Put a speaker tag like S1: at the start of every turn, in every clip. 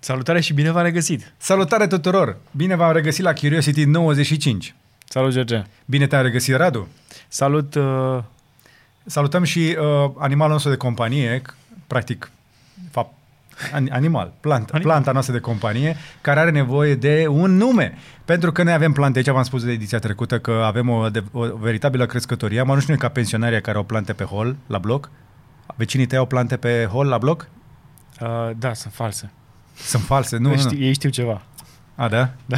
S1: Salutare și bine v-am regăsit!
S2: Salutare tuturor! Bine v-am regăsit la Curiosity 95.
S1: Salut, George!
S2: Bine te-am regăsit, Radu!
S1: Salut! Uh...
S2: Salutăm și uh, animalul nostru de companie, practic, fapt, animal, plant, animal. planta noastră de companie, care are nevoie de un nume. Pentru că noi avem plante, aici v-am spus de ediția trecută că avem o, de, o veritabilă crescătorie. Mă nu știu ca pensionarii care au plante pe hol, la bloc. Vecinii tăi au plante pe hol, la bloc?
S1: Uh, da, sunt false.
S2: Sunt false, nu,
S1: ei,
S2: nu.
S1: Știu, ei știu ceva.
S2: A, da?
S1: Da.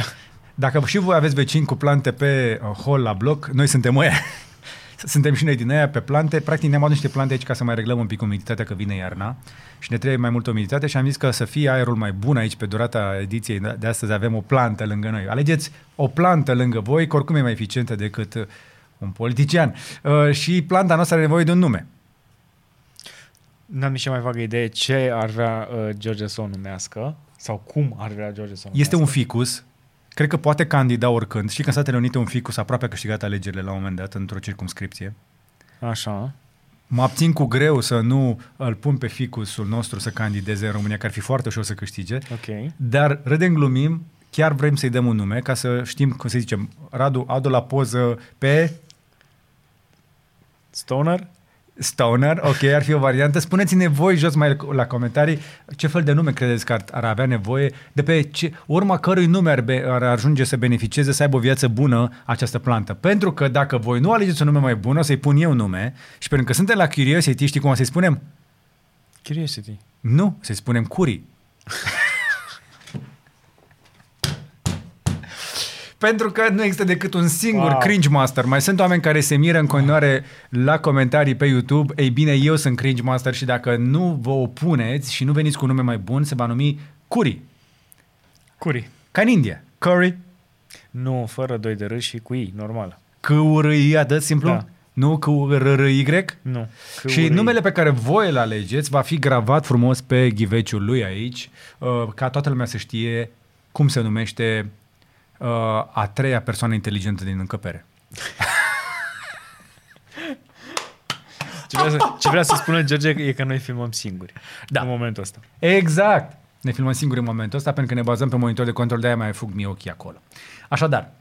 S2: Dacă și voi aveți vecini cu plante pe uh, hol la bloc, noi suntem oia. suntem și noi din aia pe plante. Practic ne-am adus niște plante aici ca să mai reglăm un pic umiditatea că vine iarna și ne trebuie mai multă umiditate și am zis că să fie aerul mai bun aici pe durata ediției de astăzi avem o plantă lângă noi. Alegeți o plantă lângă voi, că oricum e mai eficientă decât uh, un politician. Uh, și planta noastră are nevoie de un nume.
S1: N-am nici mai vagă idee ce ar vrea uh, George să o numească sau cum ar vrea George să o
S2: numească. Este un ficus. Cred că poate candida oricând. Și că în Statele Unite un ficus aproape a câștigat alegerile la un moment dat într-o circumscripție.
S1: Așa.
S2: Mă abțin cu greu să nu îl pun pe ficusul nostru să candideze în România, că ar fi foarte ușor să câștige.
S1: Okay.
S2: Dar râdem, glumim, chiar vrem să-i dăm un nume ca să știm, cum să zicem, Radu, adu la poză pe...
S1: Stoner?
S2: Stoner, ok, ar fi o variantă. Spuneți-ne voi jos mai la comentarii ce fel de nume credeți că ar, ar avea nevoie, de pe ce, urma cărui nume ar, be, ar ajunge să beneficieze, să aibă o viață bună această plantă. Pentru că dacă voi nu alegeți un nume mai bun, o să-i pun eu nume și pentru că suntem la Curiosity, știi cum o să-i spunem?
S1: Curiosity.
S2: Nu, să-i spunem Curi. Pentru că nu există decât un singur wow. cringe master. Mai sunt oameni care se miră în continuare la comentarii pe YouTube. Ei bine, eu sunt cringe master și dacă nu vă opuneți și nu veniți cu un nume mai bun, se va numi Curi.
S1: Curi.
S2: Ca în India. Curry.
S1: Nu, fără doi de râs și cu I, normal.
S2: c u r i dă simplu? Da. Nu cu r r y
S1: Nu.
S2: Și numele pe care voi îl alegeți va fi gravat frumos pe ghiveciul lui aici, uh, ca toată lumea să știe cum se numește uh, a treia persoană inteligentă din încăpere.
S1: ce, vrea să, ce vrea să spună George e că noi filmăm singuri da. în momentul ăsta.
S2: Exact. Ne filmăm singuri în momentul ăsta pentru că ne bazăm pe monitor de control, de-aia mai fug mie ochii acolo. Așadar,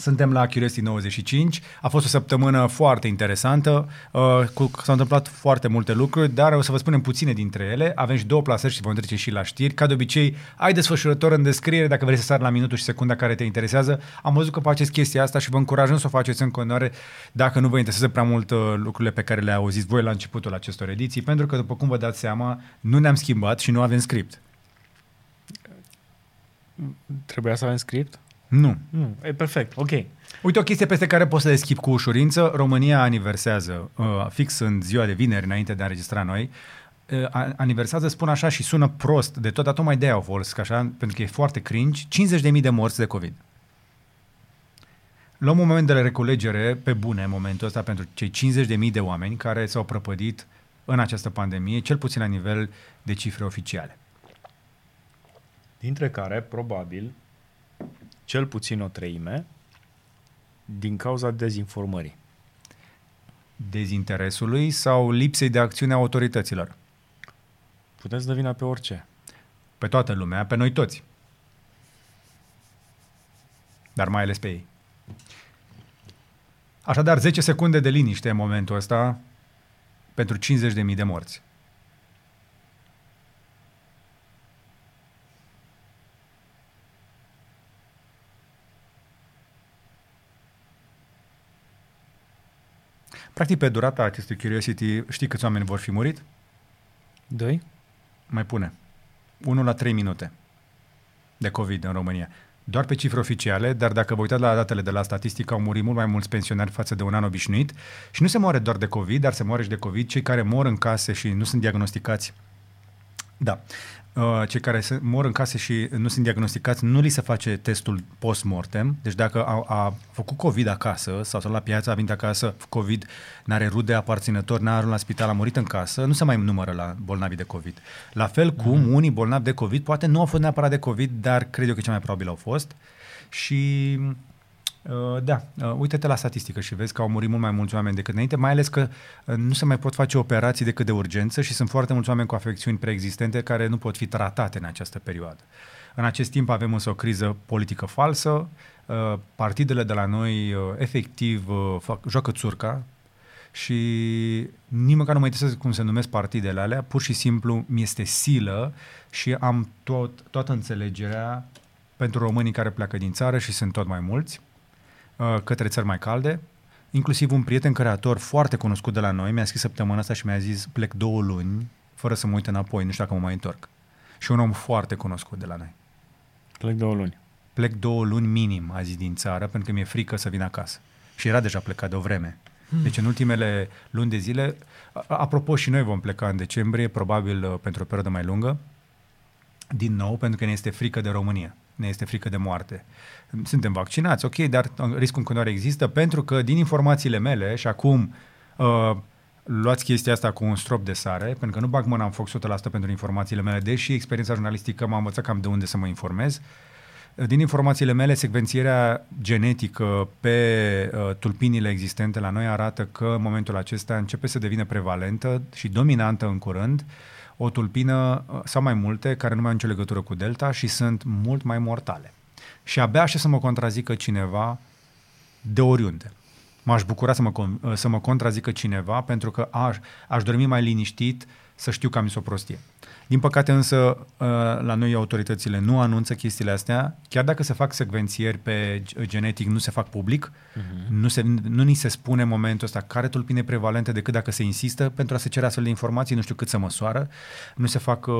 S2: suntem la Curiosity 95. A fost o săptămână foarte interesantă. Uh, cu, s-au întâmplat foarte multe lucruri, dar o să vă spunem puține dintre ele. Avem și două plasări și vom trece și la știri. Ca de obicei, ai desfășurător în descriere dacă vrei să sari la minutul și secunda care te interesează. Am văzut că faceți chestia asta și vă încurajăm să o faceți în continuare dacă nu vă interesează prea mult uh, lucrurile pe care le auziți voi la începutul acestor ediții, pentru că, după cum vă dați seama, nu ne-am schimbat și nu avem script.
S1: Trebuia să avem script?
S2: Nu.
S1: Nu, e perfect, ok.
S2: Uite o chestie peste care poți să le schip cu ușurință. România aniversează, uh, fix în ziua de vineri, înainte de a înregistra noi, uh, aniversează, spun așa și sună prost, de tot, dar tocmai de au folosesc așa, pentru că e foarte cringe, 50.000 de morți de COVID. Luăm un moment de reculegere pe bune în momentul ăsta pentru cei 50.000 de oameni care s-au prăpădit în această pandemie, cel puțin la nivel de cifre oficiale.
S1: Dintre care, probabil, cel puțin o treime din cauza dezinformării.
S2: Dezinteresului sau lipsei de acțiune a autorităților?
S1: Puteți da vina pe orice.
S2: Pe toată lumea, pe noi toți. Dar mai ales pe ei. Așadar, 10 secunde de liniște în momentul ăsta pentru 50.000 de morți. Practic, pe durata acestui Curiosity, știi câți oameni vor fi murit?
S1: Doi.
S2: Mai pune. 1 la 3 minute de COVID în România. Doar pe cifre oficiale, dar dacă vă uitați la datele de la statistică, au murit mult mai mulți pensionari față de un an obișnuit și nu se moare doar de COVID, dar se moare și de COVID cei care mor în case și nu sunt diagnosticați. Da. Uh, cei care se, mor în case și nu sunt diagnosticați, nu li se face testul post-mortem. Deci dacă a, a făcut COVID acasă sau s-a la piață, a venit acasă, COVID, n-are rude aparținători, n-a ajuns la spital, a murit în casă, nu se mai numără la bolnavi de COVID. La fel cum mm. unii bolnavi de COVID, poate nu au fost neapărat de COVID, dar cred eu că cel mai probabil au fost. Și Uh, da, uh, uite-te la statistică și vezi că au murit mult mai mulți oameni decât înainte, mai ales că uh, nu se mai pot face operații decât de urgență și sunt foarte mulți oameni cu afecțiuni preexistente care nu pot fi tratate în această perioadă. În acest timp avem însă o criză politică falsă, partidele de la noi efectiv fac, joacă țurca și nici măcar nu mă interesează cum se numesc partidele alea, pur și simplu mi este silă și am tot, toată înțelegerea pentru românii care pleacă din țară și sunt tot mai mulți, uh, către țări mai calde. Inclusiv un prieten creator foarte cunoscut de la noi mi-a scris săptămâna asta și mi-a zis plec două luni fără să mă uit înapoi, nu știu dacă mă mai întorc. Și un om foarte cunoscut de la noi.
S1: Plec două luni.
S2: Plec două luni minim, a zis, din țară, pentru că mi-e frică să vin acasă. Și era deja plecat de o vreme. Hmm. Deci în ultimele luni de zile, apropo și noi vom pleca în decembrie, probabil uh, pentru o perioadă mai lungă, din nou, pentru că ne este frică de România ne este frică de moarte. Suntem vaccinați, ok, dar riscul în continuare există pentru că din informațiile mele și acum uh, luați chestia asta cu un strop de sare, pentru că nu bag mâna în foc 100% pentru informațiile mele, deși experiența jurnalistică m-a învățat cam de unde să mă informez. Din informațiile mele, secvențierea genetică pe uh, tulpinile existente la noi arată că în momentul acesta începe să devină prevalentă și dominantă în curând uh, o tulpină uh, sau mai multe care nu mai au nicio legătură cu delta și sunt mult mai mortale. Și abia așa să mă contrazică cineva de oriunde. M-aș bucura să mă, uh, să mă contrazică cineva pentru că aș, aș dormi mai liniștit să știu că am zis o prostie. Din păcate însă, uh, la noi autoritățile nu anunță chestiile astea, chiar dacă se fac secvențieri pe genetic, nu se fac public, uh-huh. nu, se, nu ni se spune în momentul ăsta care tulpine prevalente decât dacă se insistă pentru a se cere astfel de informații, nu știu cât să măsoară, nu se fac, uh,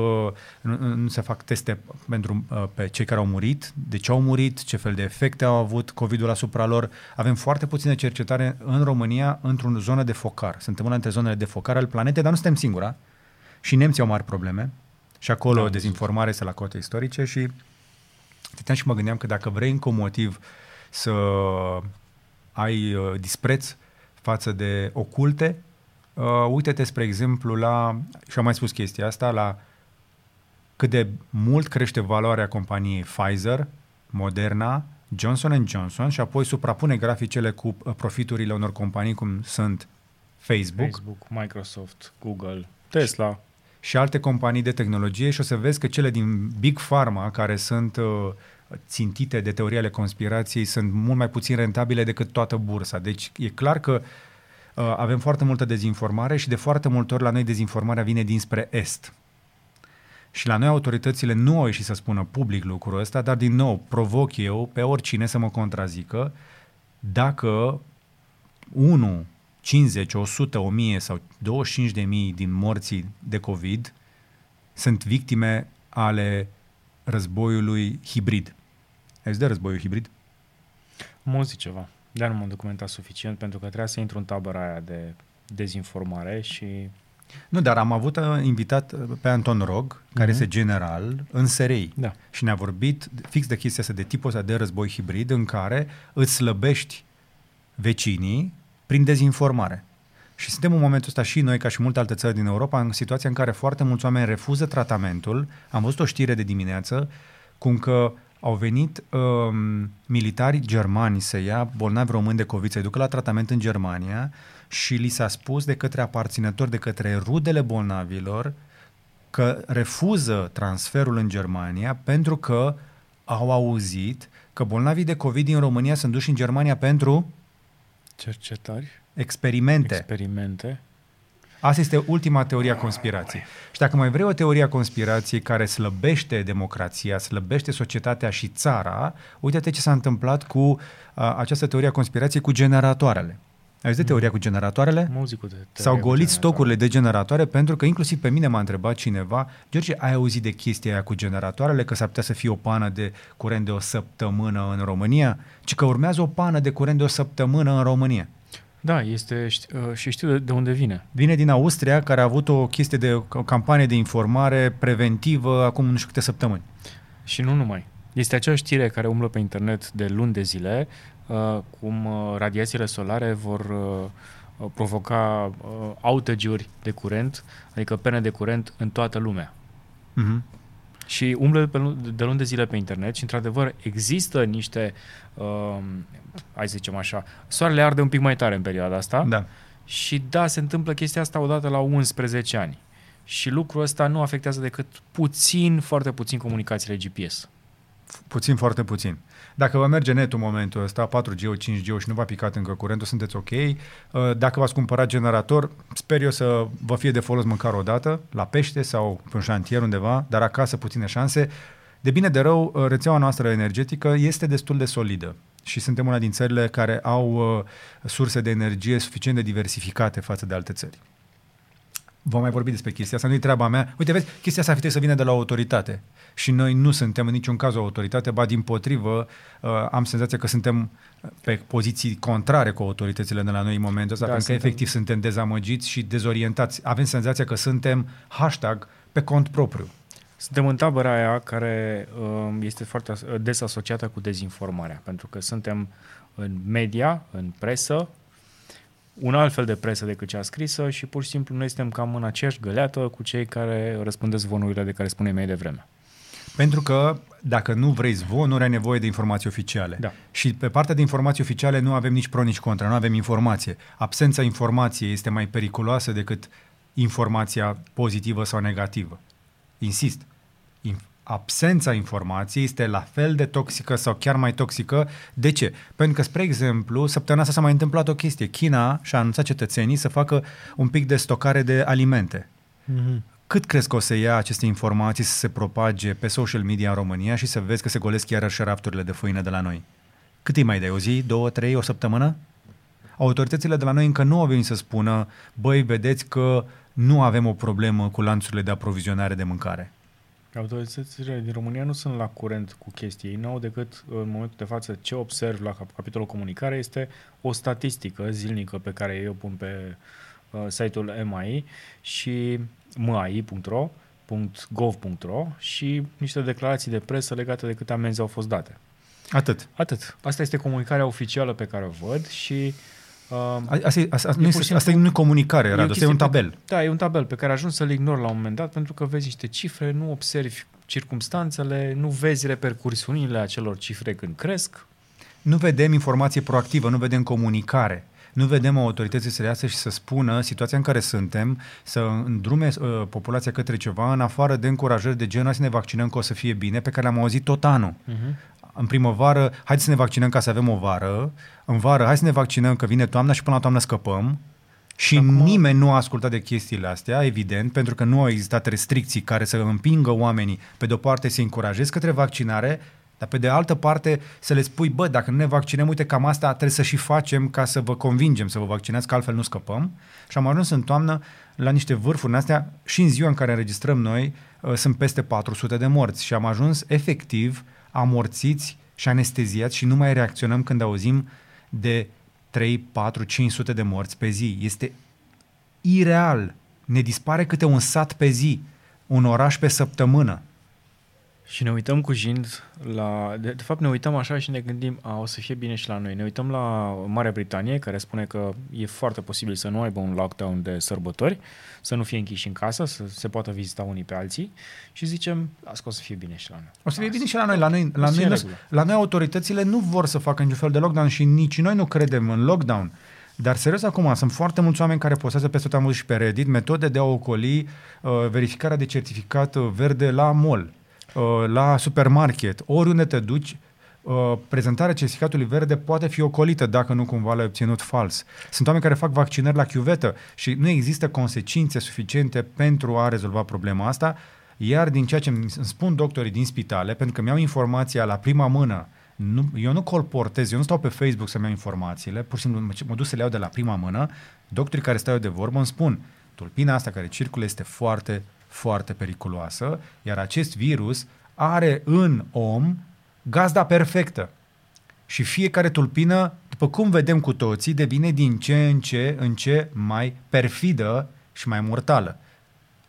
S2: nu, nu se fac teste pentru, uh, pe cei care au murit, de ce au murit, ce fel de efecte au avut COVID-ul asupra lor. Avem foarte puțină cercetare în România într-o zonă de focar. Suntem una dintre zonele de focar al planetei, dar nu suntem singura. Și nemții au mari probleme. Și acolo da, dezinformare este la cote istorice și stăteam și mă gândeam că dacă vrei încă un motiv să ai uh, dispreț față de oculte, uh, uite-te, spre exemplu, la, și am mai spus chestia asta, la cât de mult crește valoarea companiei Pfizer, Moderna, Johnson Johnson și apoi suprapune graficele cu uh, profiturile unor companii cum sunt Facebook,
S1: Facebook Microsoft, Google, Tesla
S2: și alte companii de tehnologie și o să vezi că cele din Big Pharma, care sunt uh, țintite de teoria ale conspirației, sunt mult mai puțin rentabile decât toată bursa. Deci e clar că uh, avem foarte multă dezinformare și de foarte multe ori la noi dezinformarea vine dinspre Est. Și la noi autoritățile nu au ieșit să spună public lucrul ăsta, dar din nou provoc eu pe oricine să mă contrazică dacă unul 50, 100, 1000 sau 25 de mii din morții de COVID sunt victime ale războiului hibrid. Ai de războiul hibrid?
S1: Am auzit ceva, dar nu m-am documentat suficient pentru că trebuia să intru în tabăra aia de dezinformare și...
S2: Nu, dar am avut uh, invitat uh, pe Anton Rog, care mm-hmm. este general în SRI.
S1: Da.
S2: Și ne-a vorbit fix de chestia asta, de tipul ăsta de război hibrid, în care îți slăbești vecinii prin dezinformare. Și suntem în momentul ăsta și noi, ca și multe alte țări din Europa, în situația în care foarte mulți oameni refuză tratamentul. Am văzut o știre de dimineață cum că au venit um, militari germani să ia bolnavi români de COVID, să-i ducă la tratament în Germania și li s-a spus de către aparținători, de către rudele bolnavilor, că refuză transferul în Germania pentru că au auzit că bolnavii de COVID din România sunt duși în Germania pentru
S1: Cercetări.
S2: Experimente.
S1: Experimente.
S2: Asta este ultima teorie a conspirației. Și dacă mai vrei o teorie a conspirației care slăbește democrația, slăbește societatea și țara, uite-te ce s-a întâmplat cu uh, această teorie a conspirației cu generatoarele. Ai de teoria cu generatoarele?
S1: Muzicul de
S2: S-au golit stocurile de generatoare pentru că inclusiv pe mine m-a întrebat cineva, George, ai auzit de chestia aia cu generatoarele, că s-ar putea să fie o pană de curent de o săptămână în România? Ci că urmează o pană de curent de o săptămână în România.
S1: Da, este uh, și știu de unde vine.
S2: Vine din Austria, care a avut o chestie de o campanie de informare preventivă acum nu știu câte săptămâni.
S1: Și nu numai. Este acea știre care umblă pe internet de luni de zile, Uh, cum uh, radiațiile solare vor uh, provoca outage-uri de curent, adică pene de curent în toată lumea.
S2: Mm-hmm.
S1: Și umblă pe, de luni de zile pe internet și, într-adevăr, există niște, uh, hai să zicem așa, soarele arde un pic mai tare în perioada asta.
S2: Da.
S1: Și da, se întâmplă chestia asta odată la 11 ani. Și lucrul ăsta nu afectează decât puțin, foarte puțin comunicațiile GPS.
S2: Puțin, foarte puțin. Dacă vă merge netul în momentul ăsta, 4G, 5G și nu v-a picat încă curentul, sunteți ok. Uh, dacă v-ați cumpărat generator, sper eu să vă fie de folos măcar o dată, la pește sau pe un șantier undeva, dar acasă puține șanse. De bine de rău, uh, rețeaua noastră energetică este destul de solidă și suntem una din țările care au uh, surse de energie suficient de diversificate față de alte țări. Vom mai vorbi despre chestia asta, nu-i treaba mea. Uite, vezi, chestia asta ar fi să vină de la o autoritate. Și noi nu suntem în niciun caz o autoritate, ba din potrivă, uh, am senzația că suntem pe poziții contrare cu autoritățile de la noi în momentul ăsta, da, pentru suntem... că efectiv suntem dezamăgiți și dezorientați. Avem senzația că suntem hashtag pe cont propriu.
S1: Suntem în tabăra aia care uh, este foarte des asociată cu dezinformarea, pentru că suntem în media, în presă, un alt fel de presă decât cea scrisă și pur și simplu noi suntem cam în aceeași găleată cu cei care răspândesc zvonurile de care spunem mai devreme.
S2: Pentru că dacă nu vrei zvonuri, ai nevoie de informații oficiale.
S1: Da.
S2: Și pe partea de informații oficiale nu avem nici pro, nici contra, nu avem informație. Absența informației este mai periculoasă decât informația pozitivă sau negativă. Insist, absența informației este la fel de toxică sau chiar mai toxică. De ce? Pentru că, spre exemplu, săptămâna asta s-a mai întâmplat o chestie. China și-a anunțat cetățenii să facă un pic de stocare de alimente. Mm-hmm. Cât crezi că o să ia aceste informații să se propage pe social media în România și să vezi că se golesc iarăși rafturile de făină de la noi? Cât îi mai dai? O zi, două, trei, o săptămână? Autoritățile de la noi încă nu au venit să spună, băi, vedeți că nu avem o problemă cu lanțurile de aprovizionare de mâncare.
S1: Autoritățile din România nu sunt la curent cu chestii. Ei nu au decât, în momentul de față, ce observ la capitolul comunicare este o statistică zilnică pe care eu o pun pe uh, site-ul MAI și mai.ro .gov.ro și niște declarații de presă legate de câte amenzi au fost date.
S2: Atât.
S1: Atât. Asta este comunicarea oficială pe care o văd și
S2: Uh, asta, e, asta, nu este, asta e comunicare, Radu, asta e un tabel.
S1: Pe, da, e un tabel pe care ajungi să-l ignori la un moment dat pentru că vezi niște cifre, nu observi circumstanțele, nu vezi repercursiunile acelor cifre când cresc.
S2: Nu vedem informație proactivă, nu vedem comunicare. Nu vedem autorității să iasă și să spună situația în care suntem, să îndrume uh, populația către ceva, în afară de încurajări de genul să ne vaccinăm că o să fie bine, pe care le-am auzit tot anul. Uh-huh în primăvară, hai să ne vaccinăm ca să avem o vară, în vară, hai să ne vaccinăm că vine toamna și până la toamnă scăpăm. Și Acum... nimeni nu a ascultat de chestiile astea, evident, pentru că nu au existat restricții care să împingă oamenii, pe de-o parte, să încurajezi către vaccinare, dar pe de altă parte să le spui, bă, dacă nu ne vaccinăm, uite, cam asta trebuie să și facem ca să vă convingem să vă vaccinați, că altfel nu scăpăm. Și am ajuns în toamnă la niște vârfuri în astea și în ziua în care înregistrăm noi uh, sunt peste 400 de morți și am ajuns efectiv amorțiți și anesteziați și nu mai reacționăm când auzim de 3, 4, 500 de morți pe zi. Este ireal. Ne dispare câte un sat pe zi, un oraș pe săptămână.
S1: Și ne uităm cu jind la... De, de fapt, ne uităm așa și ne gândim, a, o să fie bine și la noi. Ne uităm la Marea Britanie, care spune că e foarte posibil să nu aibă un lockdown de sărbători, să nu fie închiși în casă, să se poată vizita unii pe alții și zicem, las că o să fie bine și la noi.
S2: O să fie bine și la noi. La noi, la noi, noi, la noi autoritățile nu vor să facă niciun fel de lockdown și nici noi nu credem în lockdown. Dar serios acum, sunt foarte mulți oameni care postează peste tot am și pe Reddit metode de a ocoli uh, verificarea de certificat uh, verde la mall Uh, la supermarket, oriunde te duci, uh, prezentarea certificatului verde poate fi ocolită dacă nu cumva l-ai obținut fals. Sunt oameni care fac vaccinări la chiuvetă și nu există consecințe suficiente pentru a rezolva problema asta, iar din ceea ce îmi spun doctorii din spitale, pentru că mi-au informația la prima mână, nu, eu nu colportez, eu nu stau pe Facebook să-mi iau informațiile, pur și simplu mă, mă duc să le iau de la prima mână, doctorii care stau de vorbă îmi spun, tulpina asta care circulă este foarte, foarte periculoasă, iar acest virus are în om gazda perfectă. Și fiecare tulpină, după cum vedem cu toții, devine din ce în ce în ce mai perfidă și mai mortală.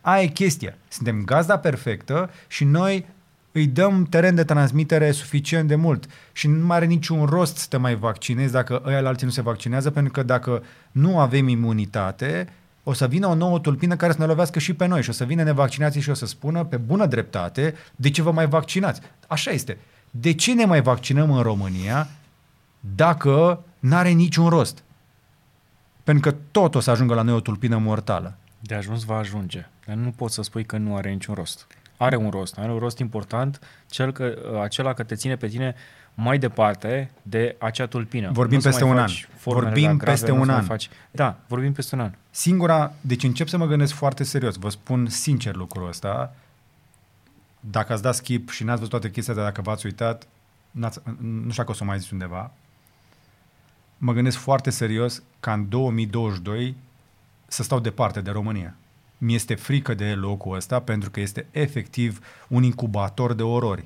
S2: Aia e chestia. Suntem gazda perfectă și noi îi dăm teren de transmitere suficient de mult și nu mai are niciun rost să te mai vaccinezi dacă ăia alții nu se vaccinează, pentru că dacă nu avem imunitate, o să vină o nouă tulpină care să ne lovească și pe noi și o să vină nevaccinații și o să spună pe bună dreptate de ce vă mai vaccinați. Așa este. De ce ne mai vaccinăm în România dacă n-are niciun rost? Pentru că tot o să ajungă la noi o tulpină mortală.
S1: De ajuns va ajunge. Dar nu poți să spui că nu are niciun rost. Are un rost. Are un rost important, cel că, acela că te ține pe tine mai departe de acea tulpină.
S2: Vorbim
S1: Nu să
S2: peste
S1: mai
S2: un an.
S1: faci formele
S2: Vorbim
S1: la grave,
S2: peste
S1: nu
S2: un
S1: să mai
S2: an.
S1: Faci... Da, vorbim peste un an.
S2: Singura, deci încep să mă gândesc foarte serios, vă spun sincer lucrul ăsta, dacă ați dat skip și n-ați văzut toate chestiile astea, dacă v-ați uitat, n-ați, nu știu dacă o să o mai zis undeva, mă gândesc foarte serios ca în 2022 să stau departe de România. Mi este frică de locul ăsta pentru că este efectiv un incubator de orori.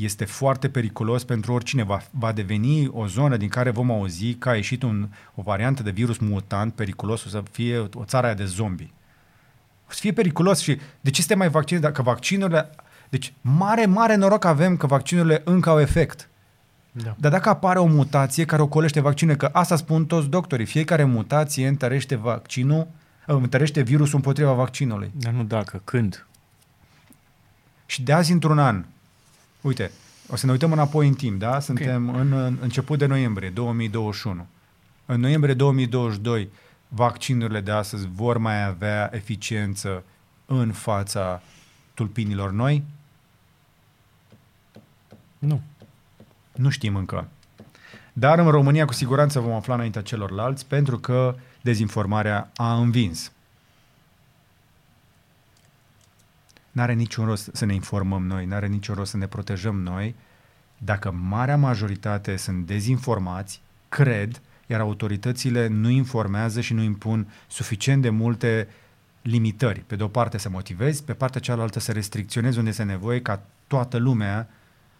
S2: Este foarte periculos pentru oricine. Va, va deveni o zonă din care vom auzi că a ieșit un, o variantă de virus mutant periculos, o să fie o țară aia de zombie. O să fie periculos și de ce să te mai vaccinezi dacă vaccinurile... Deci mare, mare noroc avem că vaccinurile încă au efect.
S1: Da.
S2: Dar dacă apare o mutație care ocolește vaccinul, că asta spun toți doctorii, fiecare mutație întărește vaccinul, întărește virusul împotriva vaccinului.
S1: Dar nu dacă, când?
S2: Și de azi într-un an, uite, o să ne uităm înapoi în timp, da? Suntem okay. în, în început de noiembrie 2021. În noiembrie 2022, vaccinurile de astăzi vor mai avea eficiență în fața tulpinilor noi?
S1: Nu.
S2: Nu știm încă. Dar în România cu siguranță vom afla înaintea celorlalți pentru că dezinformarea a învins. N-are niciun rost să ne informăm noi, n-are niciun rost să ne protejăm noi dacă marea majoritate sunt dezinformați, cred, iar autoritățile nu informează și nu impun suficient de multe limitări. Pe de o parte să motivezi, pe partea cealaltă să restricționezi unde este nevoie ca toată lumea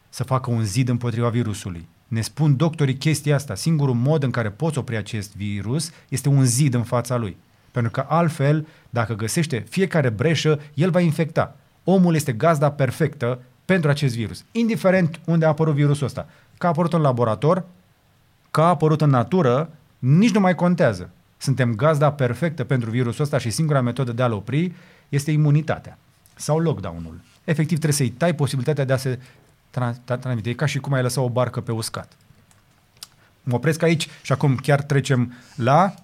S2: să facă un zid împotriva virusului. Ne spun doctorii chestia asta. Singurul mod în care poți opri acest virus este un zid în fața lui. Pentru că altfel, dacă găsește fiecare breșă, el va infecta. Omul este gazda perfectă pentru acest virus. Indiferent unde a apărut virusul ăsta. Că a apărut în laborator, că a apărut în natură, nici nu mai contează. Suntem gazda perfectă pentru virusul ăsta și singura metodă de a-l opri este imunitatea sau lockdown-ul. Efectiv trebuie să-i tai posibilitatea de a se transmite. E ca și cum ai lăsa o barcă pe uscat. Mă opresc aici și acum chiar trecem la...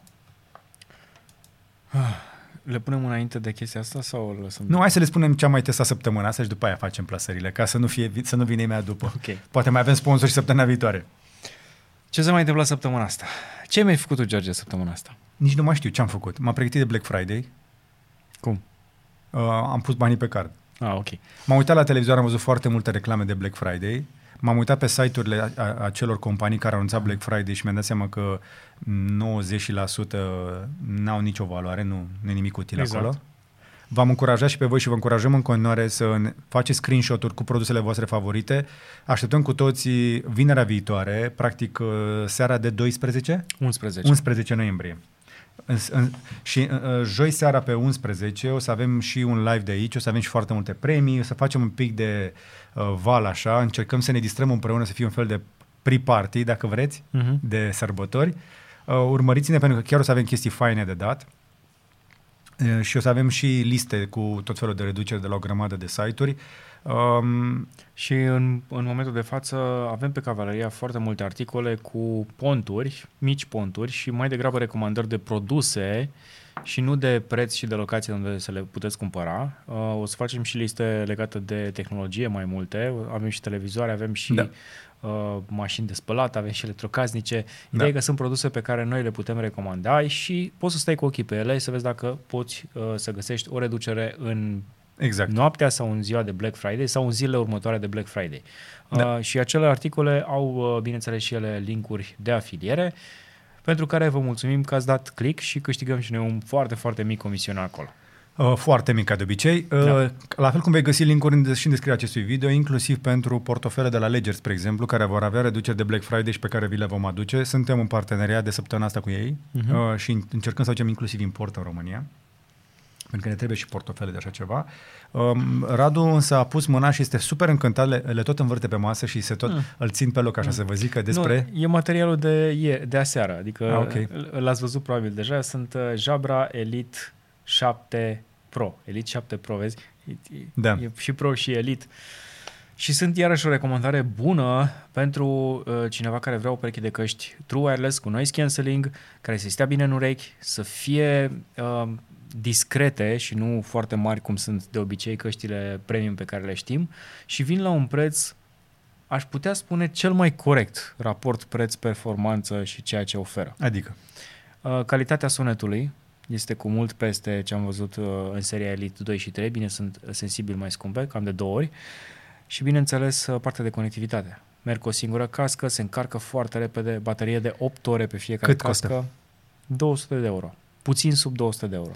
S1: Le punem înainte de chestia asta sau o lăsăm?
S2: Nu, hai să le spunem ce am mai testat săptămâna asta și după aia facem plasările, ca să nu, fie, să nu vină imediat după.
S1: Ok.
S2: Poate mai avem sponsori săptămâna viitoare.
S1: Ce s-a mai întâmplat săptămâna asta? Ce mi-ai făcut tu, George, săptămâna asta?
S2: Nici nu mai știu ce am făcut. M-am pregătit de Black Friday.
S1: Cum?
S2: Uh, am pus banii pe card.
S1: Ah, ok.
S2: M-am uitat la televizor, am văzut foarte multe reclame de Black Friday. M-am uitat pe site-urile a, a, a celor companii care au anunțat Black Friday și mi-am dat seama că 90% n-au nicio valoare, nu, nu e nimic util
S1: Exact.
S2: acolo. V-am încurajat și pe voi și vă încurajăm în continuare să ne faceți screenshot-uri cu produsele voastre favorite. Așteptăm cu toții vinerea viitoare, practic uh, seara de 12?
S1: 11.
S2: 11 noiembrie. În, în, și uh, joi seara pe 11 o să avem și un live de aici, o să avem și foarte multe premii, o să facem un pic de uh, val așa, încercăm să ne distrăm împreună, să fie un fel de pre-party, dacă vreți,
S1: Mhm.
S2: de sărbători. Uh, urmăriți-ne pentru că chiar o să avem chestii faine de dat. Uh, și o să avem și liste cu tot felul de reduceri de la o grămadă de site-uri. Um,
S1: Și în, în momentul de față avem pe Cavaleria foarte multe articole cu ponturi, mici ponturi și mai degrabă recomandări de produse și nu de preț și de locație unde să le puteți cumpăra. Uh, o să facem și liste legate de tehnologie mai multe. Avem și televizoare, avem și
S2: Da.
S1: uh, mașini de spălat, avem și electrocasnice. Ideea
S2: Da.
S1: e că sunt produse pe care noi le putem recomanda și poți să stai cu ochii pe ele să vezi dacă poți uh, să găsești o reducere în
S2: exact.
S1: noaptea sau în ziua de Black Friday sau în zilele următoare de Black Friday.
S2: Da.
S1: Uh, și acele articole au, uh, bineînțeles, și ele linkuri de afiliere, pentru care vă mulțumim că ați dat click și câștigăm și noi un foarte, foarte mic comision acolo.
S2: Uh, foarte mic ca de obicei. Uh,
S1: Da.
S2: La fel cum vei găsi linkuri în, și în descrierea acestui video, inclusiv pentru portofele de la Ledger, spre exemplu, care vor avea reduceri de Black Friday și pe care vi le vom aduce. Suntem în parteneriat de săptămâna asta cu ei
S1: Mhm.
S2: uh, și încercăm să facem inclusiv import în România. pentru că ne trebuie și portofele de așa ceva. Um, Radu însă a pus mâna și este super încântat, le, le tot învârte pe masă și se tot mm. îl țin pe loc așa mm. să vă zică despre...
S1: Nu, e materialul de, de aseară, adică ah, okay. l-ați văzut probabil deja, sunt uh, Jabra Elite 7 Pro, Elite 7 Pro, vezi? E, da. e și Pro și Elite. Și sunt iarăși o recomandare bună pentru uh, cineva care vrea o pereche de căști True Wireless cu noise cancelling, care să stea bine în urechi, să fie uh, discrete și nu foarte mari cum sunt de obicei căștile premium pe care le știm și vin la un preț aș putea spune cel mai corect raport preț-performanță și ceea ce oferă.
S2: Adică?
S1: Uh, calitatea sunetului este cu mult peste ce am văzut uh, în seria Elite 2 și 3, bine sunt sensibil mai scumpe, cam de două ori și bineînțeles uh, partea de conectivitate. Merg cu o singură cască, se încarcă foarte repede, baterie de 8 ore pe fiecare
S2: Cât
S1: cască.
S2: Costă?
S1: 200 de euro. Puțin sub 200 de euro.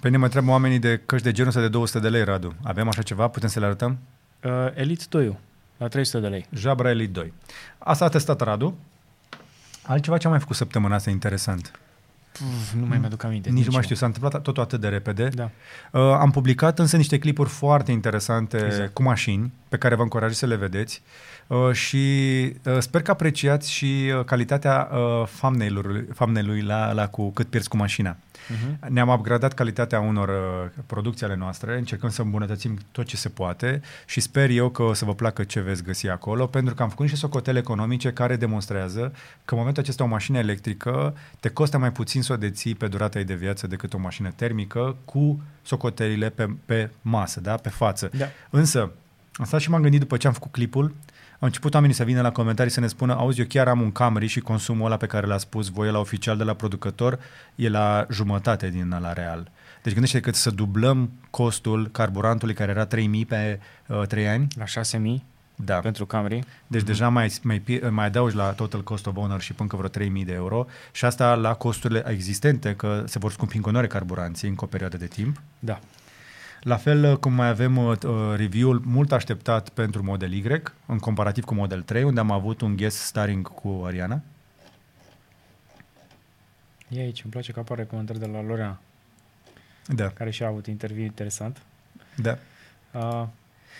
S2: Pe ne mă întreabă oamenii de căști de genul ăsta de 200 de lei, Radu. Avem așa ceva? Putem să le arătăm?
S1: Uh, Elite 2 la 300 de lei.
S2: Jabra Elite 2. Asta a testat Radu. Altceva ce am mai făcut săptămâna asta interesant?
S1: Uf, nu mai mi-aduc aminte.
S2: Nici nu mai știu, s-a întâmplat totul atât de repede.
S1: Da.
S2: Uh, am publicat însă niște clipuri foarte interesante exact. cu mașini, pe care vă încurajez să le vedeți. Uh, și uh, sper că apreciați și uh, calitatea uh, thumbnail-ului la, la cu cât pierzi cu mașina. Uh-huh. Ne-am upgradat calitatea unor uh, producții ale noastre, încercăm să îmbunătățim tot ce se poate și sper eu că o să vă placă ce veți găsi acolo, pentru că am făcut niște socotele economice care demonstrează că în momentul acesta o mașină electrică te costă mai puțin să o deții pe durata ei de viață decât o mașină termică cu socotelile pe, pe masă, da? pe față.
S1: Da.
S2: Însă, am stat și m-am gândit după ce am făcut clipul, au început oamenii să vină la comentarii să ne spună, auzi, eu chiar am un Camry și consumul ăla pe care l-a spus voi la oficial de la producător e la jumătate din la real. Deci gândește că să dublăm costul carburantului care era 3.000 pe uh, 3 ani.
S1: La 6.000?
S2: Da.
S1: Pentru Camry.
S2: Deci mm-hmm. deja mai, mai, mai adaugi la total cost of ownership încă vreo 3.000 de euro și asta la costurile existente, că se vor scumpi în continuare carburanții încă o perioadă de timp.
S1: Da.
S2: La fel uh, cum mai avem uh, uh, review-ul mult așteptat pentru Model Y, în comparativ cu Model 3, unde am avut un guest starring cu Ariana.
S1: E aici, îmi place că apare comentarii de la Lorena.
S2: Da.
S1: Care și-a avut interviu interesant.
S2: Da. Uh,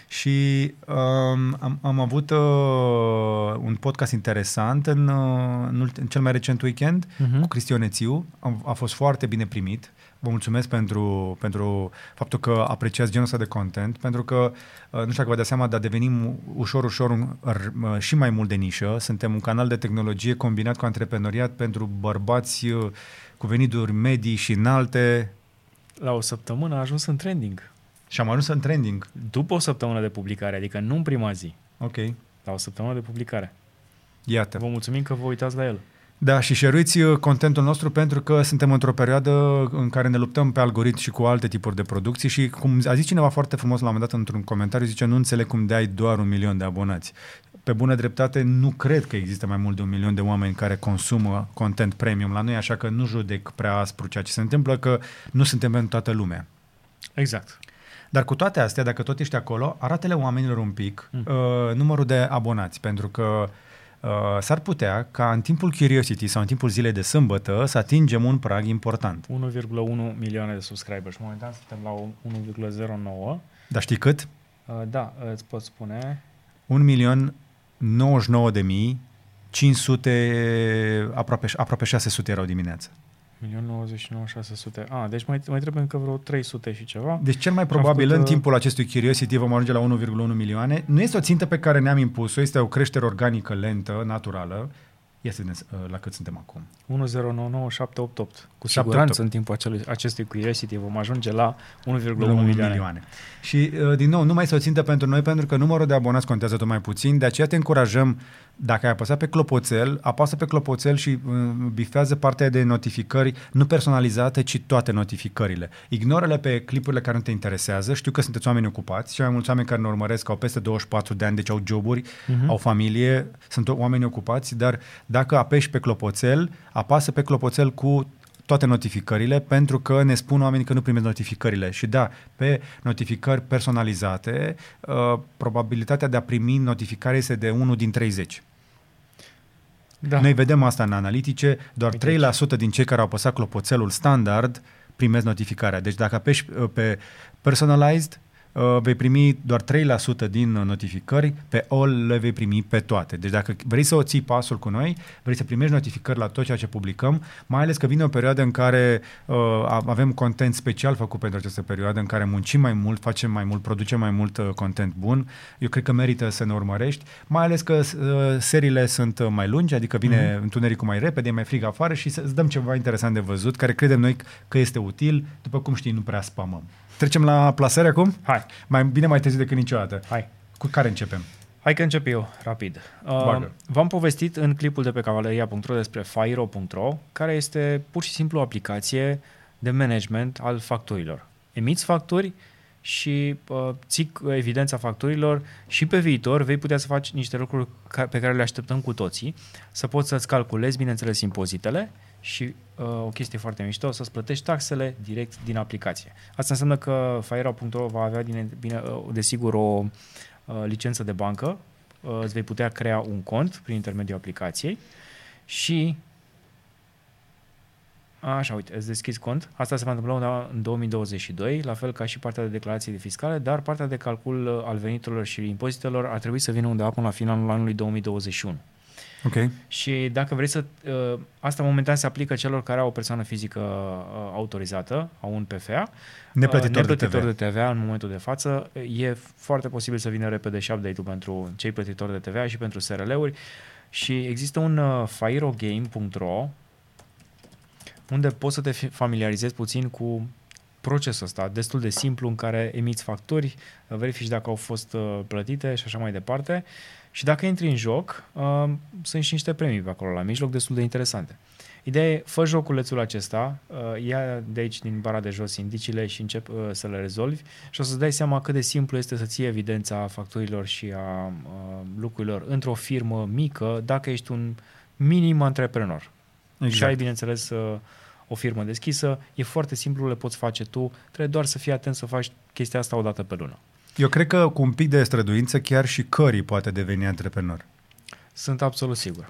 S2: și um, am, am avut uh, un podcast interesant în, uh, în, în cel mai recent weekend uh-huh. cu Cristian Ețiu. A, a fost foarte bine primit. Vă mulțumesc pentru, pentru faptul că apreciați genul ăsta de content, pentru că, uh, nu știu dacă vă dați seama, dar devenim ușor, ușor un, uh, și mai mult de nișă. Suntem un canal de tehnologie combinat cu antreprenoriat pentru bărbați uh, cu venituri medii și înalte.
S1: La o săptămână a ajuns în trending.
S2: Și am ajuns în trending.
S1: După o săptămână de publicare, adică nu în prima zi.
S2: Ok.
S1: La o săptămână de publicare.
S2: Iată.
S1: Vă mulțumim că vă uitați la el.
S2: Da, și șeruiți uh, contentul nostru pentru că suntem într-o perioadă în care ne luptăm pe algoritmi și cu alte tipuri de producții și cum a zis cineva foarte frumos la un moment dat într-un comentariu, zice, nu înțeleg cum de ai doar un milion de abonați. Pe bună dreptate, nu cred că există mai mult de un milion de oameni care consumă content premium la noi, așa că nu judec prea aspru ceea ce se întâmplă, că nu suntem pentru toată lumea.
S1: Exact.
S2: Dar cu toate astea, dacă tot ești acolo, arată-le oamenilor un pic mm. uh, numărul de abonați, pentru că uh, uh, s-ar putea ca în timpul Curiosity sau în timpul zilei de sâmbătă să atingem un prag important.
S1: 1,1 milioane de subscribers. Momentan suntem la 1,09.
S2: Dar știi cât?
S1: Uh, da, îți pot spune.
S2: 1 milion 99 de mii 500, aproape, aproape 600 erau dimineața.
S1: 1.099.600. Ah, deci mai, mai trebuie încă vreo 300 și ceva.
S2: Deci cel mai probabil făcut, în uh, timpul acestui Curiosity vom ajunge la 1,1 milioane. Nu este o țintă pe care ne-am impus-o, este o creștere organică, lentă, naturală. Ia să vedem uh, la cât suntem acum.
S1: 1099788. Cu siguranță în timpul acelui, acestui Curiosity vom ajunge la 1,1 milioane. milioane.
S2: Și uh, din nou, nu mai este o țintă pentru noi pentru că numărul de abonați contează tot mai puțin, de aceea te încurajăm dacă ai apăsat pe clopoțel, apasă pe clopoțel și uh, bifează partea de notificări, nu personalizate, ci toate notificările. Ignoră-le pe clipurile care nu te interesează. Știu că sunteți oameni ocupați și mai mulți oameni care ne urmăresc au peste 24 de ani, deci au joburi, uh-huh. au familie, sunt oameni ocupați, dar dacă apeși pe clopoțel, apasă pe clopoțel cu toate notificările pentru că ne spun oamenii că nu primesc notificările. Și da, pe notificări personalizate, uh, probabilitatea de a primi notificare este de 1 din 30. Da. Noi vedem asta în analitice, doar Uite 3% din cei care au apăsat clopoțelul standard primezi notificarea. Deci dacă apeși uh, pe personalized, uh, vei primi doar 3% din notificări, pe all le vei primi pe toate. Deci dacă vrei să o ții pasul cu noi, vrei să primești notificări la tot ceea ce publicăm, mai ales că vine o perioadă în care uh, avem content special făcut pentru această perioadă, în care muncim mai mult, facem mai mult, producem mai mult uh, content bun. Eu cred că merită să ne urmărești, mai ales că uh, seriile sunt uh, mai lungi, adică vine mm-hmm. întunericul mai repede, e mai frig afară și să îți dăm ceva interesant de văzut, care credem noi că este util, după cum știi, nu prea spamăm. Trecem la plasare acum?
S1: Hai.
S2: Mai bine mai târziu decât niciodată.
S1: Hai.
S2: Cu care începem?
S1: Hai că încep eu, rapid. Uh, v-am povestit în clipul de pe cavaleria.ro despre Firo.ro, care este pur și simplu o aplicație de management al facturilor. Emiți facturi și uh, ții evidența facturilor și pe viitor vei putea să faci niște lucruri ca, pe care le așteptăm cu toții, să poți să-ți calculezi, bineînțeles, impozitele și uh, o chestie foarte mișto, să-ți plătești taxele direct din aplicație. Asta înseamnă că Fire.ro va avea, din, bine, uh, desigur, o uh, licență de bancă, uh, îți vei putea crea un cont prin intermediul aplicației și Așa, uite, îți deschizi cont. Asta se va întâmpla în 2022, la fel ca și partea de declarații de fiscale, dar partea de calcul uh, al veniturilor și impozitelor ar trebui să vină undeva până la finalul anului 2021.
S2: Ok.
S1: Și dacă vrei să... Uh, asta momentan se aplică celor care au o persoană fizică uh, autorizată, au un PFA.
S2: Neplătitor,
S1: uh, neplătitor
S2: de,
S1: TVA. de TVA în momentul de față. E foarte posibil să vină repede și update-ul pentru cei plătitori de TVA și pentru SRL-uri. Și există un uh, fairogame.ro unde poți să te familiarizezi puțin cu procesul ăsta destul de simplu în care emiți facturi, verifici dacă au fost uh, plătite și așa mai departe. Și dacă intri în joc, uh, sunt și niște premii pe acolo la mijloc destul de interesante. Ideea e, fă joculețul acesta, uh, ia de aici din bara de jos indiciile și încep uh, să le rezolvi și o să-ți dai seama cât de simplu este să ții evidența facturilor și a uh, lucrurilor într-o firmă mică dacă ești un minim antreprenor. Exact. Și ai, bineînțeles, uh, o firmă deschisă, e foarte simplu, le poți face tu, trebuie doar să fii atent să faci chestia asta o dată pe lună.
S2: Eu cred că cu un pic de străduință chiar și Cării poate deveni antreprenor.
S1: Sunt absolut sigur.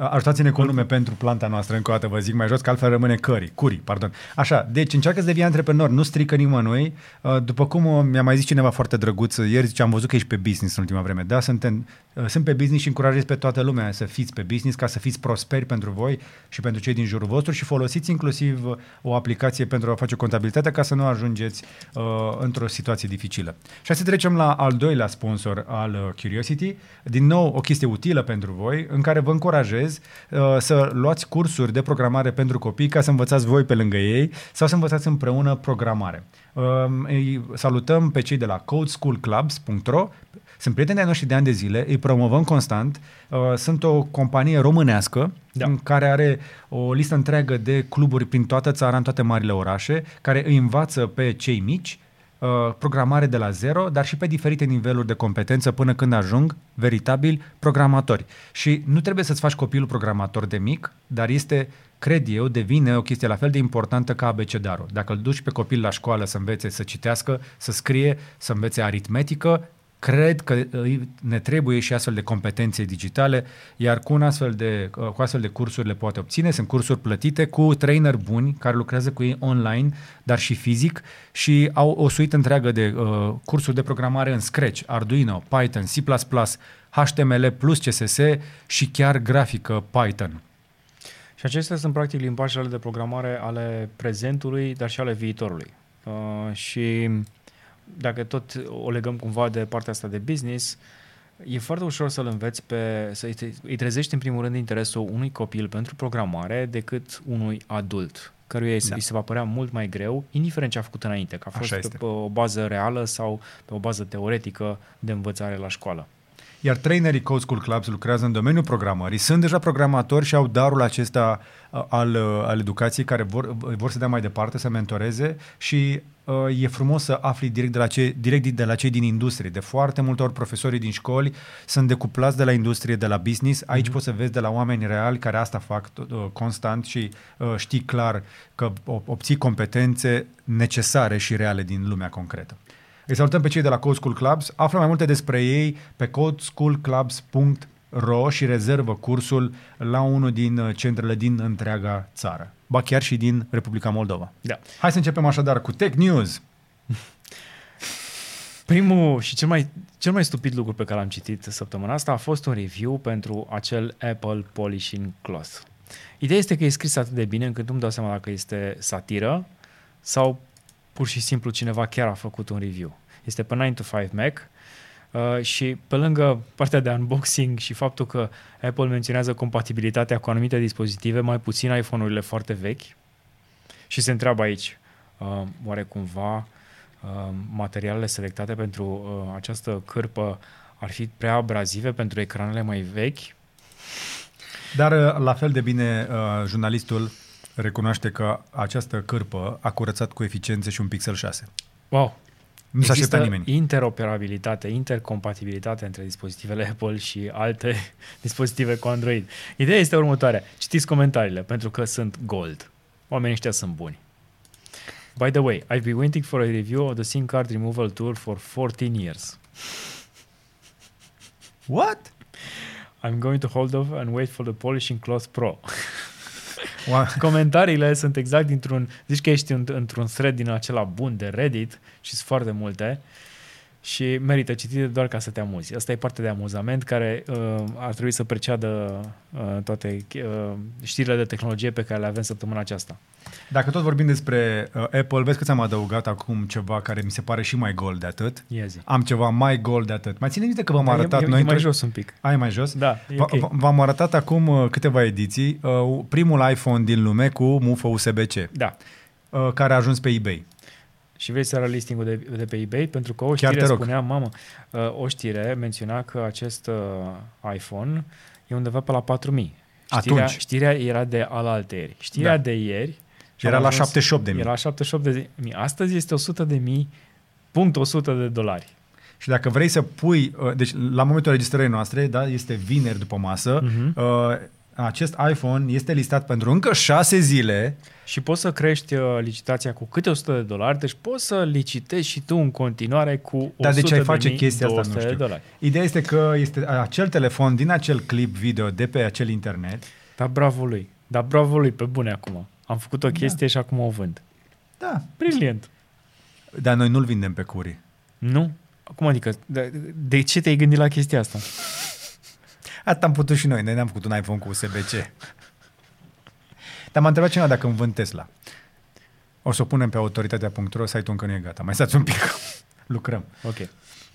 S2: Ajutați-ne cu un nume pentru planta noastră, încă o dată vă zic mai jos, că altfel rămâne cării, curii, pardon. Așa, deci încearcă să devii antreprenor, nu strică nimănui. Uh, după cum mi-a mai zis cineva foarte drăguț, ieri zice, am văzut că ești pe business în ultima vreme. Da, suntem, uh, sunt pe business și încurajez pe toată lumea să fiți pe business, ca să fiți prosperi pentru voi și pentru cei din jurul vostru și folosiți inclusiv uh, o aplicație pentru a face contabilitatea ca să nu ajungeți uh, într-o situație dificilă. Și să trecem la al doilea sponsor al Curiosity. Din nou, o chestie utilă pentru voi, în care vă încurajez recomandez uh, să luați cursuri de programare pentru copii ca să învățați voi pe lângă ei sau să învățați împreună programare. Uh, îi salutăm pe cei de la codeschoolclubs.ro sunt prieteni ai noștri de ani de zile, îi promovăm constant. Uh, sunt o companie românească da. care are o listă întreagă de cluburi prin toată țara, în toate marile orașe, care îi învață pe cei mici uh, programare de la zero, dar și pe diferite niveluri de competență până când ajung veritabil programatori. Și nu trebuie să-ți faci copilul programator de mic, dar este, cred eu, devine o chestie la fel de importantă ca abecedarul. Dacă îl duci pe copil la școală să învețe să citească, să scrie, să învețe aritmetică, Cred că uh, ne trebuie și astfel de competențe digitale, iar cu, un astfel de, uh, cu astfel de cursuri le poate obține. Sunt cursuri plătite cu trainer buni care lucrează cu ei online, dar și fizic și au o suită întreagă de uh, cursuri de programare în Scratch, Arduino, Python, C++, HTML plus CSS și chiar grafică Python.
S1: Și acestea sunt practic limbajele de programare ale prezentului, dar și ale viitorului. Uh, și dacă tot o legăm cumva de partea asta de business, e foarte ușor să-l înveți pe, să îi trezești în primul rând interesul unui copil pentru programare decât unui adult căruia da. îi se va părea mult mai greu, indiferent ce a făcut înainte, că a fost pe, pe o bază reală sau pe o bază teoretică de învățare la școală.
S2: Iar trainerii Code School Clubs lucrează în domeniul programării, sunt deja programatori și au darul acesta uh, al, uh, al educației care vor, vor să dea mai departe, să mentoreze și uh, e frumos să afli direct de, la cei, direct de la cei din industrie. De foarte multe ori profesorii din școli sunt decuplați de la industrie, de la business. Aici mm-hmm. poți să vezi de la oameni reali care asta fac uh, constant și uh, știi clar că obții competențe necesare și reale din lumea concretă. Îi salutăm pe cei de la Code School Clubs. Află mai multe despre ei pe codeschoolclubs.ro și rezervă cursul la unul din uh, centrele din întreaga țară. Ba chiar și din Republica Moldova.
S1: Da.
S2: Hai să începem așadar cu Tech News.
S1: Primul și cel mai, cel mai stupid lucru pe care l-am citit săptămâna asta a fost un review pentru acel Apple Polishing Cloth. Ideea este că e scris atât de bine încât nu-mi dau seama dacă este satiră sau pur și simplu cineva chiar a făcut un review. Este pe 9 to 5 Mac uh, și pe lângă partea de unboxing și faptul că Apple menționează compatibilitatea cu anumite dispozitive, mai puțin iPhone-urile foarte vechi și se întreabă aici, uh, oare cumva uh, materialele selectate pentru uh, această cârpă ar fi prea abrazive pentru ecranele mai vechi?
S2: Dar uh, la fel de bine uh, jurnalistul recunoaște că această cârpă a curățat cu eficiență și un Pixel 6.
S1: Wow!
S2: Nu s-a
S1: Există
S2: așteptat nimeni.
S1: interoperabilitate, intercompatibilitate între dispozitivele Apple și alte dispozitive cu Android. Ideea este următoarea. Citiți comentariile, pentru că sunt gold. Oamenii ăștia sunt buni. By the way, I've been waiting for a review of the SIM card removal tool for 14 years.
S2: What?
S1: I'm going to hold off and wait for the Polishing Cloth Pro.
S2: Wow.
S1: Comentariile sunt exact dintr-un... Zici că ești în, într-un thread din acela bun de Reddit și sunt foarte multe și merită citite doar ca să te amuzi. Asta e partea de amuzament care uh, ar trebui să preceadă uh, toate uh, știrile de tehnologie pe care le avem săptămâna aceasta.
S2: Dacă tot vorbim despre uh, Apple, vezi că ți-am adăugat acum ceva care mi se pare și mai gol de atât.
S1: Ia zi.
S2: Am ceva mai gol de atât. Mai ține minte că v-am
S1: Da,
S2: arătat
S1: e, e,
S2: noi...
S1: e mai
S2: într-
S1: jos un pic.
S2: Ai mai jos?
S1: Da, e
S2: V-
S1: ok.
S2: v- V-am arătat acum uh, câteva ediții uh, primul iPhone din lume cu mufă USB-C,
S1: Da.
S2: uh, care a ajuns pe eBay.
S1: Și vrei să arăt listingul de, de pe eBay? Pentru că o
S2: Chiar
S1: știre
S2: te rog.
S1: spunea, mamă, uh, o știre menționa că acest uh, iPhone e undeva pe la 4000. Știrea,
S2: Atunci.
S1: știrea era de alaltăieri. Știrea
S2: Da.
S1: de ieri
S2: Și era
S1: a
S2: la
S1: ajuns-
S2: 78 de mii.
S1: Era la 78 de mii. Astăzi este 100 de mii, punct 100 de dolari.
S2: Și dacă vrei să pui, uh, deci la momentul registrării noastre, da, este vineri după masă,
S1: Mhm.
S2: Uh, acest iPhone este listat pentru încă șase zile.
S1: Și poți să crești uh, licitația cu câte 100 de dolari, deci poți să licitezi și tu în continuare cu 100
S2: Dar de ce ai
S1: de
S2: face
S1: mii,
S2: chestia asta,
S1: 200
S2: nu știu.
S1: de dolari.
S2: Ideea este că este acel telefon din acel clip video de pe acel internet.
S1: Dar bravo lui. Dar bravo lui, pe bune acum. Am făcut o chestie și acum o vând.
S2: Da.
S1: Brilliant.
S2: Dar noi nu-l vindem pe curii.
S1: Nu? Cum adică? De, de ce te-ai gândit la chestia asta?
S2: Asta am putut și noi, noi ne-am făcut un iPhone cu USB-C. Dar m-a întrebat cineva dacă îmi vând Tesla. O să o punem pe autoritatea.ro, site-ul încă nu e gata. Mai stați un pic, lucrăm.
S1: Ok.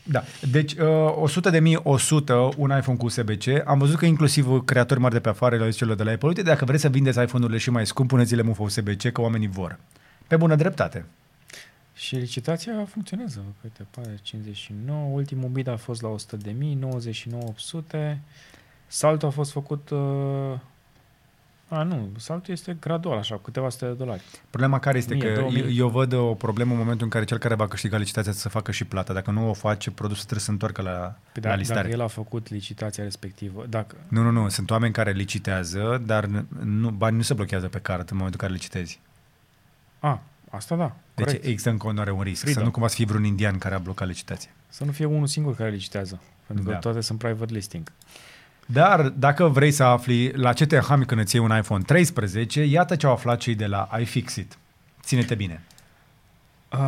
S2: Da, deci uh, 100 de mii, 100, un iPhone cu USB-C. Am văzut că inclusiv creatori mari de pe afară le-au zis celor de la Apple, uite, dacă vreți să vindeți iPhone-urile și mai scump, puneți-le mufă USB-C, că oamenii vor. Pe bună dreptate.
S1: Și licitația funcționează. Uite, pare 59. Ultimul bid a fost la 100 de mii, 99 800. Saltul a fost făcut... Uh... A, nu, saltul este gradual, așa, cu câteva sute de dolari.
S2: Problema care este
S1: 1000,
S2: că
S1: 2000.
S2: eu, eu văd o problemă în momentul în care cel care va câștiga licitația să facă și plata. Dacă nu o face, produsul trebuie să se întoarcă la,
S1: Păi
S2: la
S1: da,
S2: listare.
S1: dacă el a făcut licitația respectivă, dacă...
S2: Nu, nu, nu. Sunt oameni care licitează, dar nu, banii nu se blochează pe card în momentul în care licitezi.
S1: A, asta da,
S2: Deci
S1: corect.
S2: există în continuare un risc.
S1: Freedom.
S2: Să nu cumva să fie vreun indian care a blocat licitația.
S1: Să nu fie unul singur care licitează. Pentru că
S2: Da.
S1: toate sunt private listing.
S2: Dar dacă vrei să afli la ce te hami când îți iei un iPhone 13, iată ce au aflat cei de la iFixit. Ține-te bine.
S1: Uh,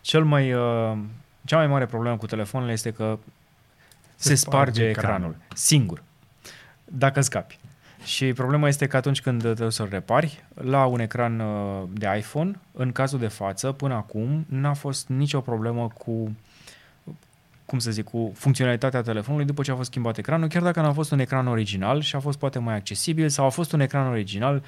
S1: cel mai, uh, cea mai mare problemă cu telefonele este că se,
S2: Se
S1: se sparge
S2: sparge
S1: ecranul.
S2: ecranul.
S1: singur, dacă scapi. Și problema este că atunci când trebuie să-l repari, la un ecran uh, de iPhone, în cazul de față, până acum, n-a fost nicio problemă cu cum să zic, cu funcționalitatea telefonului după ce a fost schimbat ecranul, chiar dacă n-a fost un ecran original și a fost poate mai accesibil sau a fost un ecran original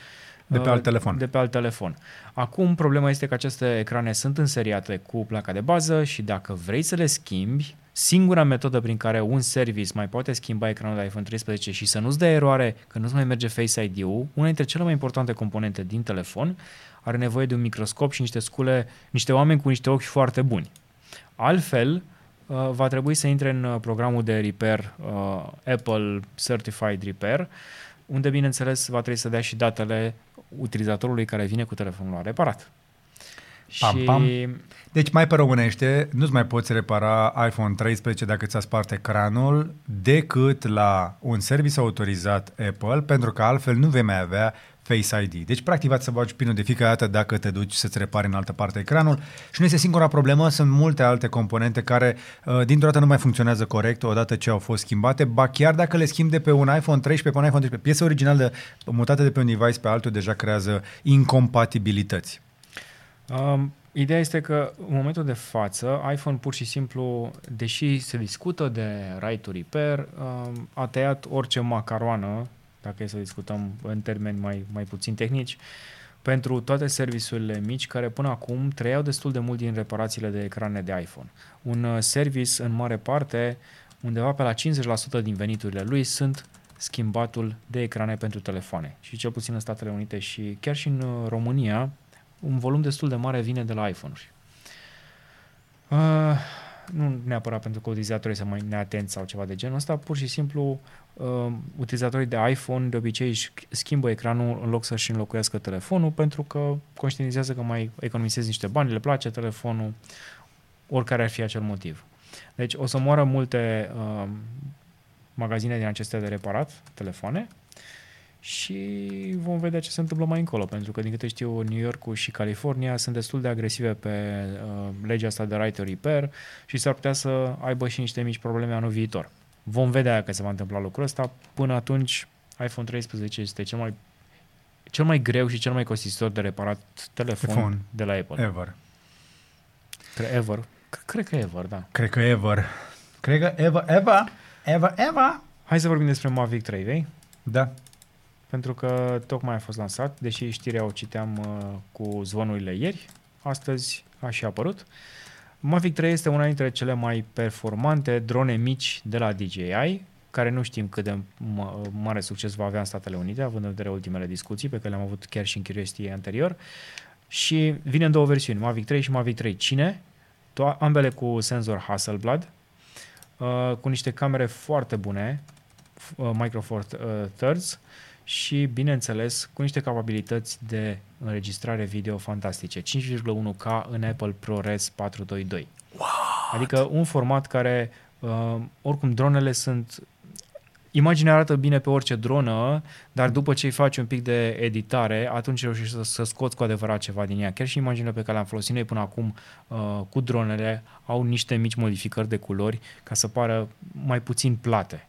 S2: De pe
S1: uh,
S2: alt telefon.
S1: De pe alt telefon. Acum problema este că aceste ecrane sunt înseriate cu placa de bază și dacă vrei să le schimbi, singura metodă prin care un service mai poate schimba ecranul de iPhone 13 și să nu-ți dea eroare că nu-ți mai merge Face ID-ul, una dintre cele mai importante componente din telefon, are nevoie de un microscop și niște scule, niște oameni cu niște ochi foarte buni. Altfel, uh, va trebui să intre în uh, programul de repair uh, Apple Certified Repair, unde, bineînțeles, va trebui să dea și datele utilizatorului care vine cu telefonul la reparat.
S2: Pam,
S1: și
S2: pam. Deci mai pe românește, nu-ți mai poți repara iPhone 13 dacă ți-a spart ecranul decât la un serviciu autorizat Apple, pentru că altfel nu vei mai avea Face ID. Deci, practic, va să bagi pinul de fiecare dată dacă te duci să-ți repari în altă parte ecranul. Și nu este singura problemă, sunt multe alte componente care uh, dintr-o dată nu mai funcționează corect odată ce au fost schimbate, ba chiar dacă le schimbi de pe un iPhone 13 pe un iPhone 13, piesa originală mutată de pe un device pe altul deja creează incompatibilități.
S1: Um, ideea este că în momentul de față, iPhone pur și simplu, deși se discută de right to repair, um, a tăiat orice macaroană dacă e să discutăm în termeni mai, mai puțin tehnici, pentru toate serviciurile mici care până acum trăiau destul de mult din reparațiile de ecrane de iPhone. Un uh, service, în mare parte, undeva pe la 50% din veniturile lui sunt schimbatul de ecrane pentru telefoane. Și cel puțin în Statele Unite și chiar și în uh, România, un volum destul de mare vine de la iPhone-uri. Uh, nu neapărat pentru că utilizatorii sunt mai neatenți sau ceva de genul ăsta, pur și simplu uh, utilizatorii de iPhone de obicei își schimbă ecranul în loc să-și înlocuiască telefonul pentru că conștientizează că mai economisezi niște bani, le place telefonul, oricare ar fi acel motiv. Deci o să moară multe uh, magazine din acestea de reparat, telefoane, și vom vedea ce se întâmplă mai încolo, pentru că, din câte știu, New York și California sunt destul de agresive pe uh, legea asta de right to repair și s-ar putea să aibă și niște mici probleme anul viitor. Vom vedea că se va întâmpla lucrul ăsta. Până atunci, iPhone 13 este cel mai, cel mai greu și cel mai costisitor de reparat telefon, telefon. de la Apple.
S2: Ever.
S1: Cre- ever. Cred că ever, da.
S2: Cred că ever. Cred că ever, ever, ever, ever.
S1: Hai să vorbim despre Mavic 3, vei?
S2: Da
S1: pentru că tocmai a fost lansat, deși știrea o citeam uh, cu zvonurile ieri, astăzi a și apărut. Mavic 3 este una dintre cele mai performante drone mici de la DJI, care nu știm cât de mare succes va avea în Statele Unite, având în vedere ultimele discuții pe care le-am avut chiar și în Curiosity anterior. Și vine în două versiuni, Mavic 3 și Mavic 3 Cine, to- ambele cu senzor Hasselblad, uh, cu niște camere foarte bune, uh, Micro Four uh, Thirds, și, bineînțeles, cu niște capabilități de înregistrare video fantastice. 5,1K în Apple ProRes 422.
S2: What?
S1: Adică un format care, uh, oricum, dronele sunt... Imaginea arată bine pe orice dronă, dar după ce îi faci un pic de editare, atunci reușești să, să scoți cu adevărat ceva din ea. Chiar și imaginile pe care le-am folosit noi până acum uh, cu dronele au niște mici modificări de culori ca să pară mai puțin plate.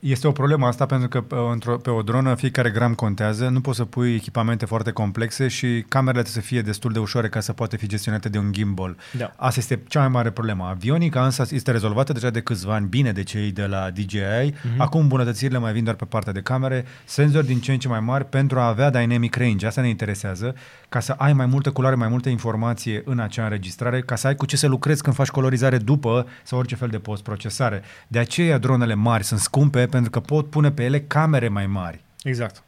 S2: Este o problemă asta pentru că uh, pe o dronă fiecare gram contează, nu poți să pui echipamente foarte complexe și camerele trebuie să fie destul de ușoare ca să poate fi gestionate de un gimbal.
S1: Da.
S2: Asta este cea mai mare problemă. Avionica însă este rezolvată deja de câțiva ani bine de cei de la DJI. Mm-hmm. Acum îmbunătățirile mai vin doar pe partea de camere, senzori din ce în ce mai mari pentru a avea dynamic range. Asta ne interesează, ca să ai mai multă culoare, mai multă informație în acea înregistrare, ca să ai cu ce să lucrezi când faci colorizare după sau orice fel de post-procesare. De aceea dronele mari sunt scumpe scumpe pentru că pot pune pe ele camere mai mari.
S1: Exact.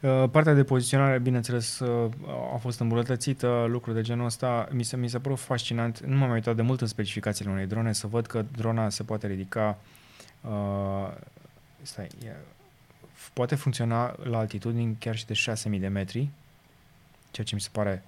S1: Uh, partea de poziționare, bineînțeles, uh, a fost îmbunătățită, lucruri de genul ăsta. Mi se, mi se părut fascinant, nu m-am uitat de mult în specificațiile unei drone, să văd că drona se poate ridica, uh, stai, poate funcționa la altitudini chiar și de 6000 de metri, ceea ce mi se pare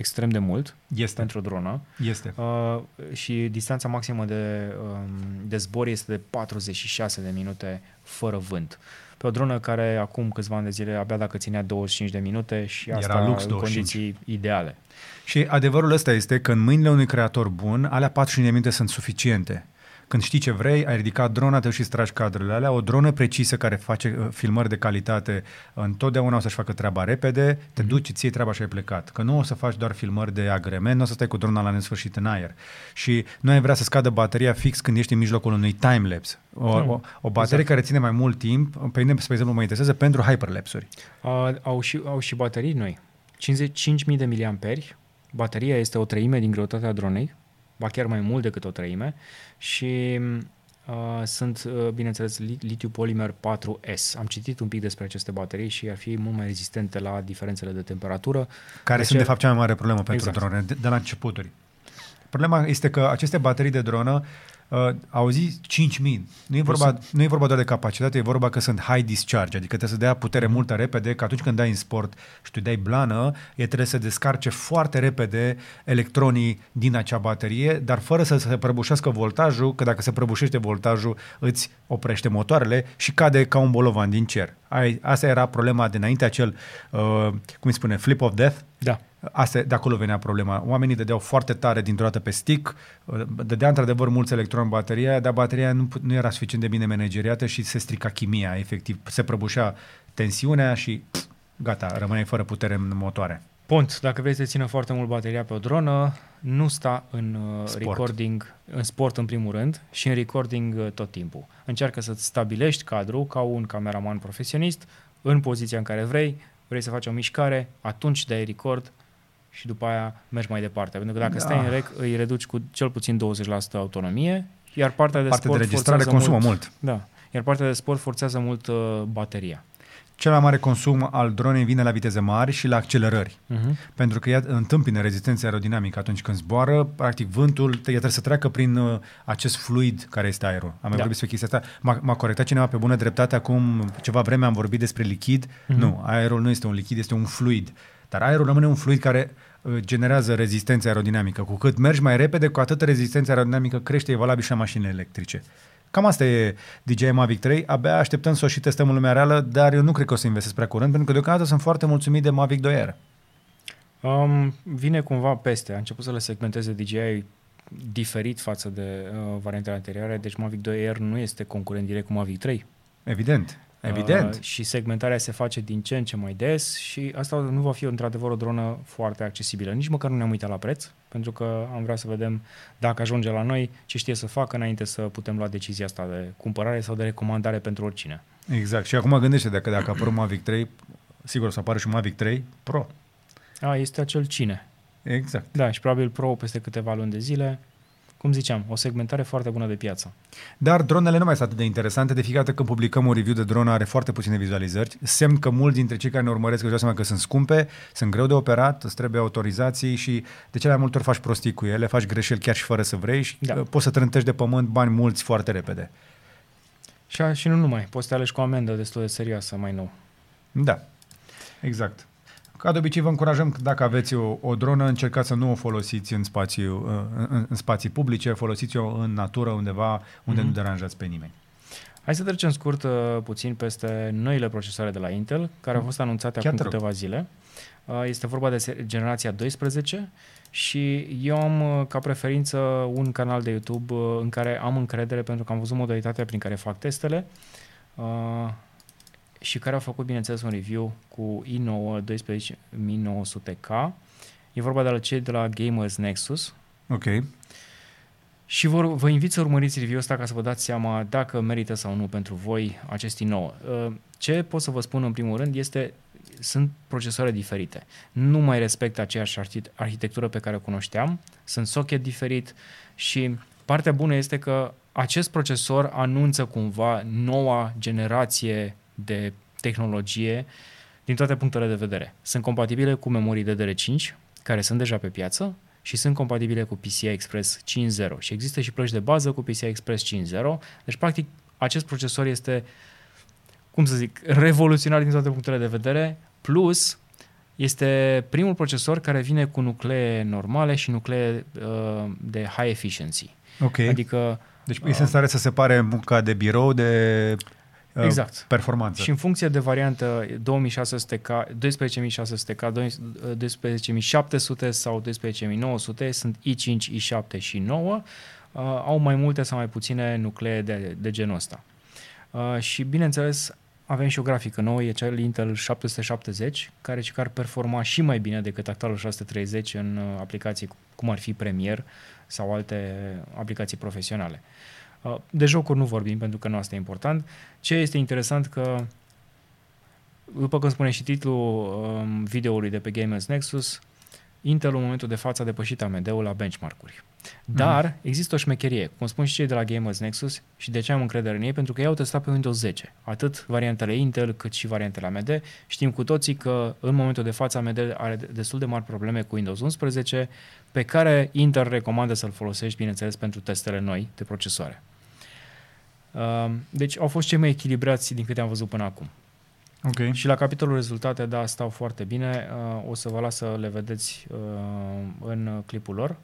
S1: extrem de mult
S2: este.
S1: pentru o dronă.
S2: Este.
S1: Uh, și distanța maximă de, um, de zbor este de 46 de minute fără vânt. Pe o dronă care acum câțiva ani de zile abia dacă ținea 25 de minute și asta
S2: Era lux
S1: în
S2: 25.
S1: condiții ideale.
S2: Și adevărul ăsta este că în mâinile unui creator bun, alea 45 de minute sunt suficiente. Când știi ce vrei, ai ridicat drona, te și tragi cadrele alea. O dronă precisă care face uh, filmări de calitate, întotdeauna o să-și facă treaba repede, te mm-hmm. duci, ții treaba și ai plecat. Că nu o să faci doar filmări de agrement, nu o să stai cu drona la nesfârșit în aer. Și nu ai vrea să scadă bateria fix când ești în mijlocul unui timelapse. O, mm. o, o baterie exact. care ține mai mult timp, pe mine, spre exemplu, mă interesează pentru hyperlapse-uri.
S1: Uh, au, și, au și baterii noi. 55.000 de miliamperi, bateria este o treime din greutatea dronei, ba chiar mai mult decât o treime și uh, sunt, uh, bineînțeles, litiu polimer 4S. Am citit un pic despre aceste baterii și ar fi mult mai rezistente la diferențele de temperatură.
S2: Care de sunt, ce... de fapt, cea mai mare problemă pentru exact. drone, de, de la începuturi. Problema este că aceste baterii de dronă uh, au zis 5000. Nu e, vorba, nu e vorba doar de capacitate, e vorba că sunt high discharge, adică trebuie să dea putere
S1: Mhm.
S2: multă repede, că atunci când dai în sport și tu dai blană, e trebuie să descarce foarte repede electronii din acea baterie, dar fără să se prăbușească voltajul, că dacă se prăbușește voltajul, îți oprește motoarele și cade ca un bolovan din cer. Ai, asta era problema dinainte, acel, uh, cum îi spune, flip of death,
S1: Da.
S2: Asta, de acolo venea problema. Oamenii dădeau foarte tare dintr-o dată pe stick, uh, dădea într-adevăr mulți electroni în bateria, dar bateria nu, pu- nu era suficient de bine manageriată și se strica chimia, efectiv. Se prăbușea tensiunea și pf, gata, rămâneai fără putere în motoare.
S1: Pont, dacă vrei să țină foarte mult bateria pe o dronă, nu sta în uh,
S2: Sport.
S1: recording, în sport în primul rând și în recording uh, tot timpul. Încearcă să-ți stabilești cadrul ca un cameraman profesionist în poziția în care vrei, vrei să faci o mișcare, atunci dai record și după aia mergi mai departe. Pentru că dacă
S2: Da.
S1: stai în rec, îi reduci cu cel puțin 20% autonomie, iar partea de
S2: Partea de
S1: sport
S2: registrare
S1: forțează
S2: consumă
S1: mult.
S2: mult.
S1: Da, iar partea de sport forțează mult uh, bateria.
S2: Cel mai mare consum al dronei vine la viteze mari și la accelerări.
S1: Uh-huh.
S2: Pentru că ea întâmpină rezistența aerodinamică atunci când zboară, practic vântul te- trebuie să treacă prin uh, acest fluid care este aerul. Am mai
S1: Da.
S2: vorbit despre chestia asta. M-a, m-a corectat cineva pe bună dreptate acum ceva vreme am vorbit despre lichid.
S1: Mhm.
S2: Nu, aerul nu este un lichid, este un fluid. Dar aerul rămâne un fluid care uh, generează rezistență aerodinamică. Cu cât mergi mai repede, cu atât rezistența aerodinamică crește, e valabil și la mașinile electrice. Cam asta e DJI Mavic 3. Abia așteptăm să o și testăm în lumea reală, dar eu nu cred că o să investesc prea curând, pentru că deocamdată sunt foarte mulțumit de Mavic 2R.
S1: Um, vine cumva peste. A început să le segmenteze DJI diferit față de uh, variantele anterioare, deci Mavic 2 Air nu este concurent direct cu Mavic 3.
S2: Evident, evident.
S1: Uh, și segmentarea se face din ce în ce mai des și asta nu va fi într-adevăr o dronă foarte accesibilă. Nici măcar nu ne-am uitat la preț, pentru că am vrea să vedem dacă ajunge la noi ce știe să facă înainte să putem lua decizia asta de cumpărare sau de recomandare pentru oricine.
S2: Exact. Și acum gândește dacă dacă apără Mavic 3, sigur o să apară și Mavic 3 Pro.
S1: A, este acel cine.
S2: Exact.
S1: Da, și probabil Pro peste câteva luni de zile. Cum ziceam, o segmentare foarte bună de piață.
S2: Dar dronele nu mai sunt atât de interesante. De fiecare dată când publicăm un review de dronă are foarte puține vizualizări. Semn că mulți dintre cei care ne urmăresc își dau seama că sunt scumpe, sunt greu de operat, îți trebuie autorizații și de cele mai multe ori faci prostii cu ele, faci greșeli chiar și fără să vrei și
S1: Da.
S2: da. poți să trântești de pământ bani mulți foarte repede.
S1: Și, a, și nu numai, poți să te alegi cu o amendă destul de serioasă mai nou.
S2: Da, exact. Ca de obicei vă încurajăm că dacă aveți o, o dronă, încercați să nu o folosiți în, spațiu, în, în, în spații publice, folosiți-o în natură undeva unde
S1: Mhm.
S2: nu deranjați pe nimeni.
S1: Hai să trecem scurt uh, puțin peste noile procesoare de la Intel, care au fost anunțate
S2: Chiar
S1: acum
S2: te rog.
S1: câteva zile. Uh, Este vorba de se- generația 12 și eu am uh, ca preferință un canal de YouTube uh, în care am încredere pentru că am văzut modalitatea prin care fac testele uh, și care au făcut, bineînțeles, un review cu i9 12900K. E vorba de la cei de la Gamers Nexus,
S2: Ok.
S1: și vă, vă invit să urmăriți review-ul ăsta ca să vă dați seama dacă merită sau nu pentru voi acest i9. Uh, Ce pot să vă spun în primul rând este sunt procesoare diferite. Nu mai respectă aceeași arhi- arhitectură pe care o cunoșteam, sunt socket diferit și partea bună este că acest procesor anunță cumva noua generație de tehnologie din toate punctele de vedere. Sunt compatibile cu memorii DDR5, care sunt deja pe piață, și sunt compatibile cu PCI Express 5.0 și există și plăci de bază cu PCI Express 5.0. Deci, practic, acest procesor este, cum să zic, revoluționar din toate punctele de vedere, plus este primul procesor care vine cu nuclee normale și nuclee uh, de high efficiency.
S2: Ok.
S1: Adică
S2: Deci este în stare să separe munca de birou de uh,
S1: Exact.
S2: performanță.
S1: Și în funcție de variantă 2600K, 12600K, 12700 sau 12900 sunt i5, i7 și 9. Uh, au mai multe sau mai puține nuclee de, de genul ăsta. Uh, și bineînțeles avem și o grafică nouă, e cel Intel 770, care și care performa și mai bine decât actualul 630 în uh, aplicații cum ar fi Premiere sau alte aplicații profesionale. Uh, De jocuri nu vorbim pentru că nu asta e important. Ce este interesant că, după cum spune și titlul um, videoului de pe Gamers Nexus, Intel în momentul de față a depășit AMD-ul la benchmark-uri. Dar mm. există o șmecherie, cum spun și cei de la Gamers Nexus și de ce am încredere în ei, pentru că ei au testat pe Windows 10, atât variantele Intel cât și variantele AMD. Știm cu toții că în momentul de față AMD are destul de mari probleme cu Windows 11, pe care Intel recomandă să-l folosești, bineînțeles, pentru testele noi de procesoare. Um, deci au fost cei mai echilibrați din câte am văzut până acum.
S2: Ok.
S1: Și la capitolul rezultate, da, stau foarte bine. Uh, o să vă las să le vedeți uh, în clipul lor,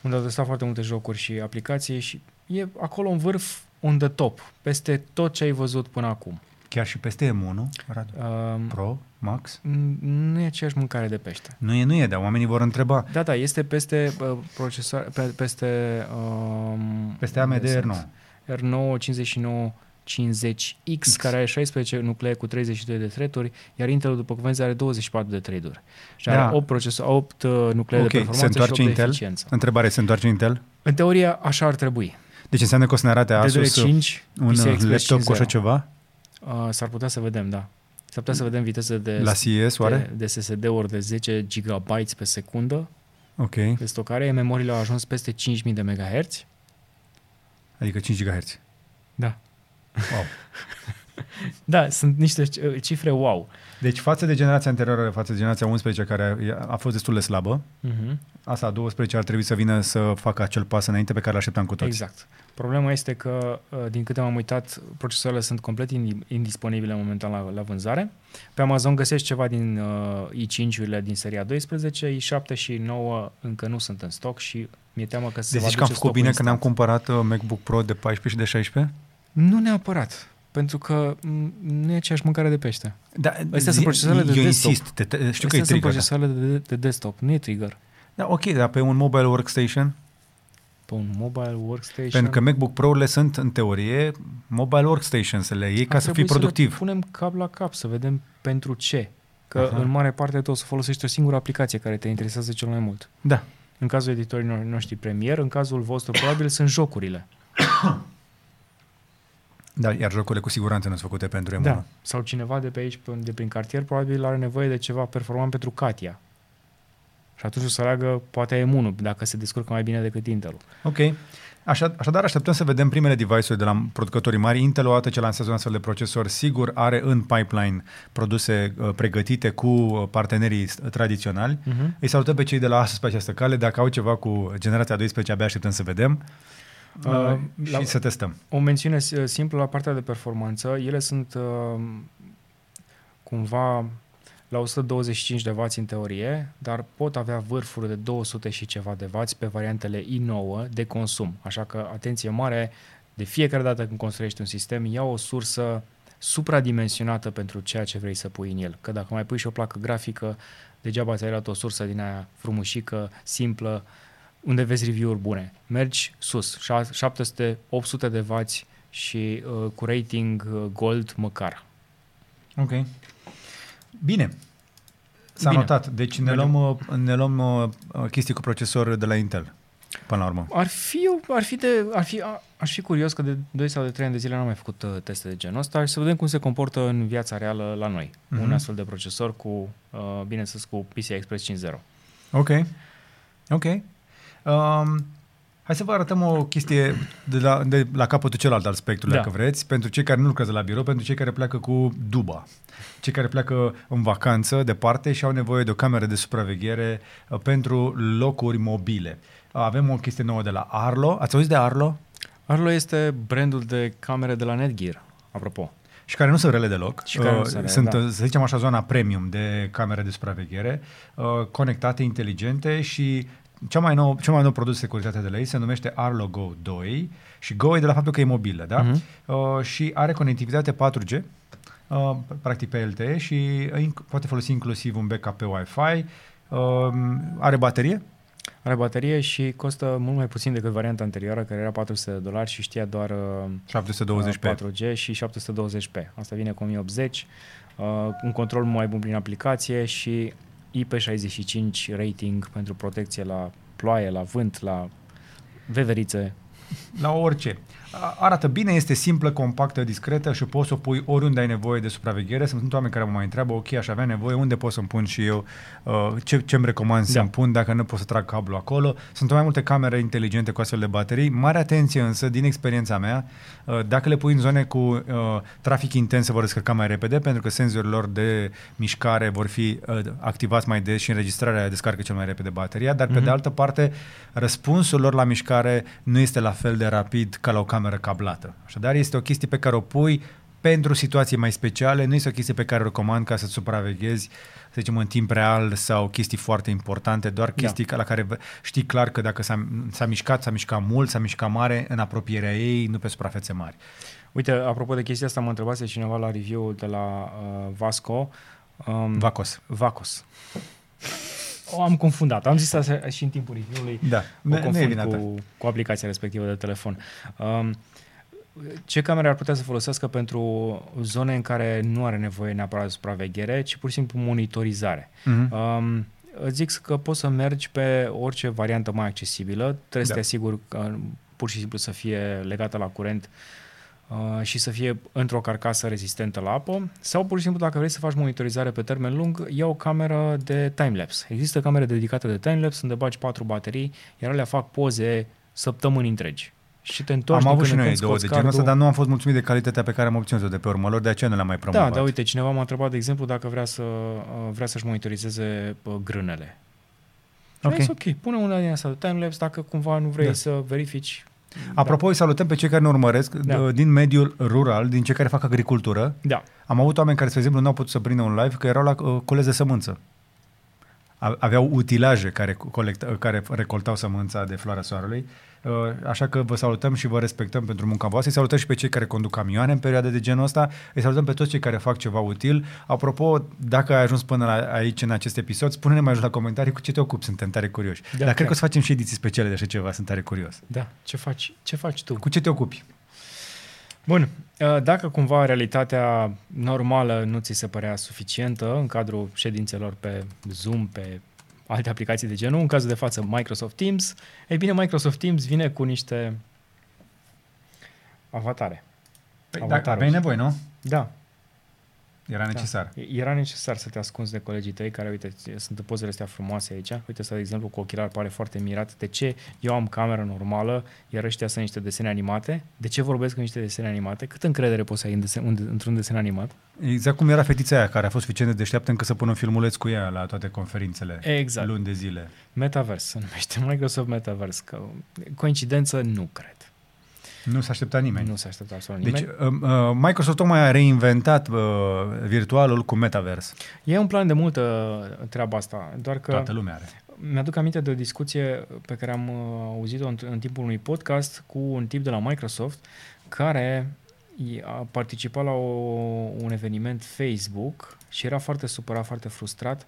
S1: unde au testat foarte multe jocuri și aplicații și e acolo în vârf, un the top, peste tot ce ai văzut până acum.
S2: Chiar și peste M1, Radu?
S1: Um,
S2: Pro, Max?
S1: nu e aceeași mâncare de pește.
S2: Nu e, nu e, dar oamenii vor întreba.
S1: Da, da, este peste uh, procesoare, pe, peste... Um,
S2: Peste AMD
S1: unde sunt?
S2: R9.
S1: R9 59 50X,
S2: X.
S1: care are 16 nuclee cu 32 de threaduri, iar Intel, după cum vezi, are 24 de threaduri. Și are
S2: Da.
S1: 8, procesor, 8 uh, nuclee
S2: Ok,
S1: de
S2: se
S1: performanță
S2: întoarce
S1: și 8 de
S2: Intel?
S1: eficiență.
S2: Întrebare, se întoarce Intel?
S1: În teorie, așa ar trebui.
S2: Deci înseamnă că o să ne arate Asus
S1: DDR5,
S2: un
S1: PCI Express
S2: laptop cu așa
S1: 5.0.
S2: ceva?
S1: Uh, s-ar putea să vedem, da. S-ar putea să vedem viteze de,
S2: La CES, oare?
S1: de, de SSD-uri de 10 GB pe secundă
S2: Ok,
S1: de stocare. Memoriile au ajuns peste 5000 de MHz.
S2: adică 5 GHz.
S1: Da.
S2: Wow.
S1: Da, sunt niște uh, cifre wow.
S2: Deci față de generația anterioară, față de generația 11, care a fost destul de slabă,
S1: Uh-huh.
S2: asta a 12 ar trebui să vină să facă acel pas înainte pe care îl așteptam cu toți.
S1: Exact. Problema este că, uh, din câte m-am uitat, procesoarele sunt complet indi- indisponibile momentan la, la vânzare. Pe Amazon găsești ceva din uh, i5-urile din seria 12, i7 și 9 încă nu sunt în stoc și mi-e teamă că se
S2: Deci
S1: va
S2: zici că am
S1: duce
S2: făcut bine
S1: stocul
S2: când am
S1: instant.
S2: cumpărat uh, MacBook Pro de 14 și de 16?
S1: Nu neapărat, pentru că m, nu e aceeași mâncare de pește.
S2: Da,
S1: Astea sunt procesoarele de
S2: eu
S1: desktop.
S2: insist, te, te, știu
S1: Astea
S2: că e
S1: sunt
S2: trigger. Da.
S1: procesoarele de, de desktop, nu e trigger.
S2: da, ok, dar pe un mobile workstation,
S1: Pe un mobile workstation...
S2: pentru că MacBook Pro-urile sunt, în teorie, mobile workstations, le iei ca
S1: Ar
S2: să fii
S1: trebui
S2: productiv.
S1: Să le punem cap la cap, să vedem pentru ce. Că
S2: Aha.
S1: în mare parte tu o să folosești o singură aplicație care te interesează cel mai mult.
S2: Da.
S1: În cazul editorilor noștri Premiere, în cazul vostru probabil sunt jocurile.
S2: Da, iar jocurile cu siguranță nu sunt făcute pentru M1.
S1: Da. Sau cineva de pe aici, pe- de prin cartier, probabil are nevoie de ceva performant pentru Katia. Și atunci o să aleagă poate M1, dacă se descurcă mai bine decât Intel-ul.
S2: Ok. Așa, așadar, așteptăm să vedem primele device-uri de la producătorii mari. Intel, odată ce lansează un astfel de procesor, sigur are în pipeline produse uh, pregătite cu uh, partenerii s- tradiționali.
S1: Uh-huh.
S2: Îi salutăm pe cei de la Asus pe această cale. Dacă au ceva cu generația 12, abia așteptăm să vedem uh,
S1: Uh,
S2: și
S1: la-
S2: să testăm.
S1: O mențiune s- simplă la partea de performanță. Ele sunt uh, cumva la 125 de W în teorie, dar pot avea vârfuri de 200 și ceva de W pe variantele i9 de consum. Așa că, atenție mare, de fiecare dată când construiești un sistem, ia o sursă supradimensionată pentru ceea ce vrei să pui în el. Că dacă mai pui și o placă grafică, degeaba ți-ai luat o sursă din aia frumușică, simplă, unde vezi review-uri bune. Mergi sus, șa- 700, 800 de W și uh, cu rating uh, gold măcar.
S2: Ok. Bine. S-a
S1: Bine.
S2: notat. Deci ne
S1: Mergem.
S2: luăm, uh, ne luăm uh, chestii cu procesor de la Intel, până la urmă.
S1: Ar fi, ar fi, de, ar fi, a- aș fi curios că de 2 sau de 3 ani de zile n-am mai făcut uh, teste de genul ăsta și să vedem cum se comportă în viața reală la noi.
S2: Mhm.
S1: Un astfel de procesor cu, uh, bineînțeles, cu PCI Express 5.0.
S2: Ok. Ok. Um, hai să vă arătăm o chestie de la, de la capătul celălalt al spectrului,
S1: Da.
S2: dacă vreți, pentru cei care nu lucrează la birou, pentru cei care pleacă cu duba, cei care pleacă în vacanță departe și au nevoie de o cameră de supraveghere uh, pentru locuri mobile. Uh, Avem o chestie nouă de la Arlo. Ați auzit de Arlo?
S1: Arlo este brandul de camere de la Netgear, apropo.
S2: Și care nu sunt rele deloc.
S1: Și care nu
S2: Uh,
S1: sunt rele,
S2: sunt,
S1: da.
S2: uh, să zicem așa, zona premium de camere de supraveghere, uh, conectate, inteligente și cea mai nou, cel mai nou produs de securitate de la ei se numește Arlo Go 2 și Go e de la faptul că e mobilă, da?
S1: Mhm.
S2: Uh, și are conectivitate 4G, uh, practic pe LTE și uh, inc- poate folosi inclusiv un backup pe Wi-Fi. Uh, are baterie?
S1: Are baterie și costă mult mai puțin decât varianta anterioară, care era 400 de dolari și știa doar uh,
S2: 720 pe
S1: 4G și 720p. Asta vine cu 1080, uh, un control mai bun prin aplicație și IP65 rating pentru protecție la ploaie, la vânt, la veverițe.
S2: la orice. Arată bine, este simplă, compactă, discretă și poți să o pui oriunde ai nevoie de supraveghere. Sunt oameni care mă mai întreabă, ok, aș avea nevoie, unde pot să-mi pun și eu, uh, ce, ce-mi recomand da. să-mi pun dacă nu pot să trag cablu acolo. Sunt mai multe camere inteligente cu astfel de baterii. Mare atenție însă, din experiența mea, uh, dacă le pui în zone cu uh, trafic intens, se vor descărca mai repede, pentru că senzorii lor de mișcare vor fi activați mai des și înregistrarea descarcă cel mai repede bateria, dar mm-hmm. pe de mhm. altă parte, răspunsul lor la mișcare nu este la fel de rapid ca la o cameră cablată. Așadar, este o chestie pe care o pui pentru situații mai speciale, nu este o chestie pe care o recomand ca să-ți supraveghezi, să zicem, în timp real sau chestii foarte importante, doar da. chestii da. la care știi clar că dacă s-a, s-a mișcat, s-a mișcat mult, s-a mișcat mare în apropierea ei, nu pe suprafețe mari.
S1: Uite, apropo de chestia asta, mă întrebase cineva la review de la uh, Vasco.
S2: Um, Vacos.
S1: Vacos. O am confundat. Am zis asta și în timpul review-ului.
S2: Da,
S1: o confund cu, cu aplicația respectivă de telefon. Um, ce camere ar putea să folosească pentru zone în care nu are nevoie neapărat de supraveghere, ci pur și simplu monitorizare? Uh-huh. Um, îți zic că poți să mergi pe orice variantă mai accesibilă, trebuie da. să te asiguri că pur și simplu să fie legată la curent uh, și să fie într-o carcasă rezistentă la apă sau pur și simplu dacă vrei să faci monitorizare pe termen lung, ia o cameră de timelapse. Există camere dedicate de timelapse unde bagi patru baterii, iar alea fac poze săptămâni întregi și te întorci
S2: Am avut și noi două de genul ăsta, dar nu am fost mulțumit de calitatea pe care am obținut-o de pe urmă lor, de aceea nu le-am mai promovat.
S1: Da, dar uite, cineva m-a întrebat, de exemplu, dacă vrea, să, uh, vrea să-și monitorizeze uh, grânele. Ok. Zis, ok, pune una din asta de timelapse dacă cumva nu vrei da. să verifici.
S2: Apropo, da. îi salutăm pe cei care ne urmăresc da. din mediul rural, din cei care fac agricultură.
S1: Da.
S2: Am avut oameni care, de exemplu, nu au putut să prindă un live că erau la uh, colez de sămânță. Aveau utilaje care, colecta, care recoltau sămânța de floarea soarelui Uh, așa că vă salutăm și vă respectăm pentru munca voastră. Îi salutăm și pe cei care conduc camioane în perioade de genul ăsta. Îi salutăm pe toți cei care fac ceva util. Apropo, dacă ai ajuns până la aici în acest episod, spune-ne mai jos la comentarii cu ce te ocupi. Suntem tare curioși. Da, Dar chiar. cred că o să facem și ediții speciale de așa ceva. Sunt tare curios.
S1: Da. Ce faci, ce faci tu?
S2: Cu ce te ocupi?
S1: Bun, uh, dacă cumva realitatea normală nu ți se părea suficientă în cadrul ședințelor pe Zoom, pe alte aplicații de genul, în cazul de față Microsoft Teams, ei bine, Microsoft Teams vine cu niște avatare.
S2: Păi, dacă aveai nevoie, nu?
S1: Da.
S2: Era da. necesar.
S1: Da. Era necesar să te ascunzi de colegii tăi care, uite, sunt pozele astea frumoase aici. Uite, să de exemplu, cu ochelar pare foarte mirat. De ce eu am cameră normală, iar ăștia sunt niște desene animate? De ce vorbesc în niște desene animate? Cât încredere poți să ai în desen, într-un desen animat?
S2: Exact cum era fetița aia, care a fost suficient de deșteaptă încă să pună un filmuleț cu ea la toate conferințele.
S1: Exact.
S2: Luni de zile.
S1: Metaverse se numește, Microsoft Metaverse. Că, coincidență, nu cred.
S2: Nu s-a așteptat nimeni.
S1: Nu s-a așteptat absolut
S2: deci, nimeni. Deci, uh, Microsoft tocmai a reinventat uh, virtualul cu Metaverse.
S1: E un plan de multă treaba asta, doar că...
S2: Toată lumea are.
S1: Mi-aduc aminte de o discuție pe care am uh, auzit-o în, în timpul unui podcast cu un tip de la Microsoft care a participat la o, un eveniment Facebook și era foarte supărat, foarte frustrat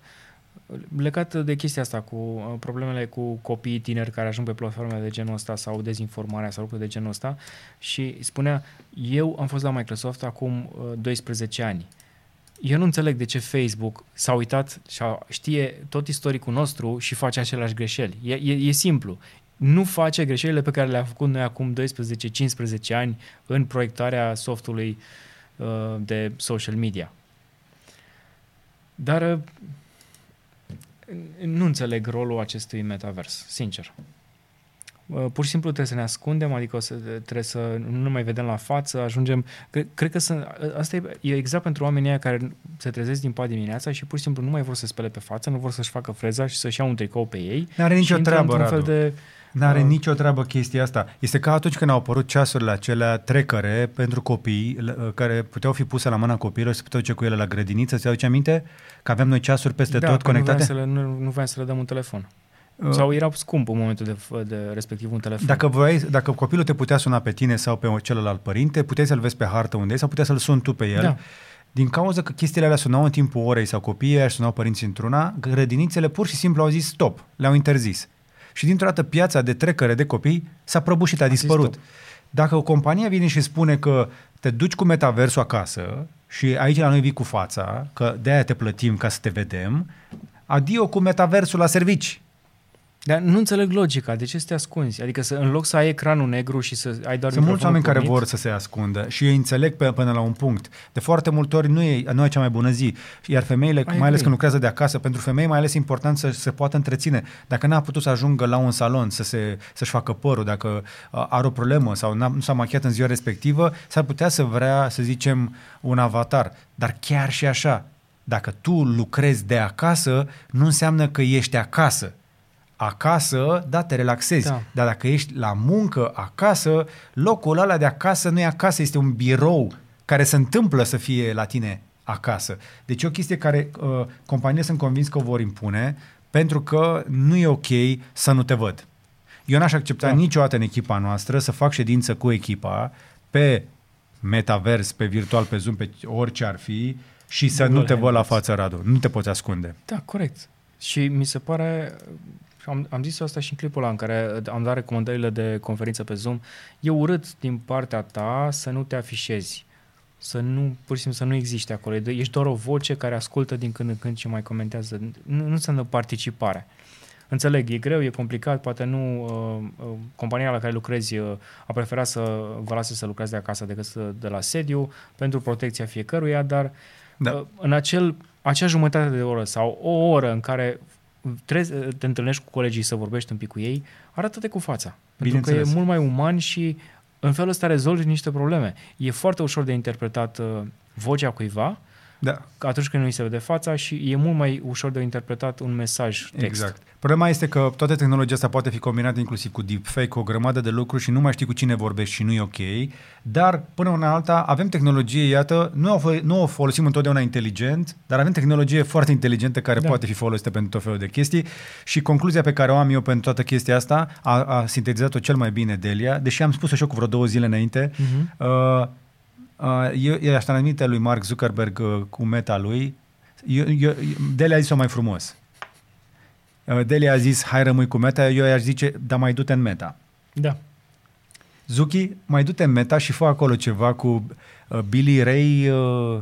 S1: legat de chestia asta cu uh, problemele cu copiii tineri care ajung pe platforme de genul ăsta sau dezinformarea sau lucruri de genul ăsta și spunea, eu am fost la Microsoft acum 12 uh, ani. Eu nu înțeleg de ce Facebook s-a uitat și știe tot istoricul nostru și face aceleași greșeli. E, e, e simplu. Nu face greșelile pe care le-a făcut noi acum 12-15 ani în proiectarea softului uh, de social media. Dar uh, nu înțeleg rolul acestui metavers, sincer. Pur și simplu trebuie să ne ascundem, adică o să, trebuie să nu mai vedem la față, ajungem... Cred, cred că sunt, asta e, e exact pentru oamenii aia care se trezesc din pat dimineața și pur și simplu nu mai vor să spele pe față, nu vor să-și facă freza și să-și iau un tricou pe ei.
S2: Nu are nicio treabă, Radu. fel de N-are uh, nicio treabă chestia asta. Este ca atunci când au apărut ceasurile acelea trecăre pentru copii, care puteau fi puse la mâna copiilor și se puteau duce cu ele la grădiniță. Ți aduce aminte că aveam noi ceasuri peste
S1: da,
S2: tot conectate?
S1: Da, nu, nu voiam să le dăm un telefon. Uh, sau era scump în momentul de, de respectiv un telefon.
S2: Dacă, voiai, dacă copilul te putea suna pe tine sau pe celălalt părinte, puteai să-l vezi pe hartă unde e sau puteai să-l suni tu pe el. Da. Din cauza că chestiile alea sunau în timpul orei sau copiii și sunau părinții într-una, grădinițele pur și simplu au zis stop, le-au interzis și dintr-o dată piața de trecere de copii s-a prăbușit, a, a dispărut. Dacă o companie vine și spune că te duci cu metaversul acasă și aici la noi vii cu fața, că de-aia te plătim ca să te vedem, adio cu metaversul la servici.
S1: Dar nu înțeleg logica. De ce să te ascunzi? Adică să, în loc să ai ecranul negru și să ai doar
S2: Sunt mulți oameni care
S1: pornit,
S2: vor să se ascundă și eu înțeleg pe, până la un punct. De foarte multe ori nu e, nu e cea mai bună zi. Iar femeile,
S1: I
S2: mai ales
S1: agree.
S2: când lucrează de acasă, pentru femei mai ales e important să se poată întreține. Dacă n-a putut să ajungă la un salon să se, să-și facă părul, dacă uh, are o problemă sau n-a, nu s-a machiat în ziua respectivă, s-ar putea să vrea, să zicem, un avatar. Dar chiar și așa, dacă tu lucrezi de acasă, nu înseamnă că ești acasă. Acasă, da, te relaxezi.
S1: Da.
S2: Dar dacă ești la muncă acasă, locul ăla de acasă nu e acasă, este un birou care se întâmplă să fie la tine acasă. Deci e o chestie care uh, companiile sunt convins că o vor impune pentru că nu e ok să nu te văd. Eu n-aș accepta
S1: Da.
S2: da. niciodată în echipa noastră să fac ședință cu echipa pe metavers, pe virtual, pe Zoom, pe orice ar fi și să
S1: Google
S2: nu te văd la
S1: Hangouts.
S2: față, Radu. Nu te poți ascunde.
S1: Da, corect. Și mi se pare, am, am zis asta și în clipul ăla în care am dat recomandările de conferință pe Zoom, e urât din partea ta să nu te afișezi, să nu, pur și simplu să nu existe acolo. E de- Ești doar o voce care ascultă din când în când și mai comentează. Nu, nu înseamnă participare. Înțeleg, e greu, e complicat, poate nu uh, uh, compania la care lucrezi uh, a preferat să vă lase să lucrați de acasă decât să, de la sediu pentru protecția fiecăruia, dar
S2: Da.
S1: uh, în acel, acea jumătate de oră sau o oră în care trebuie, te întâlnești cu colegii să vorbești un pic cu ei, arată-te cu fața. Pentru că e
S2: Bineînțeles.
S1: mult mai uman și în felul ăsta rezolvi niște probleme. E foarte ușor de interpretat uh, vocea cuiva
S2: Da.
S1: atunci când nu îi se vede fața și e mult mai ușor de interpretat un mesaj text.
S2: Exact. Problema este că toată tehnologia asta poate fi combinată inclusiv cu deepfake, cu o grămadă de lucruri și nu mai știi cu cine vorbești și nu e ok. Dar, până una alta, avem tehnologie, iată, nu o, fo- nu o folosim întotdeauna inteligent, dar avem tehnologie foarte inteligentă care
S1: Da.
S2: da. poate fi folosită pentru tot felul de chestii și concluzia pe care o am eu pentru toată chestia asta a, a sintetizat-o cel mai bine Delia, deși am spus-o și eu cu vreo două zile înainte,
S1: Mhm.
S2: Uh, uh, eu, eu aș transmite lui Mark Zuckerberg uh, cu meta lui. Eu, eu, Delia a zis-o mai frumos. Uh, Delia a zis, hai rămâi cu meta, eu i-aș zice, dar mai du-te în meta.
S1: Da.
S2: Zuki, mai du-te în meta și fă acolo ceva cu uh, Billy Ray, uh,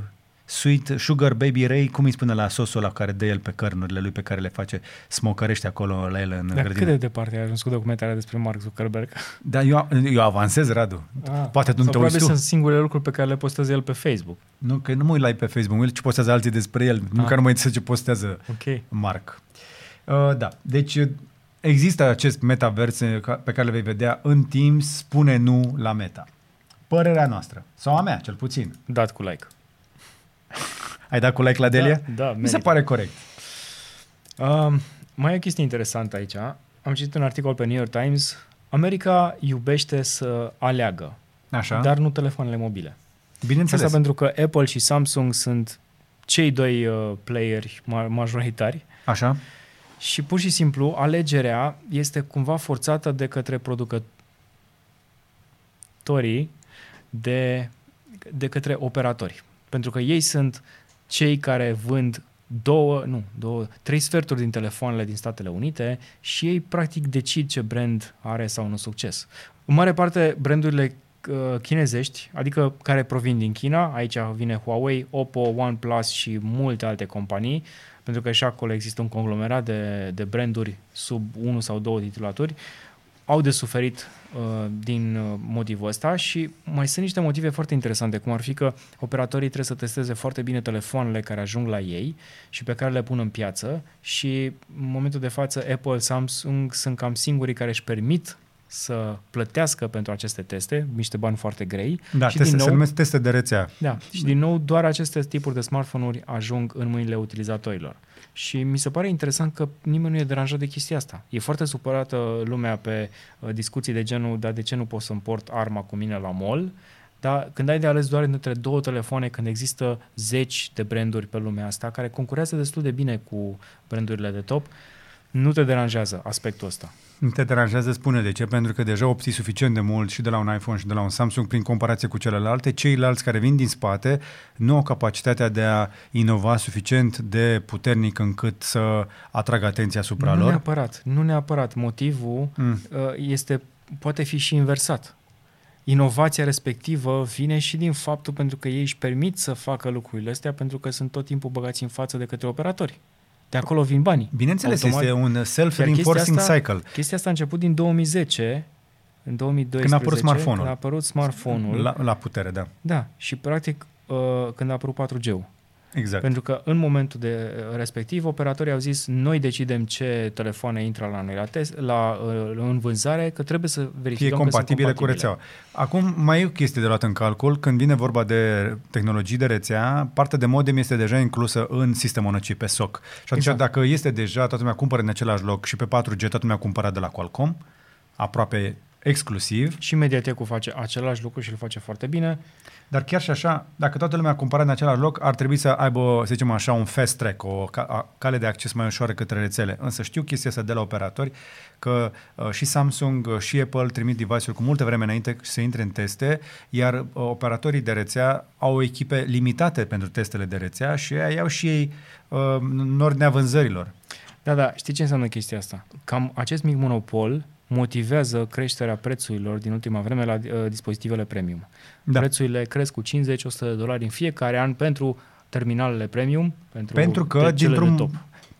S2: Sweet Sugar Baby Ray, cum îi spune la sosul la care dă el pe cărnurile lui pe care le face, smocărește acolo la el în
S1: Dar
S2: grădină.
S1: cât de departe ai ajuns cu documentarea despre Mark Zuckerberg?
S2: Dar eu, eu avansez, Radu.
S1: Ah,
S2: Poate tu nu
S1: sau
S2: te uiți
S1: probabil
S2: tu.
S1: sunt singurele lucruri pe care le postează el pe Facebook.
S2: Nu, că nu mă uit la el pe Facebook, mă uit ce postează alții despre el, nu
S1: Ah.
S2: că nu mă interesează ce postează
S1: Ok.
S2: Mark. Uh, da, deci uh, există acest metavers uh, ca- pe care le vei vedea în timp, spune nu la meta. Părerea noastră, sau a mea, cel puțin.
S1: Dat cu like.
S2: Ai dat cu like la Delia?
S1: Da, da
S2: Mi se
S1: merită.
S2: pare corect.
S1: Um, mai e o chestie interesantă aici. Am citit un articol pe New York Times. America iubește să aleagă,
S2: Așa,
S1: dar nu telefoanele mobile.
S2: bineînțeles.
S1: Asta pentru că Apple și Samsung sunt cei doi uh, playeri ma- majoritari
S2: Așa,
S1: și pur și simplu alegerea este cumva forțată de către producătorii de, de către operatori. Pentru că ei sunt cei care vând două, nu, două, trei sferturi din telefoanele din Statele Unite și ei practic decid ce brand are sau nu succes. În mare parte, brandurile uh, chinezești, adică care provin din China, aici vine Huawei, Oppo, OnePlus și multe alte companii, pentru că și acolo există un conglomerat de, de branduri sub unul sau două titulatori, au de suferit uh, din uh, motivul ăsta și mai sunt niște motive foarte interesante, cum ar fi că operatorii trebuie să testeze foarte bine telefoanele care ajung la ei și pe care le pun în piață și în momentul de față Apple, Samsung sunt cam singurii care își permit să plătească pentru aceste teste, niște bani foarte grei.
S2: da,
S1: și
S2: teste,
S1: din
S2: se
S1: nou,
S2: numesc teste de rețea.
S1: da, și din nou doar aceste tipuri de smartphone-uri ajung în mâinile utilizatorilor. Și mi se pare interesant că nimeni nu e deranjat de chestia asta. E foarte supărată lumea pe uh, discuții de genul, dar de ce nu pot să împort arma cu mine la mall? Dar când ai de ales doar între două telefoane, când există zeci de branduri pe lumea asta, care concurează destul de bine cu brandurile de top, nu te deranjează aspectul ăsta.
S2: Nu te deranjează, spune de ce, pentru că deja obții suficient de mult și de la un iPhone și de la un Samsung prin comparație cu celelalte. Ceilalți care vin din spate nu au capacitatea de a inova suficient de puternic încât să atragă atenția asupra
S1: nu
S2: lor.
S1: neapărat, nu neapărat. Motivul
S2: Mm.
S1: uh, este, poate fi și inversat. Inovația respectivă vine și din faptul pentru că ei își permit să facă lucrurile astea pentru că sunt tot timpul băgați în față de către operatori. De acolo vin banii.
S2: Bineînțeles,
S1: Automat.
S2: este un
S1: Iar
S2: self-reinforcing
S1: chestia
S2: cycle.
S1: Chestia asta a început din 2010, în 2012.
S2: Când a apărut smartphone-ul.
S1: Când a apărut smartphone-ul.
S2: La, la putere, da.
S1: Da, și practic uh, când a apărut 4G-ul.
S2: Exact.
S1: Pentru că în momentul de uh, respectiv, operatorii au zis noi decidem ce telefoane intră la noi la test, la, uh, în vânzare, că trebuie să
S2: fie
S1: verificăm
S2: compatibile
S1: că
S2: cu
S1: sunt
S2: rețeaua. Acum, mai e o chestie de luat în calcul. Când vine vorba de tehnologii de rețea, partea de modem este deja inclusă în sistemul on chip, pe SOC. Și atunci,
S1: Exact.
S2: dacă este deja, toată lumea cumpără în același loc și pe 4G toată lumea cumpără de la Qualcomm, aproape exclusiv,
S1: Și Mediatek face același lucru și îl face foarte bine.
S2: Dar chiar și așa, dacă toată lumea cumpără în același loc, ar trebui să aibă, să zicem așa, un fast track, o ca- a- cale de acces mai ușoară către rețele. Însă știu chestia asta de la operatori, că uh, și Samsung uh, și Apple trimit device-uri cu multă vreme înainte să intre în teste, iar uh, operatorii de rețea au echipe limitate pentru testele de rețea și ei iau și ei uh, în ordinea vânzărilor.
S1: Da, da, știi ce înseamnă chestia asta? Cam acest mic monopol motivează creșterea prețurilor din ultima vreme la uh, dispozitivele premium.
S2: Da.
S1: Prețurile cresc cu 50-100 de dolari în fiecare an pentru terminalele premium, pentru,
S2: Pentru că,
S1: cele de
S2: dintr-un,
S1: top.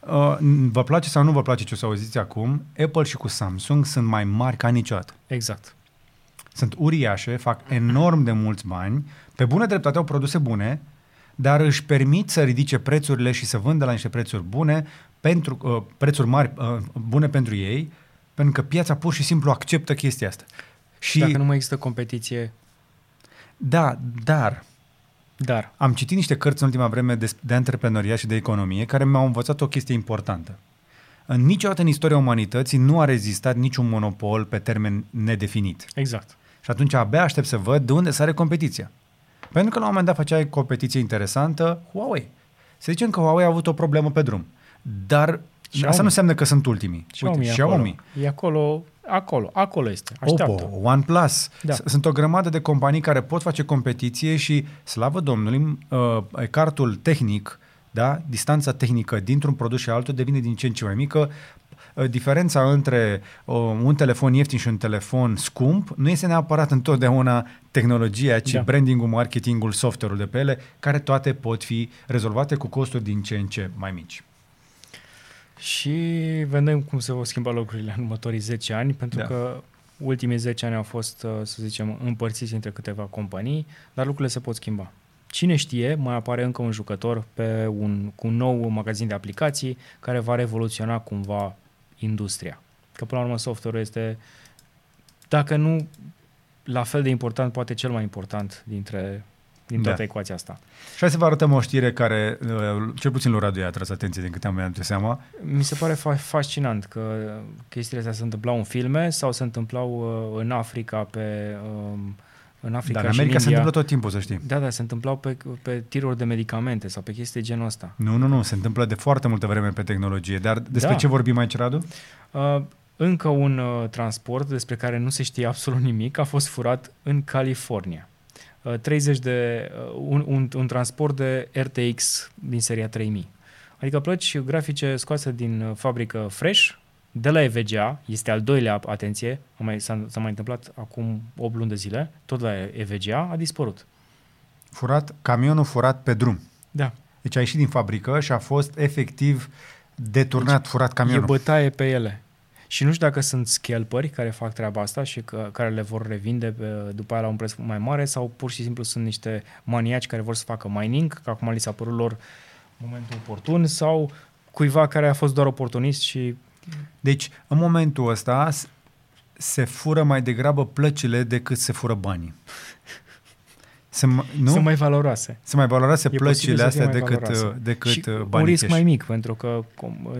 S2: uh, vă place sau nu vă place ce o să auziți acum, Apple și cu Samsung sunt mai mari ca niciodată.
S1: Exact.
S2: sunt uriașe, fac enorm de mulți bani, pe bună dreptate au produse bune, dar își permit să ridice prețurile și să vândă la niște prețuri bune, pentru, uh, prețuri mari, uh, bune pentru ei, pentru că piața pur și simplu acceptă chestia asta. Și
S1: Dacă nu mai există competiție,
S2: da, dar
S1: dar
S2: am citit niște cărți în ultima vreme de, de antreprenoriat și de economie care mi-au învățat o chestie importantă. În niciodată în istoria umanității nu a rezistat niciun monopol pe termen nedefinit.
S1: exact.
S2: Și atunci abia aștept să văd de unde sare competiția. Pentru că la un moment dat făceai competiție interesantă Huawei. Să zicem că Huawei a avut o problemă pe drum. Dar
S1: Xiaomi.
S2: asta nu înseamnă că sunt ultimii.
S1: Xiaomi,
S2: Uite,
S1: e
S2: Xiaomi,
S1: acolo. E acolo, acolo, acolo este. Așteaptă.
S2: Oppo, OnePlus.
S1: Da.
S2: S- Sunt o grămadă de companii care pot face competiție și, slavă Domnului, uh, cartul tehnic, da, distanța tehnică dintr-un produs și altul devine din ce în ce mai mică. Uh, Diferența între uh, un telefon ieftin și un telefon scump nu este neapărat întotdeauna tehnologia, ci
S1: Da.
S2: da. brandingul, marketingul, software-ul de pe ele, care toate pot fi rezolvate cu costuri din ce în ce mai mici.
S1: Și vedem cum se vor schimba lucrurile în următorii 10 ani, pentru
S2: Da.
S1: că ultimii 10 ani au fost, uh, să zicem, împărțiți între câteva companii, dar lucrurile se pot schimba. Cine știe, mai apare încă un jucător pe un, cu un nou magazin de aplicații care va revoluționa cumva industria. Că până la urmă software este, dacă nu la fel de important, poate cel mai important dintre din toată
S2: Da.
S1: ecuația asta.
S2: Și hai să vă arătăm o știre care, uh, cel puțin lui Radu i-a atras atenție din câte am dat seama.
S1: Mi se pare fa- fascinant că chestiile astea se întâmplau în filme sau se întâmplau uh, în Africa pe um, în Africa
S2: Dar în
S1: și
S2: America
S1: în
S2: se
S1: India.
S2: întâmplă tot timpul, să știi.
S1: Da, da, se întâmplau pe, pe tiruri de medicamente sau pe chestii de genul ăsta.
S2: Nu, nu, nu, se întâmplă de foarte multă vreme pe tehnologie. Dar despre
S1: Da.
S2: ce vorbim aici, Radu?
S1: Uh, încă un uh, transport despre care nu se știe absolut nimic a fost furat în California. Uh, 30 de uh, un, un, un transport de RTX din seria 3000. Adică plăci grafice scoase din uh, fabrică fresh, de la EVGA, este al doilea, atenție, a mai, s-a, s-a mai întâmplat acum 8 luni de zile, tot la EVGA, a dispărut.
S2: Furat, camionul furat pe drum.
S1: Da,
S2: Deci a ieșit din fabrică și a fost efectiv deturnat, deci, furat
S1: e
S2: camionul.
S1: bătaie pe ele. Și nu știu dacă sunt scalperi care fac treaba asta și că, care le vor revinde pe, după aia la un preț mai mare sau pur și simplu sunt niște maniaci care vor să facă mining, că acum li s-a părut lor momentul oportun sau cuiva care a fost doar oportunist și
S2: Deci, în momentul ăsta s- se fură mai degrabă plăcile decât se fură banii. Se, m- nu?
S1: sunt mai valoroase.
S2: se mai valoroase
S1: E posibil
S2: plăcile
S1: să fie
S2: astea
S1: mai
S2: decât,
S1: valoroase.
S2: uh, decât
S1: și
S2: uh,
S1: un
S2: banii
S1: risc
S2: cash.
S1: mai mic, pentru că cum,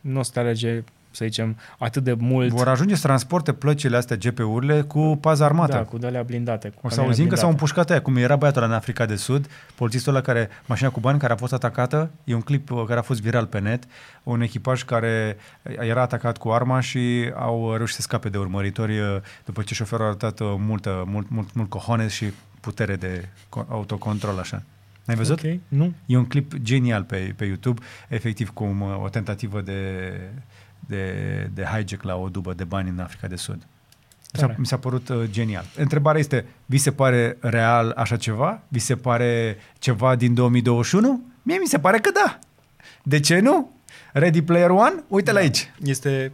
S1: nu o să te alege, să zicem, atât de mult
S2: Vor ajunge să transporte plăcile astea, GP-urile, cu pază armată.
S1: da, cu de blindate. Cu
S2: O să
S1: camioane
S2: auzim că s-au
S1: blindate.
S2: împușcat aia, cum era băiatul ăla în Africa de Sud, polițistul ăla care, mașina cu bani care a fost atacată, e un clip uh, care a fost viral pe net, un echipaj care era atacat cu arma și au reușit să scape de urmăritori uh, după ce șoferul a arătat uh, multă, mult, mult, mult cojones și putere de co- autocontrol așa. N-ai văzut?
S1: Ok, nu.
S2: E un clip genial pe, pe YouTube, efectiv cum uh, o tentativă de, de, de hijack la o dubă de bani în Africa de Sud. Mi s-a,
S1: Tare.
S2: mi s-a părut uh, genial. Întrebarea este, vi se pare real așa ceva? Vi se pare ceva din 2021? Mie mi se pare că da. De ce nu? Ready Player One? Uite-l aici.
S1: Este,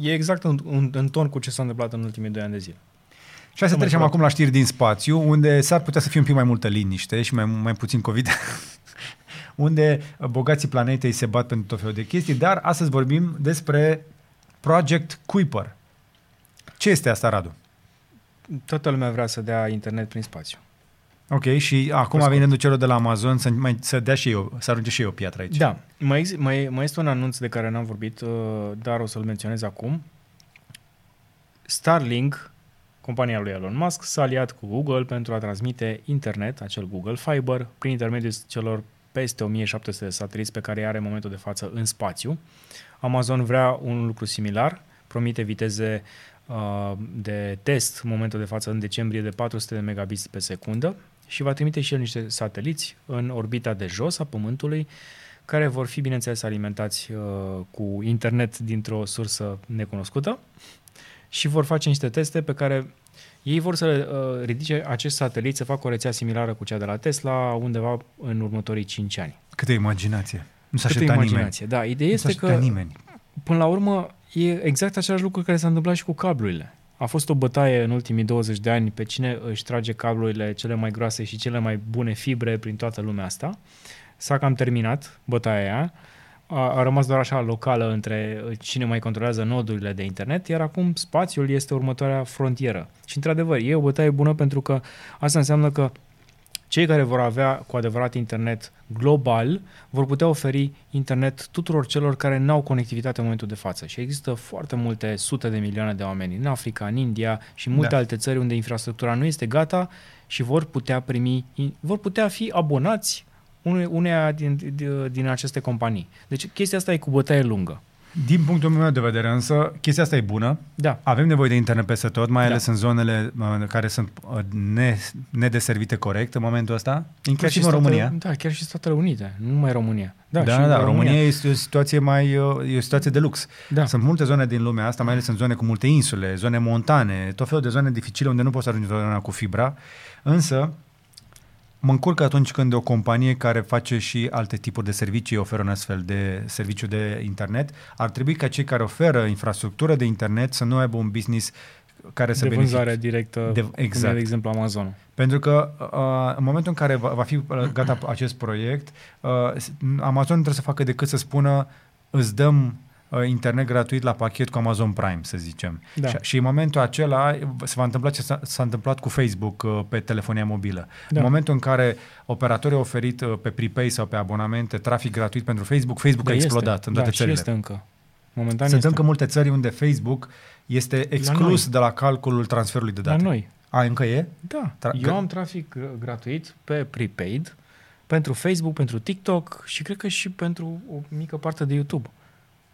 S1: e exact în, în, în ton cu ce s-a întâmplat în ultimii doi ani de zile.
S2: Și hai să
S1: Am
S2: trecem
S1: mai
S2: acum la știri din spațiu, unde s-ar putea să fie un pic mai multă liniște și mai, mai puțin COVID, unde bogații planetei se bat pentru tot felul de chestii, dar astăzi vorbim despre Project Kuiper. Ce este asta, Radu?
S1: Toată lumea vrea să dea internet prin spațiu.
S2: Ok, și acum
S1: scurt.
S2: vine rândul celor de la Amazon să, mai, să dea și eu, să arunce și eu o piatră aici.
S1: Da, mai, ex- mai, mai este un anunț de care n-am vorbit, uh, dar o să-l menționez acum. Starlink, compania lui Elon Musk, s-a aliat cu Google pentru a transmite internet, acel Google Fiber, prin intermediul celor peste 1700 de sateliți pe care îi are în momentul de față în spațiu. Amazon vrea un lucru similar, promite viteze uh, de test în momentul de față în decembrie de 400 de megabits pe secundă și va trimite și el niște sateliți în orbita de jos a Pământului care vor fi, bineînțeles, alimentați uh, cu internet dintr-o sursă necunoscută și vor face niște teste pe care ei vor să uh, ridice acest satelit să facă o rețea similară cu cea de la Tesla undeva în următorii 5 ani.
S2: Câtă imaginație. Nu s-a
S1: Câtă
S2: așteptat nimeni.
S1: imaginație. Da, ideea
S2: Nu s-a
S1: este că
S2: așteptat nimeni.
S1: până la urmă, e exact același lucru care s-a întâmplat și cu cablurile. A fost o bătaie în ultimii 20 de ani pe cine își trage cablurile cele mai groase și cele mai bune fibre prin toată lumea asta. S-a cam terminat bătaia aia. A, a rămas doar așa locală între cine mai controlează nodurile de internet, iar acum spațiul este următoarea frontieră. Și într-adevăr, e o bătaie bună pentru că asta înseamnă că cei care vor avea cu adevărat internet global vor putea oferi internet tuturor celor care n-au conectivitate în momentul de față. Și există foarte multe sute de milioane de oameni în Africa, în India și în multe
S2: Da.
S1: alte țări unde infrastructura nu este gata și vor putea primi, vor putea fi abonați une- uneia din, din, din aceste companii. Deci chestia asta e cu bătaie lungă.
S2: Din punctul meu de vedere însă, chestia asta e bună.
S1: Da.
S2: Avem nevoie de internet peste tot, mai
S1: Da.
S2: ales în zonele uh, care sunt uh, ne, nedeservite corect în momentul ăsta, inclusiv în
S1: Statele-
S2: România.
S1: Da, chiar și Statele Unite, nu numai România. Da,
S2: Da,
S1: și
S2: da,
S1: în
S2: da. România este o situație mai uh, e o situație de lux.
S1: Da.
S2: Sunt multe zone din lumea asta, mai ales în zone cu multe insule, zone montane, tot felul de zone dificile unde nu poți să ajungi întotdeauna cu fibra, însă mă încurc atunci când o companie care face și alte tipuri de servicii oferă un astfel de serviciu de internet. Ar trebui ca cei care oferă infrastructură de internet să nu aibă un business care să
S1: de
S2: beneficie.
S1: vânzare directă,
S2: De-
S1: de,
S2: exact.
S1: exact. de exemplu Amazon.
S2: Pentru că uh, în momentul în care va, va fi uh, gata acest proiect, uh, Amazon nu trebuie să facă decât să spună îți dăm uh, internet gratuit la pachet cu Amazon Prime, să zicem.
S1: Da.
S2: Și, și în momentul acela se va întâmpla ce s-a, s-a întâmplat cu Facebook uh, pe telefonia mobilă.
S1: Da.
S2: În momentul în care operatorii au oferit uh, pe prepay sau pe abonamente trafic gratuit pentru Facebook, Facebook a
S1: Da,
S2: explodat
S1: este.
S2: în toate
S1: da,
S2: țările.
S1: Și este încă. Momentan
S2: Sunt
S1: este.
S2: încă multe țări unde Facebook este exclus de la calculul transferului de
S1: La
S2: date.
S1: noi.
S2: A, încă e?
S1: Da.
S2: Tra-
S1: Eu
S2: că-
S1: am trafic uh, gratuit pe prepaid pentru Facebook, pentru TikTok și cred că și pentru o mică parte de YouTube.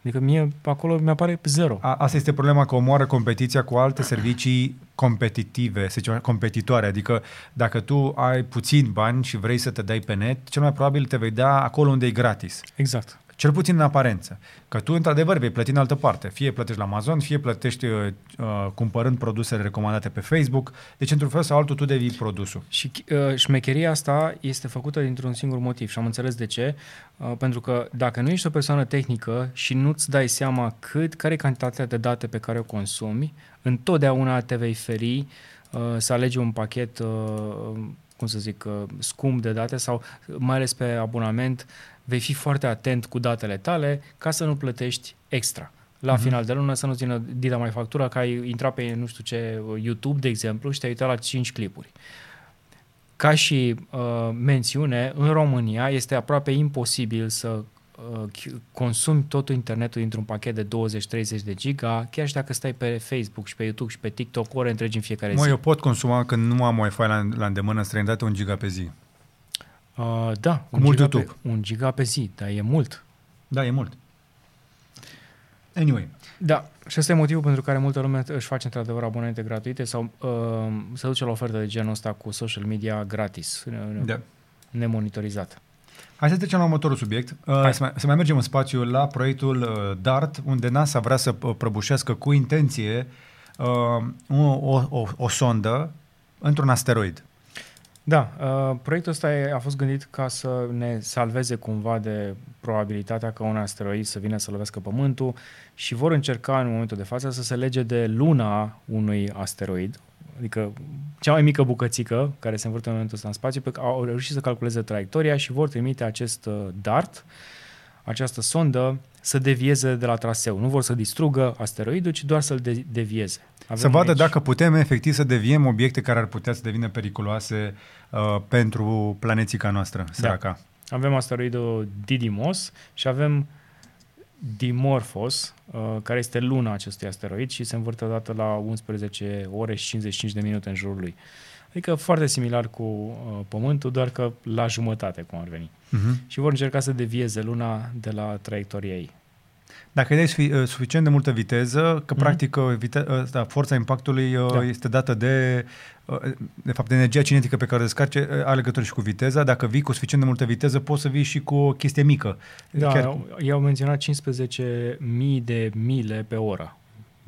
S1: Adică mie acolo mi-apare zero.
S2: A, asta este problema că omoară competiția cu alte servicii competitive, să zicem, competitoare. Adică dacă tu ai puțin bani și vrei să te dai pe net, cel mai probabil te vei da acolo unde e gratis.
S1: Exact.
S2: Cel puțin în aparență. Că tu, într-adevăr, vei plăti în altă parte. Fie plătești la Amazon, fie plătești uh, uh, cumpărând produsele recomandate pe Facebook. Deci, într-un fel sau altul, tu devii produsul.
S1: Și uh, șmecheria asta este făcută dintr-un singur motiv și am înțeles de ce. Uh, pentru că dacă nu ești o persoană tehnică și nu-ți dai seama cât, care e cantitatea de date pe care o consumi, întotdeauna te vei feri uh, să alegi un pachet, uh, cum să zic, uh, scump de date sau mai ales pe abonament, vei fi foarte atent cu datele tale ca să nu plătești extra. La
S2: Mhm.
S1: uh-huh. final de lună să nu țină dita mai factura că ai intrat pe, nu știu ce, YouTube, de exemplu, și te-ai uitat la 5 clipuri. Ca și uh, mențiune, în România este aproape imposibil să uh, ch- consumi totul internetul dintr-un pachet de 20-30 de giga, chiar și dacă stai pe Facebook și pe YouTube și pe TikTok ore întregi în fiecare
S2: Mă,
S1: zi.
S2: eu pot consuma când nu am Wi-Fi la, la îndemână în străinătate un giga pe zi.
S1: Uh, da,
S2: Cu
S1: un
S2: mult
S1: giga
S2: YouTube.
S1: Pe, un giga pe zi, dar e mult.
S2: Da, e mult. Anyway,
S1: Da, și ăsta e motivul pentru care multă lume își face într-adevăr abonamente gratuite sau uh, se duce la ofertă de genul ăsta cu social media gratis, ne-
S2: da.
S1: nemonitorizat.
S2: Hai să trecem la următorul subiect. Uh,
S1: Hai.
S2: să, mai, să mai mergem în spațiu la proiectul uh, DART, unde NASA vrea să uh, prăbușească cu intenție uh, o, o, o, o sondă într-un asteroid.
S1: Da, uh, proiectul ăsta e, a fost gândit ca să ne salveze cumva de probabilitatea ca un asteroid să vină să lovească Pământul și vor încerca în momentul de față să se lege de luna unui asteroid, adică cea mai mică bucățică care se învârte în momentul ăsta în spațiu, pe care au reușit să calculeze traiectoria și vor trimite acest uh, DART, această sondă, să devieze de la traseu. Nu vor să distrugă asteroidul, ci doar să-l de- devieze.
S2: Avem să vadă
S1: aici...
S2: dacă putem efectiv să deviem obiecte care ar putea să devină periculoase uh, pentru planețica noastră, săraca.
S1: Da. Avem asteroidul Didymos și avem Dimorphos, uh, care este luna acestui asteroid și se învârte odată la 11 ore și 55 de minute în jurul lui. Adică foarte similar cu uh, Pământul, doar că la jumătate, cum ar veni. Uh-huh. Și vor încerca să devieze luna de la traiectoria ei.
S2: Dacă dai uh, suficient de multă viteză, că mm-hmm. practic uh, vite- uh, da, forța impactului da. este dată de, de fapt, de energia cinetică pe care o descarce, are legătură și cu viteza. Dacă vii cu suficient de multă viteză, poți să vii și cu o chestie mică.
S1: Da, Chiar... ei au menționat 15.000 de mile pe oră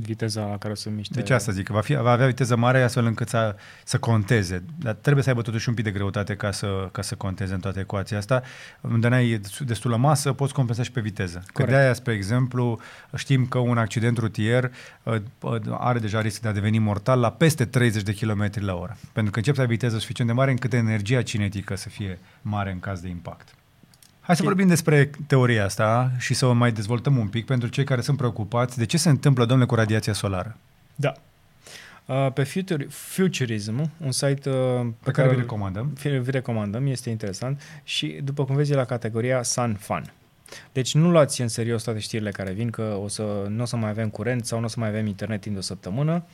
S1: viteza la care o să miște.
S2: Deci asta zic, va, fi, va avea viteză mare astfel încât să, să conteze. Dar trebuie să aibă totuși un pic de greutate ca să, ca să conteze în toată ecuația asta. Unde n-ai destulă masă, poți compensa și pe viteză. Că de aia, spre exemplu, știm că un accident rutier uh, uh, are deja risc de a deveni mortal la peste 30 de km la oră. Pentru că începi să ai viteză suficient de mare încât energia cinetică să fie mare în caz de impact. Hai să vorbim despre teoria asta și să o mai dezvoltăm un pic pentru cei care sunt preocupați de ce se întâmplă, domnule, cu radiația solară.
S1: Da. Uh, pe Future, Futurism, un site uh,
S2: pe, pe care, care vi recomandăm.
S1: Vi recomandăm, este interesant și după cum vezi la categoria Sun Fun. Deci nu luați în serios toate știrile care vin că o să, nu o să mai avem curent sau nu o să mai avem internet timp de o săptămână.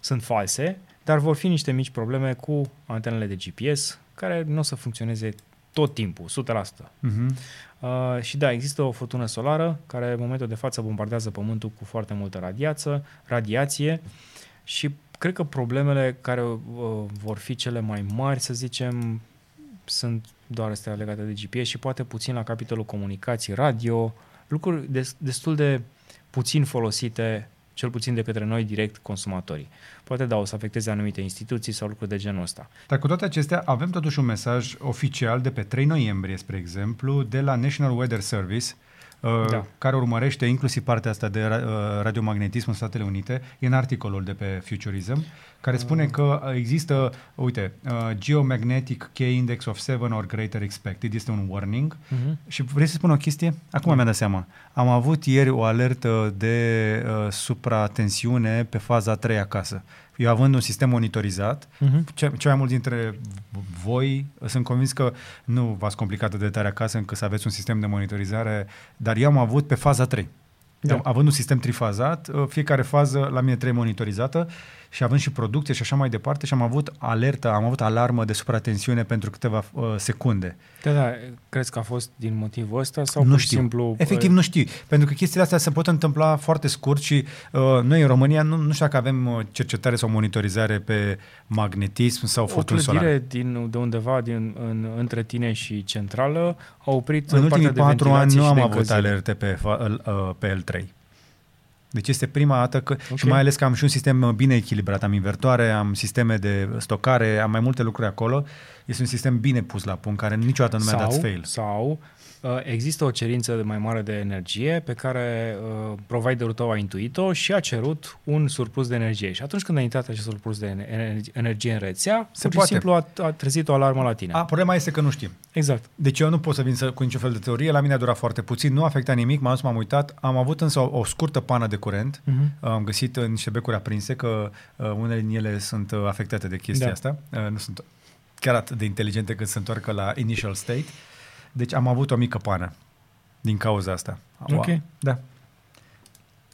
S1: Sunt false, dar vor fi niște mici probleme cu antenele de GPS care nu o să funcționeze tot timpul, 100%. Uh-huh. Mhm. Uh, și da, există o furtună solară care în momentul de față bombardează Pământul cu foarte multă radiață, radiație și cred că problemele care uh, vor fi cele mai mari, să zicem, sunt doar astea legate de GPS și poate puțin la capitolul comunicații, radio, lucruri des, destul de puțin folosite cel puțin de către noi direct consumatorii. Poate da, o să afecteze anumite instituții sau lucruri de genul ăsta.
S2: Dar cu toate acestea, avem totuși un mesaj oficial de pe 3 noiembrie, spre exemplu, de la National Weather Service, uh, da. care urmărește inclusiv partea asta de uh, radiomagnetism în Statele Unite, e în articolul de pe Futurism, care spune mm. că există, uite, uh, Geomagnetic K-Index of 7 or greater expected, este un warning. Uh-huh. Și vrei să spun o chestie? Acum mi-am dat seama. Am avut ieri o alertă de uh, supratensiune pe faza 3 acasă. Eu având un sistem monitorizat, uh-huh. ce, ce mai mulți dintre voi sunt convins că nu v-ați complicat de tare acasă încât să aveți un sistem de monitorizare, dar eu am avut pe faza 3. Da. Având un sistem trifazat, uh, fiecare fază la mine trebuie monitorizată și având și producție și așa mai departe și am avut alertă, am avut alarmă de supratensiune pentru câteva uh, secunde.
S1: Da, da, crezi că a fost din motivul ăsta sau
S2: nu
S1: pur
S2: știu.
S1: simplu...
S2: Efectiv nu știu, pentru că chestiile astea se pot întâmpla foarte scurt și uh, noi în România nu, nu știu dacă avem uh, cercetare sau monitorizare pe magnetism sau furtuni solare.
S1: O din, de undeva din, în, între tine și centrală a oprit
S2: În ultimii patru ani nu am avut alerte pe, uh, pe L3. Deci este prima dată că, okay. și mai ales că am și un sistem uh, bine echilibrat, am invertoare, am sisteme de stocare, am mai multe lucruri acolo. Este un sistem bine pus la punct, care niciodată nu mi-a dat fail.
S1: Sau Uh, există o cerință mai mare de energie pe care uh, providerul tău a intuit-o și a cerut un surplus de energie. Și atunci când a intrat acest surplus de energie în rețea, Se pur și simplu a, a trezit o alarmă la tine.
S2: A, problema este că nu știm.
S1: Exact.
S2: Deci eu nu pot să vin să, cu niciun fel de teorie, la mine a durat foarte puțin, nu a afectat nimic, m-am dus, m-am uitat, am avut însă o, o scurtă pană de curent, uh-huh. am găsit uh, niște becuri aprinse, că uh, unele din ele sunt uh, afectate de chestia da. asta, uh, nu sunt chiar atât de inteligente când se întoarcă la initial state. Deci am avut o mică pană din cauza asta.
S1: Ok.
S2: Da.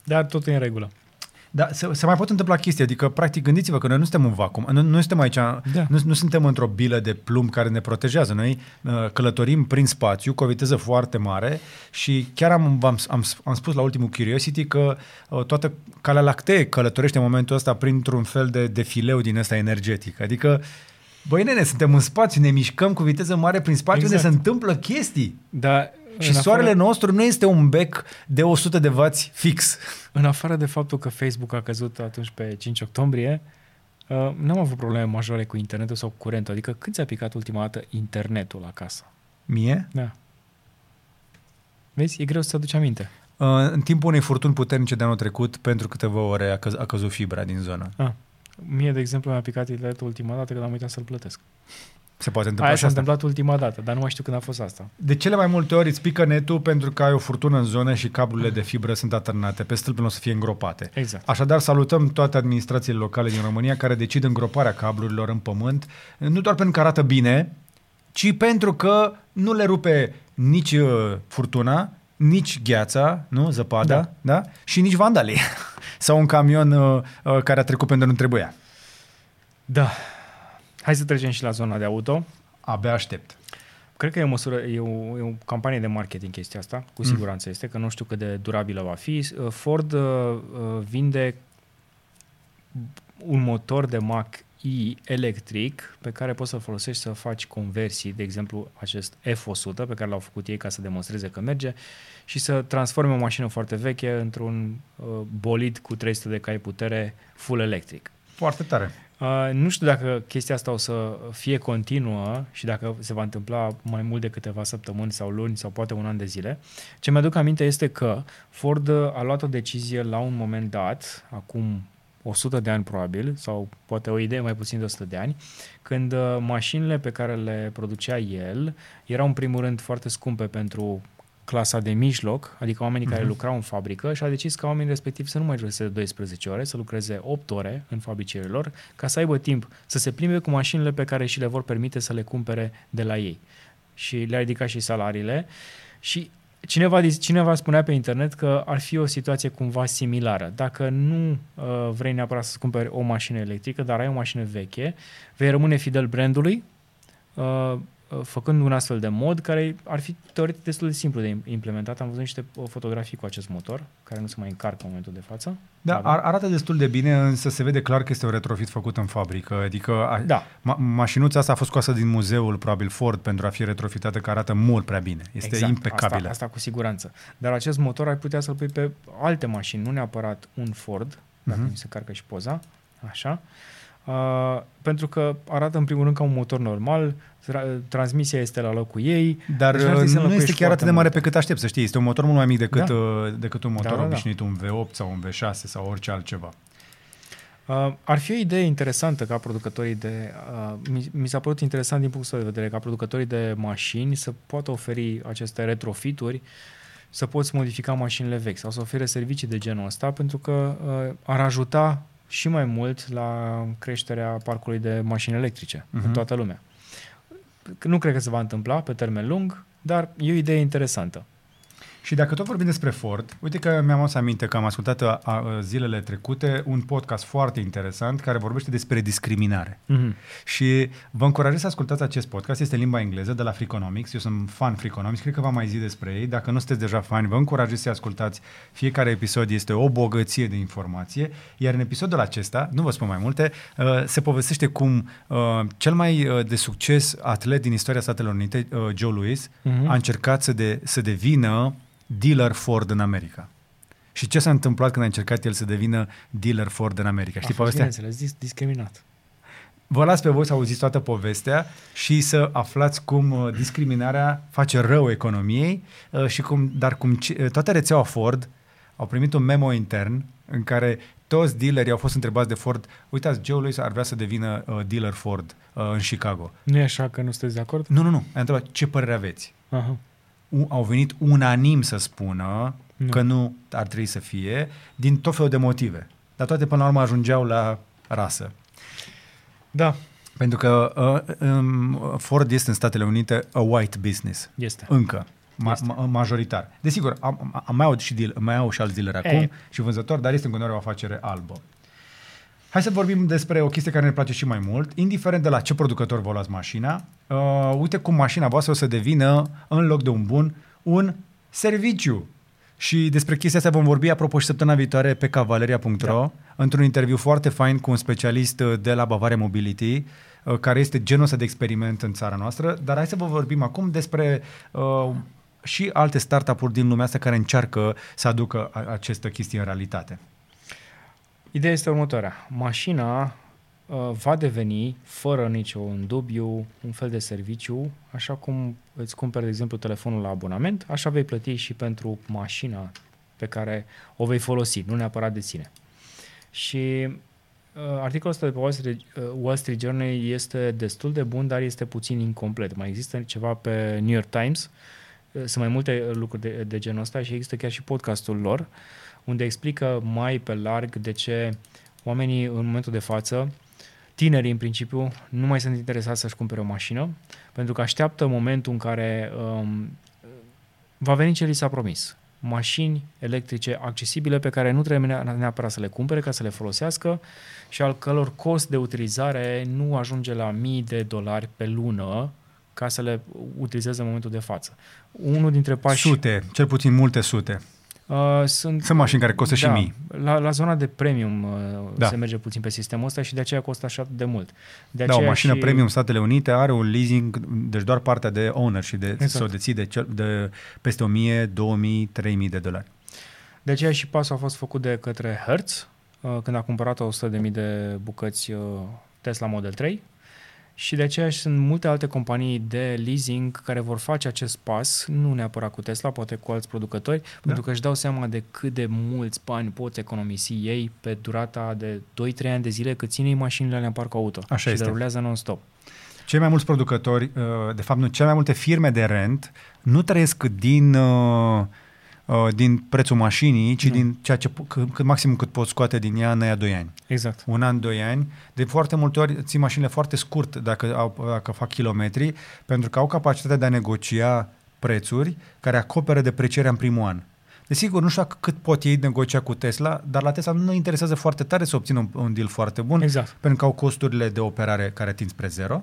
S1: Dar tot e în regulă.
S2: Da, se, se mai pot întâmpla chestii, adică practic gândiți-vă că noi nu suntem în vacuum, nu, nu suntem aici, da. nu, nu suntem într-o bilă de plumb care ne protejează. Noi uh, călătorim prin spațiu cu o viteză foarte mare și chiar am, am, am, am spus la ultimul Curiosity că uh, toată calea lactee călătorește în momentul ăsta printr-un fel de defileu din ăsta energetic. Adică uh, Băi, nene, suntem în spațiu, ne mișcăm cu viteză mare prin spațiu, exact. unde se întâmplă chestii.
S1: Da,
S2: și soarele afară... nostru nu este un bec de 100 de W fix.
S1: În afară de faptul că Facebook a căzut atunci pe 5 octombrie, Uh, n-am avut probleme majore cu internetul sau cu curentul. Adică când ți-a picat ultima dată internetul acasă?
S2: Mie?
S1: Da. Vezi, e greu să aduci aminte.
S2: Uh, în timpul unei furtuni puternice de anul trecut, pentru câteva ore a, căz- a căzut fibra din zonă.
S1: Ah. Mie, de exemplu, mi-a picat internetul ultima dată când am uitat să-l plătesc.
S2: Se poate întâmpla
S1: Aia
S2: și
S1: s-a
S2: asta.
S1: întâmplat ultima dată, dar nu mai știu când a fost asta.
S2: De cele mai multe ori îți pică netul pentru că ai o furtună în zonă și cablurile de fibră sunt atârnate pe stâlp nu o să fie îngropate.
S1: Exact.
S2: Așadar, salutăm toate administrațiile locale din România care decid îngroparea cablurilor în pământ, nu doar pentru că arată bine, ci pentru că nu le rupe nici uh, furtuna, nici gheața, nu, zăpada, da. Da? și nici vandalii. Sau un camion uh, uh, care a trecut pentru nu trebuia.
S1: Da. Hai să trecem și la zona de auto.
S2: Abia aștept.
S1: Cred că e o măsură, e o, e o campanie de marketing chestia asta, cu siguranță este, că nu știu cât de durabilă va fi. Uh, Ford uh, uh, vinde un motor de Mach E electric pe care poți să folosești să faci conversii, de exemplu acest F100 pe care l-au făcut ei ca să demonstreze că merge și să transforme o mașină foarte veche într-un uh, bolid cu 300 de cai putere full electric.
S2: Foarte tare.
S1: Uh, nu știu dacă chestia asta o să fie continuă și dacă se va întâmpla mai mult de câteva săptămâni sau luni sau poate un an de zile. Ce mi-aduc aminte este că Ford a luat o decizie la un moment dat, acum 100 de ani probabil, sau poate o idee mai puțin de 100 de ani, când uh, mașinile pe care le producea el erau în primul rând foarte scumpe pentru clasa de mijloc, adică oamenii care lucrau în fabrică și a decis ca oamenii respectiv să nu mai lucreze 12 ore, să lucreze 8 ore în fabricile lor, ca să aibă timp să se plimbe cu mașinile pe care și le vor permite să le cumpere de la ei. Și le-a ridicat și salariile și Cineva, cineva spunea pe internet că ar fi o situație cumva similară. Dacă nu uh, vrei neapărat să cumperi o mașină electrică, dar ai o mașină veche, vei rămâne fidel brandului, uh, făcând un astfel de mod care ar fi teoretic destul de simplu de implementat. Am văzut niște fotografii cu acest motor, care nu se mai încarcă în momentul de față.
S2: Da, ar, arată destul de bine, însă se vede clar că este un retrofit făcut în fabrică. Adică a,
S1: Da.
S2: ma, mașinuța asta a fost scoasă din muzeul, probabil Ford, pentru a fi retrofitată, că arată mult prea bine. Este
S1: exact,
S2: impecabilă.
S1: Asta, asta cu siguranță. Dar acest motor ai putea să-l pui pe alte mașini, nu neapărat un Ford, dacă
S2: Mhm.
S1: mi se carcă și poza, așa. Uh, pentru că arată în primul rând ca un motor normal, tra- transmisia este la locul ei.
S2: Dar
S1: deci n-ar trebui să
S2: nu este
S1: înlocuiești
S2: chiar atât
S1: foarte
S2: de mare
S1: mult.
S2: pe cât aștept, să știi. Este un motor mult mai mic decât,
S1: Da.
S2: uh, decât un motor
S1: Da, da, da.
S2: obișnuit, un V8 sau un V6 sau orice altceva.
S1: Uh, ar fi o idee interesantă ca producătorii de... Uh, mi, mi s-a părut interesant din punctul ăsta de vedere ca producătorii de mașini să poată oferi aceste retrofituri, să poți modifica mașinile vechi sau să ofere servicii de genul ăsta, pentru că uh, ar ajuta și mai mult la creșterea parcului de mașini electrice uh-huh.
S2: Mhm.
S1: în toată lumea. Nu cred că se va întâmpla pe termen lung, dar e o idee interesantă.
S2: Și dacă tot vorbim despre Ford, uite că mi-am adus aminte că am ascultat a, a, zilele trecute un podcast foarte interesant care vorbește despre discriminare.
S1: Mm-hmm.
S2: Și vă încurajez să ascultați acest podcast, este în limba engleză, de la Freakonomics. Eu sunt fan Freakonomics, cred că v-am mai zis despre ei. Dacă nu sunteți deja fani, vă încurajez să ascultați. Fiecare episod este o bogăție de informație, iar în episodul acesta, nu vă spun mai multe, uh, se povestește cum uh, cel mai uh, de succes atlet din istoria Statelor Unite, uh, Joe Louis,
S1: Mhm.
S2: a încercat să, de, să devină dealer Ford în America. Și ce s-a întâmplat când a încercat el să devină dealer Ford în America? Știi
S1: a fost,
S2: povestea?
S1: bineînțeles, dis- discriminat.
S2: Vă las pe voi să auziți toată povestea și să aflați cum uh, discriminarea face rău economiei, uh, și cum, dar cum ce- uh, toată rețeaua Ford au primit un memo intern în care toți dealerii au fost întrebați de Ford, uitați, Joe Louis ar vrea să devină uh, dealer Ford uh, în Chicago.
S1: Nu e așa că nu sunteți de acord?
S2: Nu, nu, nu. A întrebat, ce părere aveți?
S1: Aha.
S2: U- au venit unanim să spună
S1: Nu.
S2: că nu ar trebui să fie, din tot felul de motive. Dar toate până la urmă ajungeau la rasă.
S1: Da,
S2: Pentru că uh, um, Ford este în Statele Unite a white business.
S1: este.
S2: Încă. Ma-
S1: Este.
S2: ma- majoritar. Desigur, am, am mai, au și deal, mai au și alți dealeri
S1: E.
S2: acum și vânzători, dar este în continuare o afacere albă. Hai să vorbim despre o chestie care ne place și mai mult. Indiferent de la ce producător vă luați mașina, uh, uite cum mașina voastră o să devină, în loc de un bun, un serviciu. Și despre chestia asta vom vorbi, apropo, și săptămâna viitoare pe cavaleria.ro, da. într-un interviu foarte fain cu un specialist uh, de la Bavaria Mobility, uh, care este genul ăsta de experiment în țara noastră. Dar hai să vă vorbim acum despre uh, și alte startup-uri din lumea asta care încearcă să aducă a- această chestie în realitate.
S1: Ideea este următoarea. Mașina, uh, uh, va deveni, fără niciun dubiu, un fel de serviciu, așa cum îți cumperi, de exemplu, telefonul la abonament, așa vei plăti și pentru mașina pe care o vei folosi, nu neapărat de sine. Și uh, articolul ăsta de pe Wall Street, uh, Wall Street Journal este destul de bun, dar este puțin incomplet. Mai există ceva pe New York Times, uh, sunt mai multe lucruri de, de genul ăsta și există chiar și podcastul lor, unde explică mai pe larg de ce oamenii în momentul de față, tinerii în principiu, nu mai sunt interesați să-și cumpere o mașină, pentru că așteaptă momentul în care um, va veni ce li s-a promis mașini electrice accesibile pe care nu trebuie neapărat să le cumpere ca să le folosească și al călor cost de utilizare nu ajunge la mii de dolari pe lună ca să le utilizeze în momentul de față. Unul dintre pași...
S2: Sute, cel puțin multe sute.
S1: Uh, sunt,
S2: sunt mașini care costă
S1: da,
S2: și mii.
S1: La, la zona de premium uh,
S2: Da.
S1: se merge puțin pe sistemul ăsta și de aceea costă așa de mult. De
S2: Da, o
S1: aceea
S2: mașină
S1: și,
S2: premium Statele Unite are un leasing, deci doar partea de owner și de
S1: Exact.
S2: să o deții de, cel, de peste 1000, 2000, 3000 de dolari.
S1: De aceea și pasul a fost făcut de către Hertz, uh, când a cumpărat 100.000 de bucăți uh, Tesla Model 3 și de aceea și sunt multe alte companii de leasing care vor face acest pas, nu neapărat cu Tesla, poate cu alți producători, da. pentru că își dau seama de cât de mulți bani pot economisi ei pe durata de 2-3 ani de zile cât ține ei mașinile alea în parc auto
S2: Așa
S1: și
S2: este.
S1: le rulează non-stop.
S2: Cei mai mulți producători, uh, de fapt nu, cele mai multe firme de rent nu trăiesc din, uh, uh, din prețul mașinii, ci
S1: Nu.
S2: din ceea ce, po- cât, cât maximum cât poți scoate din ea în aia 2 ani.
S1: Exact.
S2: Un an, doi ani. De foarte multe ori ții mașinile foarte scurt dacă, au, dacă fac kilometri, pentru că au capacitatea de a negocia prețuri care acoperă deprecierea în primul an. Desigur, nu știu cât pot ei negocia cu Tesla, dar la Tesla nu ne interesează foarte tare să obțină un, un deal foarte bun,
S1: Exact.
S2: pentru că au costurile de operare care ating spre zero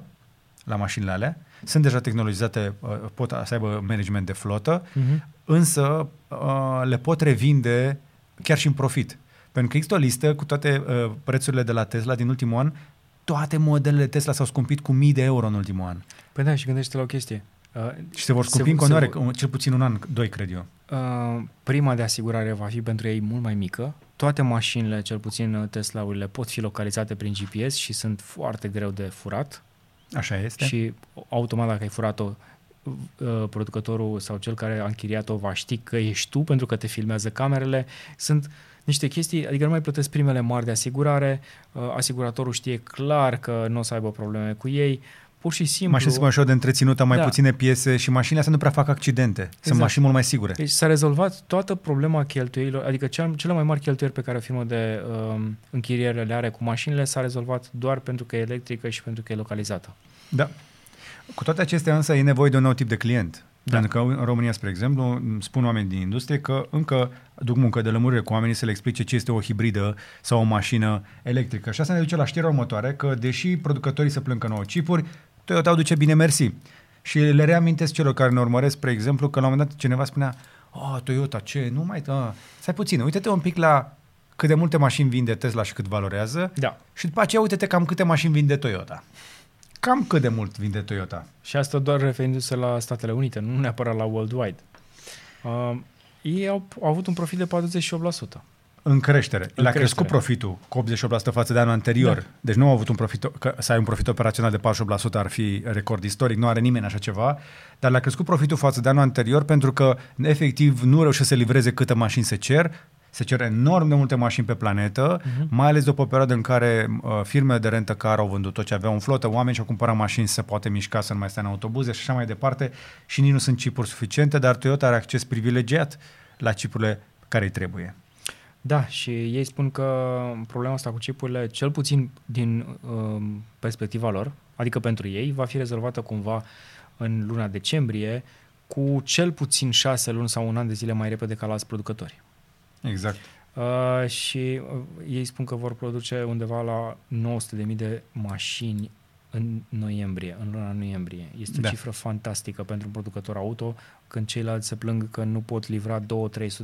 S2: la mașinile alea, sunt deja tehnologizate, uh, pot să aibă management de flotă,
S1: Uh-huh.
S2: însă uh, le pot revinde chiar și în profit. Pentru că există o listă cu toate uh, prețurile de la Tesla din ultimul an, toate modelele Tesla s-au scumpit cu mii de euro în ultimul an.
S1: Păi da, și gândește la o chestie. Uh,
S2: Și se vor
S1: Se-
S2: scumpi în
S1: se
S2: continuare,
S1: vor-
S2: un- cel puțin un an, doi, cred eu.
S1: Uh, prima de asigurare va fi pentru ei mult mai mică. Toate mașinile, cel puțin uh, Tesla-urile, pot fi localizate prin GPS și sunt foarte greu de furat.
S2: Așa este.
S1: Și automat dacă ai furat-o, uh, producătorul sau cel care a închiriat-o va ști că ești tu pentru că te filmează camerele. Sunt niște chestii, adică nu mai plătesc primele mari de asigurare, uh, asiguratorul știe clar că nu o să aibă probleme cu ei, pur și simplu...
S2: Mașini sunt mai ușor de întreținut, au mai
S1: Da.
S2: puține piese și mașinile astea nu prea fac accidente. Sunt
S1: Exact.
S2: mașini mult mai sigure.
S1: Deci s-a rezolvat toată problema cheltuielor, adică cea, cele mai mari cheltuieli pe care o firmă de um, închiriere le are cu mașinile s-a rezolvat doar pentru că e electrică și pentru că e localizată.
S2: Da. Cu toate acestea însă e nevoie de un nou tip de client.
S1: Da.
S2: Pentru că în România, spre exemplu, îmi spun oameni din industrie că încă duc muncă de lămurire cu oamenii să le explice ce este o hibridă sau o mașină electrică. Și asta ne duce la știrea următoare, că deși producătorii se plâng că nu au chipuri, Toyota o duce bine mersi. Și le reamintesc celor care ne urmăresc, spre exemplu, că la un moment dat cineva spunea Oh, Toyota, ce? Nu mai... Ah. Stai puțin, uite-te un pic la cât de multe mașini vinde Tesla și cât valorează
S1: Da.
S2: și după aceea uite-te cam câte mașini vinde Toyota. Cam cât de mult vinde Toyota?
S1: Și asta doar referindu-se la Statele Unite, nu neapărat la worldwide. Uh, ei au, au avut un profit de 48%.
S2: În creștere.
S1: În
S2: Le-a
S1: creștere.
S2: crescut profitul cu 88% față de anul anterior.
S1: Da.
S2: Deci nu au avut un profit, că să ai un profit operațional de 48% ar fi record istoric, nu are nimeni așa ceva, dar le-a crescut profitul față de anul anterior pentru că efectiv nu reușesc să livreze câte mașini se cer, se cer enorm de multe mașini pe planetă,
S1: Mhm.
S2: uh-huh. mai ales după o perioadă în care uh, firmele de rentă car au vândut tot ce aveau în flotă, oameni și-au cumpărat mașini să se poate mișca, să nu mai stea în autobuze și așa mai departe și nici nu sunt chipuri suficiente, dar Toyota are acces privilegiat la chipurile care îi trebuie.
S1: Da, și ei spun că problema asta cu chipurile, cel puțin din um, perspectiva lor, adică pentru ei, va fi rezolvată cumva în luna decembrie cu cel puțin șase luni sau un an de zile mai repede ca la alți producători.
S2: Exact.
S1: Uh, și uh, ei spun că vor produce undeva la 900.000 de mașini în noiembrie, în luna noiembrie. Este o
S2: Da.
S1: cifră fantastică pentru un producător auto, când ceilalți se plâng că nu pot livra 2-300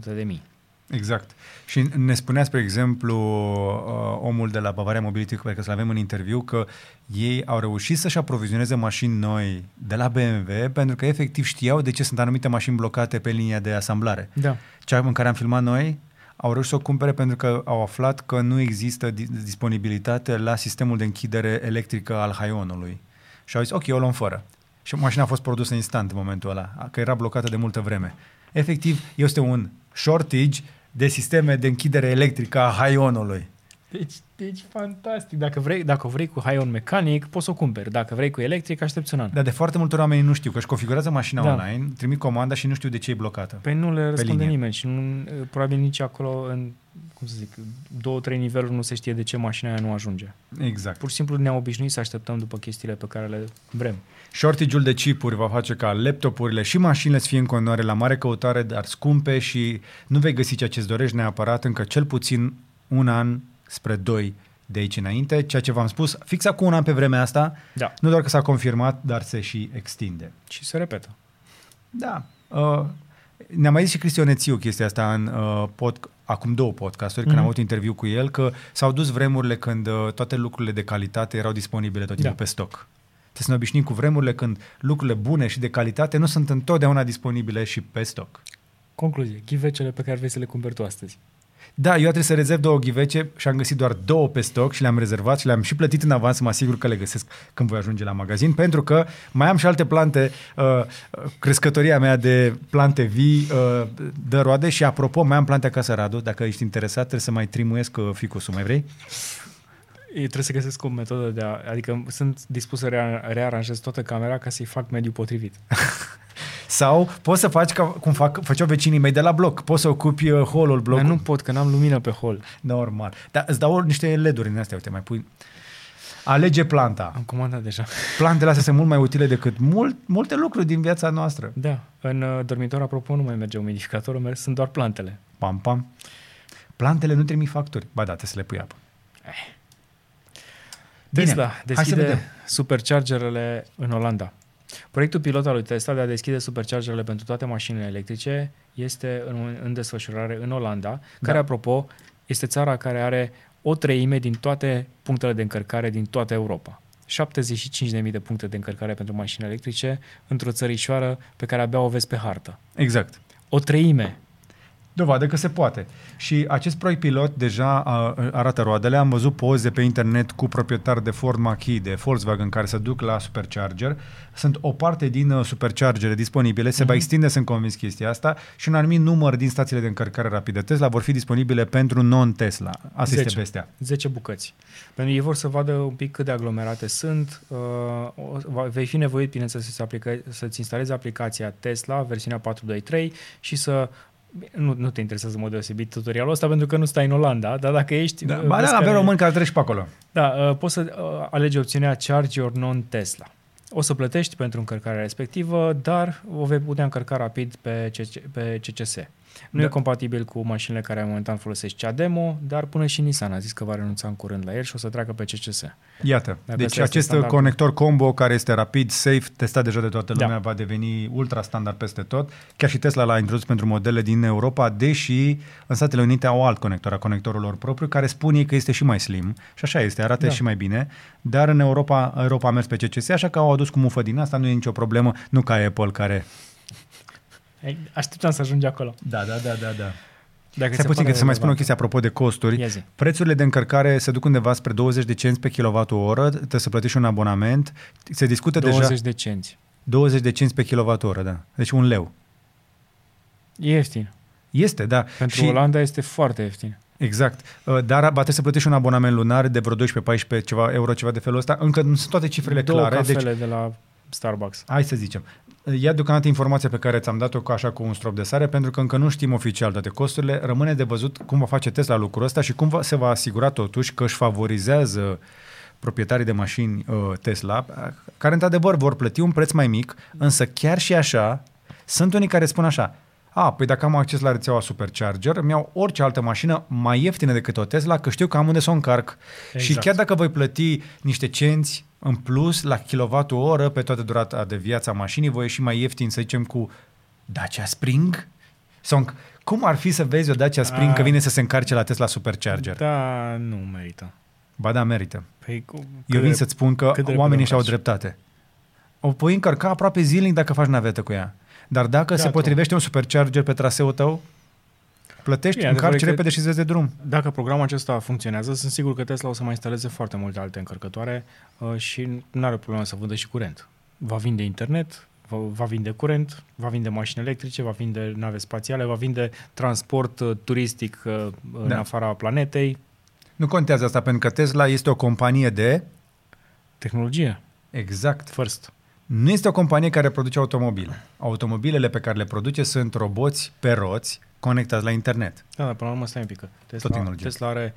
S1: de mii.
S2: Exact. Și ne spunea, spre exemplu, uh, omul de la Bavaria Mobility, pe care să-l avem în interviu, că ei au reușit să-și aprovizioneze mașini noi de la BMW, pentru că efectiv știau de ce sunt anumite mașini blocate pe linia de asamblare.
S1: Da.
S2: Cea în care am filmat noi au reușit să o cumpere pentru că au aflat că nu există di- disponibilitate la sistemul de închidere electrică al haionului. Și au zis, ok, o luăm fără. Și mașina a fost produsă instant în momentul ăla, că era blocată de multă vreme. Efectiv, este un shortage de sisteme de închidere electrică a haionului.
S1: Deci, deci fantastic. Dacă vrei, dacă vrei cu high-on mecanic, poți să o cumperi. Dacă vrei cu electric, aștepți un an.
S2: Dar de foarte multe ori oamenii nu știu, că își configurează mașina
S1: Da.
S2: online, trimit comanda și nu știu de ce e blocată.
S1: Păi nu le răspunde
S2: linie.
S1: nimeni și nu, probabil nici acolo, în, cum să zic, două, trei niveluri nu se știe de ce mașina aia nu ajunge.
S2: Exact.
S1: Pur și simplu ne-am obișnuit să așteptăm după chestiile pe care le vrem.
S2: Shortage-ul de chipuri va face ca laptopurile și mașinile să fie în continuare la mare căutare, dar scumpe și nu vei găsi ceea ce îți dorești neapărat încă cel puțin un an spre doi de aici înainte, ceea ce v-am spus, fix acum un an pe vremea asta,
S1: Da.
S2: nu doar că s-a confirmat, dar se și extinde.
S1: Și se repetă.
S2: Da. Uh, ne-a mai zis și Cristian Nețiu chestia asta în, uh, pod, acum două podcasturi, când
S1: Mhm.
S2: am avut interviu cu el, că s-au dus vremurile când uh, toate lucrurile de calitate erau disponibile tot timpul
S1: Da.
S2: pe stoc. Trebuie să ne obișnuim cu vremurile când lucrurile bune și de calitate nu sunt întotdeauna disponibile și pe stoc.
S1: Concluzie. Ghivecele pe care vrei să le cumperi tu astăzi.
S2: Da, eu trebuie să rezerv două ghivece și am găsit doar două pe stoc și le-am rezervat și le-am și plătit în avans să mă asigur că le găsesc când voi ajunge la magazin, pentru că mai am și alte plante, uh, uh, crescătoria mea de plante vii uh, dă roade și apropo, mai am plante acasă, Radu, dacă ești interesat, trebuie să mai trimuiesc uh, ficusul, mai vrei?
S1: Eu trebuie să găsesc o metodă de a... Adică sunt dispus să rea- rearanjez toată camera ca să-i fac mediul potrivit.
S2: Sau poți să faci ca cum fac, făceau vecinii mei de la bloc, poți să ocupi uh, holul
S1: Dar
S2: blocului.
S1: nu pot, că n-am lumină pe hol.
S2: Normal. Dar îți dau niște LED-uri în astea, uite, mai pui... Alege planta.
S1: Am comandat deja.
S2: Plantele astea sunt mult mai utile decât mult, multe lucruri din viața noastră.
S1: Da. În uh, dormitor, apropo, nu mai merge umidificatorul, merg, sunt doar plantele.
S2: Pam, pam. Plantele nu trimit facturi. Ba da, trebuie să le pui apă. Bine,
S1: Tesla
S2: hai să
S1: deschide
S2: vedem.
S1: superchargerele în Olanda. Proiectul pilot al lui Tesla de a deschide superchargerele pentru toate mașinile electrice este în, în desfășurare în Olanda,
S2: Da.
S1: care, apropo, este țara care are o treime din toate punctele de încărcare din toată Europa. 75.000 de puncte de încărcare pentru mașini electrice într-o țărișoară pe care abia o vezi pe hartă.
S2: Exact.
S1: O treime.
S2: Dovadă că se poate. Și acest proiect pilot deja a, arată roadele. Am văzut poze pe internet cu proprietari de Ford Mach-E, de Volkswagen, care se duc la supercharger. Sunt o parte din uh, superchargere disponibile. Se va
S1: Mhm.
S2: extinde, sunt convins chestia asta. Și un anumit număr din stațiile de încărcare rapidă Tesla vor fi disponibile pentru non-Tesla. Asta este
S1: 10.
S2: vestea.
S1: 10 bucăți. Pentru că ei vor să vadă un pic cât de aglomerate sunt. Uh, o- va- vei fi nevoit, bineînțeles, să-ți, aplica- să-ți instalezi aplicația Tesla, versiunea 4.2.3 și să nu, nu te interesează în mod deosebit tutorialul ăsta pentru că nu stai în Olanda, dar dacă ești...
S2: Da,
S1: uh,
S2: ba
S1: vezi
S2: da, avem
S1: care-
S2: români care treci pe acolo.
S1: Da, uh, poți să uh, alegi opțiunea Charge Your Non-Tesla. O să plătești pentru încărcarea respectivă, dar o vei putea încărca rapid pe, CC, pe CCS. Nu
S2: Da.
S1: e compatibil cu mașinile care momentan folosesc cea demo, dar până și Nissan a zis că va renunța în curând la el și o să treacă pe CCS.
S2: Iată,
S1: Dacă
S2: deci
S1: ăsta este
S2: acest
S1: standardul.
S2: conector combo care este rapid, safe, testat deja de toată
S1: Da.
S2: lumea, va deveni ultra standard peste tot. Chiar și Tesla l-a introdus pentru modele din Europa, deși în Statele Unite au alt conector, a conectorul lor propriu, care spune că este și mai slim și așa este, arată
S1: Da.
S2: și mai bine, dar în Europa, Europa a mers pe CCS, așa că au adus cu mufă din asta, nu e nicio problemă, nu ca Apple care...
S1: Ei, Așteptam să ajungi acolo.
S2: Da, da, da, da, da.
S1: Dacă
S2: Stai puțin că să mai spun o chestie apropo de costuri.
S1: Ia zi.
S2: Prețurile de încărcare se duc undeva spre 20 de cenți pe kWh, trebuie să plătești un abonament. Se discută
S1: 20
S2: deja
S1: de cenți.
S2: 20 de cenți pe kWh, da. Deci un leu.
S1: E ieftin.
S2: Este, da.
S1: Pentru
S2: și,
S1: Olanda este foarte ieftin.
S2: Exact. Uh, Dar va trebui să plătești un abonament lunar de vreo 12-14 ceva euro, ceva de felul ăsta. Încă nu sunt toate cifrele
S1: Două
S2: clare. Deci,
S1: cafele de la Starbucks.
S2: hai să zicem. Ia deocamdată informația pe care ți-am dat-o ca așa cu un strop de sare, pentru că încă nu știm oficial toate costurile. Rămâne de văzut cum va face Tesla lucrul ăsta și cum va, se va asigura totuși că își favorizează proprietarii de mașini uh, Tesla, care într-adevăr vor plăti un preț mai mic, însă chiar și așa, sunt unii care spun așa, a, păi dacă am acces la rețeaua Supercharger, îmi iau orice altă mașină mai ieftină decât o Tesla, că știu că am unde să o încarc.
S1: Exact.
S2: Și chiar dacă voi plăti niște cenți în plus la kilowattul pe toată durata de viață a mașinii, voi ieși mai ieftin, să zicem, cu Dacia Spring? Sau înc- cum ar fi să vezi o Dacia Spring
S1: A.
S2: că vine să se încarce la Tesla Supercharger?
S1: Da, nu merită.
S2: Ba da, merită.
S1: Păi, cu,
S2: Eu
S1: cât
S2: vin
S1: de-
S2: să-ți spun că
S1: cât de
S2: oamenii
S1: repede
S2: și-au
S1: o faci?
S2: dreptate. O pui încărca aproape zilnic dacă faci navetă cu ea. Dar dacă
S1: Da,
S2: se
S1: tu.
S2: potrivește un supercharger pe traseul tău, Plătești,
S1: Bine,
S2: încarci
S1: adevărul e
S2: repede și îți vezi de drum.
S1: Dacă programul acesta funcționează, sunt sigur că Tesla o să mai instaleze foarte multe alte încărcătoare uh, și nu are problemă să vândă și curent. Va vinde internet, va, va vinde curent, va vinde mașini electrice, va vinde nave spațiale, va vinde transport uh, turistic uh, în
S2: Da.
S1: afara planetei,
S2: Nu contează asta, pentru că Tesla este o companie de...
S1: tehnologie,
S2: Exact.
S1: first.
S2: Nu este o companie care produce automobile. Automobilele pe care le produce sunt roboți pe roți conectați la internet.
S1: Da, dar până la urmă stai un pic. că
S2: Tot
S1: Tesla,
S2: tehnologie.
S1: Tesla are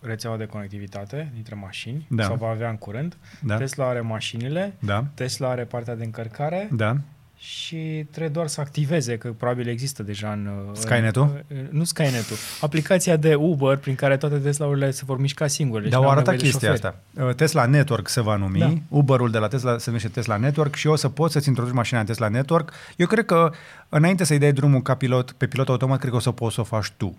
S1: rețeaua de conectivitate dintre mașini,
S2: Da.
S1: sau va avea în curând.
S2: Da?
S1: Tesla are mașinile,
S2: Da?
S1: Tesla are partea de încărcare
S2: Da?
S1: Și trebuie doar să activeze, că probabil există deja în...
S2: Skynet-ul?
S1: În, nu Skynet-ul. Aplicația de Uber prin care toate Tesla-urile se vor mișca singure. și
S2: Dar
S1: n-au
S2: au arătat
S1: nevoie de
S2: chestia
S1: șoferi.
S2: asta. Uh, Tesla Network se va numi,
S1: Da.
S2: da. Uber-ul de la Tesla se numește Tesla Network și o să poți să-ți introduci mașina în Tesla Network. Eu cred că înainte să-i dai drumul ca pilot, pe pilot automat, cred că o să poți să o faci tu.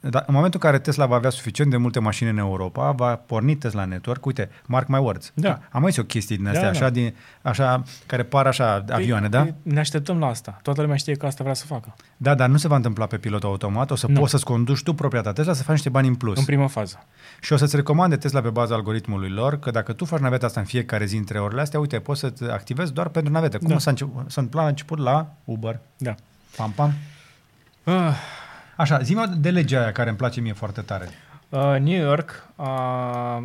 S2: Dar în momentul în care Tesla va avea suficient de multe mașini în Europa, va porni Tesla Network. Uite, mark my words.
S1: Da.
S2: Am mai zis o chestie din astea,
S1: Da,
S2: așa,
S1: da.
S2: Din, așa, care par așa avioane, da?
S1: Păi, Ne așteptăm la asta. Toată lumea știe că asta vrea să facă.
S2: Da, dar nu se va întâmpla pe pilot automat, o să
S1: Nu.
S2: poți să-ți conduci tu propria ta Tesla să faci niște bani în plus.
S1: În prima fază.
S2: Și o să-ți recomande Tesla pe baza algoritmului lor că dacă tu faci naveta asta în fiecare zi între orele astea, uite, poți să-ți activezi doar pentru navete. Cum
S1: Da.
S2: s-a, început, s-a întâmplat la început la Uber.
S1: Da.
S2: Pam, pam.
S1: Uh,
S2: Așa, zi de legea aia care îmi place mie foarte tare.
S1: Uh, New York a, a,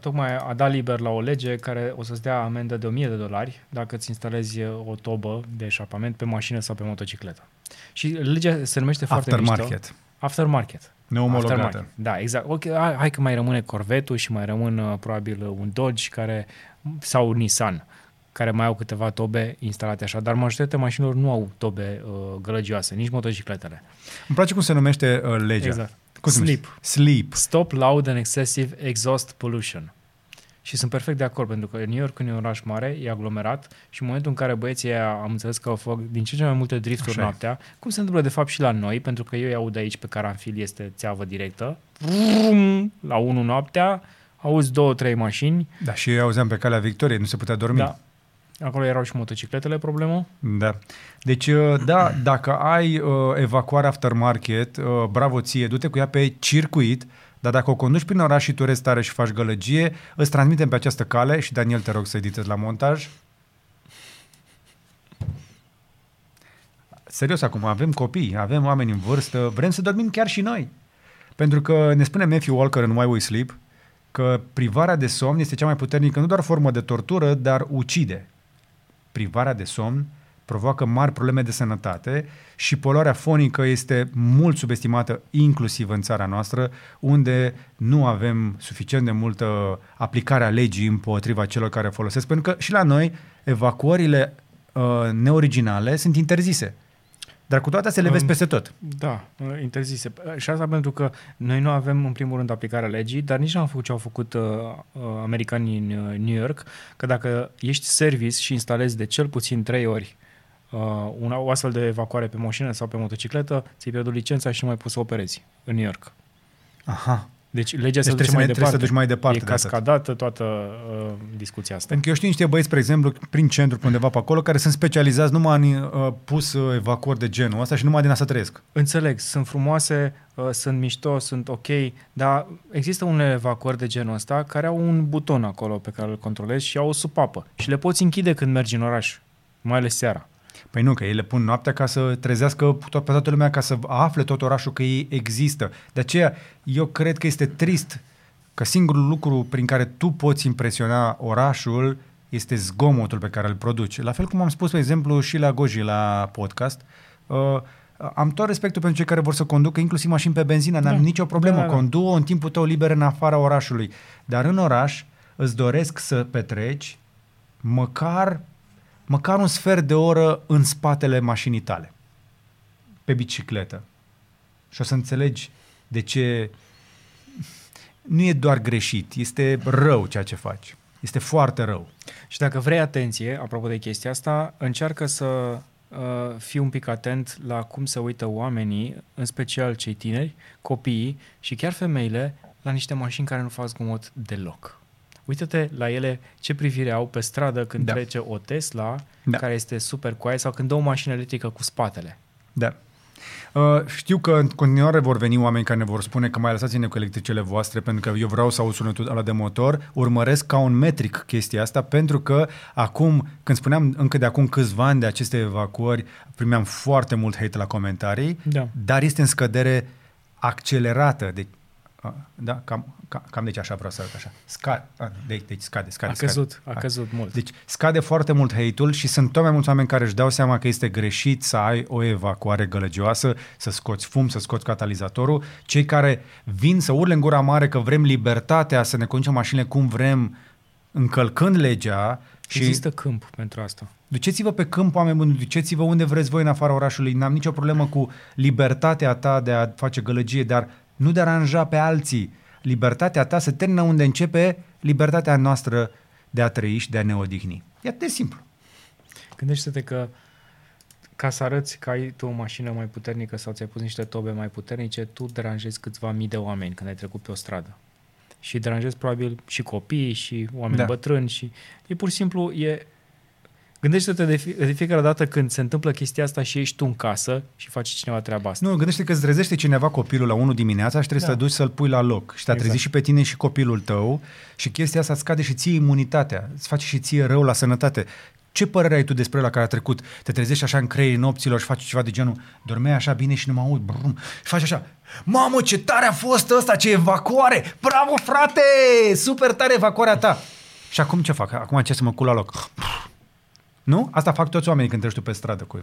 S1: tocmai a dat liber la o lege care o să-ți dea amendă de 1000 de dolari dacă îți instalezi o tobă de eșapament pe mașină sau pe motocicletă. Și legea se numește foarte mișto.
S2: Aftermarket.
S1: Aftermarket.
S2: Neomologată.
S1: Aftermarket. Da, exact. Ok, hai, hai că mai rămâne Corvette-ul și mai rămân uh, probabil uh, un Dodge care, sau Nissan care mai au câteva tobe instalate așa, dar majoritatea mașinilor nu au tobe uh, gălăgioase, nici motocicletele.
S2: Îmi place cum se numește uh, legea.
S1: Exact.
S2: Cum se numește?
S1: Sleep.
S2: Sleep.
S1: Stop loud and excessive exhaust pollution. Și sunt perfect de acord, pentru că New York e un oraș mare, e aglomerat și în momentul în care băieții aia, am înțeles că au făcut din ce în ce mai multe drifturi
S2: Așa e.
S1: noaptea, cum se întâmplă de fapt și la noi, pentru că eu îi aud aici pe Caranfil, este țeavă directă, Vrum! la 1 noaptea, auzi două, trei mașini,
S2: Da, și eu auzeam pe calea Victoriei, nu se putea dormi.
S1: da. Acolo erau și motocicletele, problemă.
S2: Da. Deci, uh, da, dacă ai uh, evacuare aftermarket, uh, bravo ție, du-te cu ea pe circuit, dar dacă o conduci prin oraș și tu resti tare și faci gălăgie, îți transmitem pe această cale și Daniel te rog să editezi la montaj. Serios acum, avem copii, avem oameni în vârstă, vrem să dormim chiar și noi. Pentru că ne spune Matthew Walker în Why We Sleep că privarea de somn este cea mai puternică, nu doar formă de tortură, dar ucide privarea de somn provoacă mari probleme de sănătate și poluarea fonică este mult subestimată inclusiv în țara noastră, unde nu avem suficient de multă aplicare a legii împotriva celor care folosesc, pentru că și la noi evacuările uh, neoriginale sunt interzise. Dar cu toate astea le vezi
S1: Um,
S2: peste tot.
S1: Da, uh, interzise. Și asta pentru că noi nu avem, în primul rând, aplicarea legii, dar nici nu am făcut ce au făcut uh, uh, americanii în uh, New York, că dacă ești service și instalezi de cel puțin trei ori uh, una, o astfel de evacuare pe mașină sau pe motocicletă, ți-ai pierdut licența și nu mai poți să operezi în New York.
S2: Aha.
S1: Deci legea
S2: Deci
S1: se duce
S2: trebuie să
S1: mai
S2: ne- trebuie
S1: departe.
S2: să duci mai departe
S1: E
S2: de atât.
S1: cascadată toată uh, discuția asta.
S2: Pentru că eu știu niște băieți, spre exemplu, prin centru, pe undeva pe acolo, care sunt specializați numai în uh, pus uh, evacuări de genul ăsta și numai din asta trăiesc.
S1: Înțeleg, sunt frumoase, uh, sunt mișto, sunt ok, dar există unele evacuări de genul ăsta care au un buton acolo pe care îl controlezi și au o supapă și le poți închide când mergi în oraș, mai ales seara.
S2: Păi nu, că ei le pun noaptea ca să trezească tot, pe toată lumea, ca să afle tot orașul că ei există. De aceea, eu cred că este trist că singurul lucru prin care tu poți impresiona orașul este zgomotul pe care îl produci. La fel cum am spus, de exemplu, și la Goji la podcast, uh, am tot respectul pentru cei care vor să conducă, inclusiv mașini pe benzină, n-am
S1: Da.
S2: nicio problemă.
S1: Da, da, da.
S2: Conduă în timpul tău liber în afara orașului. Dar în oraș îți doresc să petreci măcar, măcar un sfert de oră în spatele mașinii tale, pe bicicletă. Și o să înțelegi de ce nu e doar greșit, este rău ceea ce faci. Este foarte rău.
S1: Și dacă vrei atenție, apropo de chestia asta, încearcă să uh, fii un pic atent la cum se uită oamenii, în special cei tineri, copiii și chiar femeile, la niște mașini care nu fac zgomot deloc. Uită-te la ele ce privire au pe stradă când
S2: Da.
S1: trece o Tesla,
S2: Da.
S1: care este super coaie, sau când dă o mașină electrică cu spatele.
S2: Da. Uh, știu că în continuare vor veni oameni care ne vor spune că mai lăsați-ne cu electricele voastre pentru că eu vreau să aud sunetul ăla de motor. Urmăresc ca un metric chestia asta pentru că acum, când spuneam încă de acum câțiva ani de aceste evacuări, primeam foarte mult hate la comentarii,
S1: Da.
S2: dar este în scădere accelerată. Deci, a, da, cam, cam, cam deci așa vreau să arăt așa. Scade, a, deci, deci scade, scade,
S1: A
S2: scade.
S1: căzut, a căzut mult.
S2: Deci scade foarte mult hate-ul și sunt tot mai mulți oameni care își dau seama că este greșit să ai o evacuare gălăgioasă, să scoți fum, să scoți catalizatorul. Cei care vin să urle în gura mare că vrem libertatea să ne conducem mașinile cum vrem, încălcând legea și
S1: Există câmp pentru asta.
S2: duceți-vă pe câmp, oameni buni, duceți-vă unde vreți voi în afara orașului. N-am nicio problemă cu libertatea ta de a face gălăgie, dar nu deranja pe alții. Libertatea ta se termină unde începe libertatea noastră de a trăi și de a ne odihni. E atât de simplu.
S1: Gândește-te că ca să arăți că ai tu o mașină mai puternică sau ți-ai pus niște tobe mai puternice, tu deranjezi câțiva mii de oameni când ai trecut pe o stradă. Și deranjezi probabil și copii și oameni
S2: Da.
S1: da. bătrâni și e pur și simplu, e... Gândește-te de, fie, de fiecare dată când se întâmplă chestia asta și ești tu în casă și faci cineva treaba asta.
S2: Nu, gândește că îți trezește cineva copilul la 1 dimineața și trebuie
S1: Da.
S2: să te duci să-l pui la loc. Și te-a
S1: Exact.
S2: trezit și pe tine și copilul tău și chestia asta îți scade și ție imunitatea, îți face și ție rău la sănătate. Ce părere ai tu despre la care a trecut? Te trezești așa în creierii nopților și faci ceva de genul, dormeai așa bine și nu mă aud, brum, și faci așa, mamă ce tare a fost ăsta, ce evacuare, bravo frate, super tare evacuarea ta. Și acum ce fac? Acum ce să mă cul la loc? Nu? Asta fac toți oamenii când treci tu pe stradă cu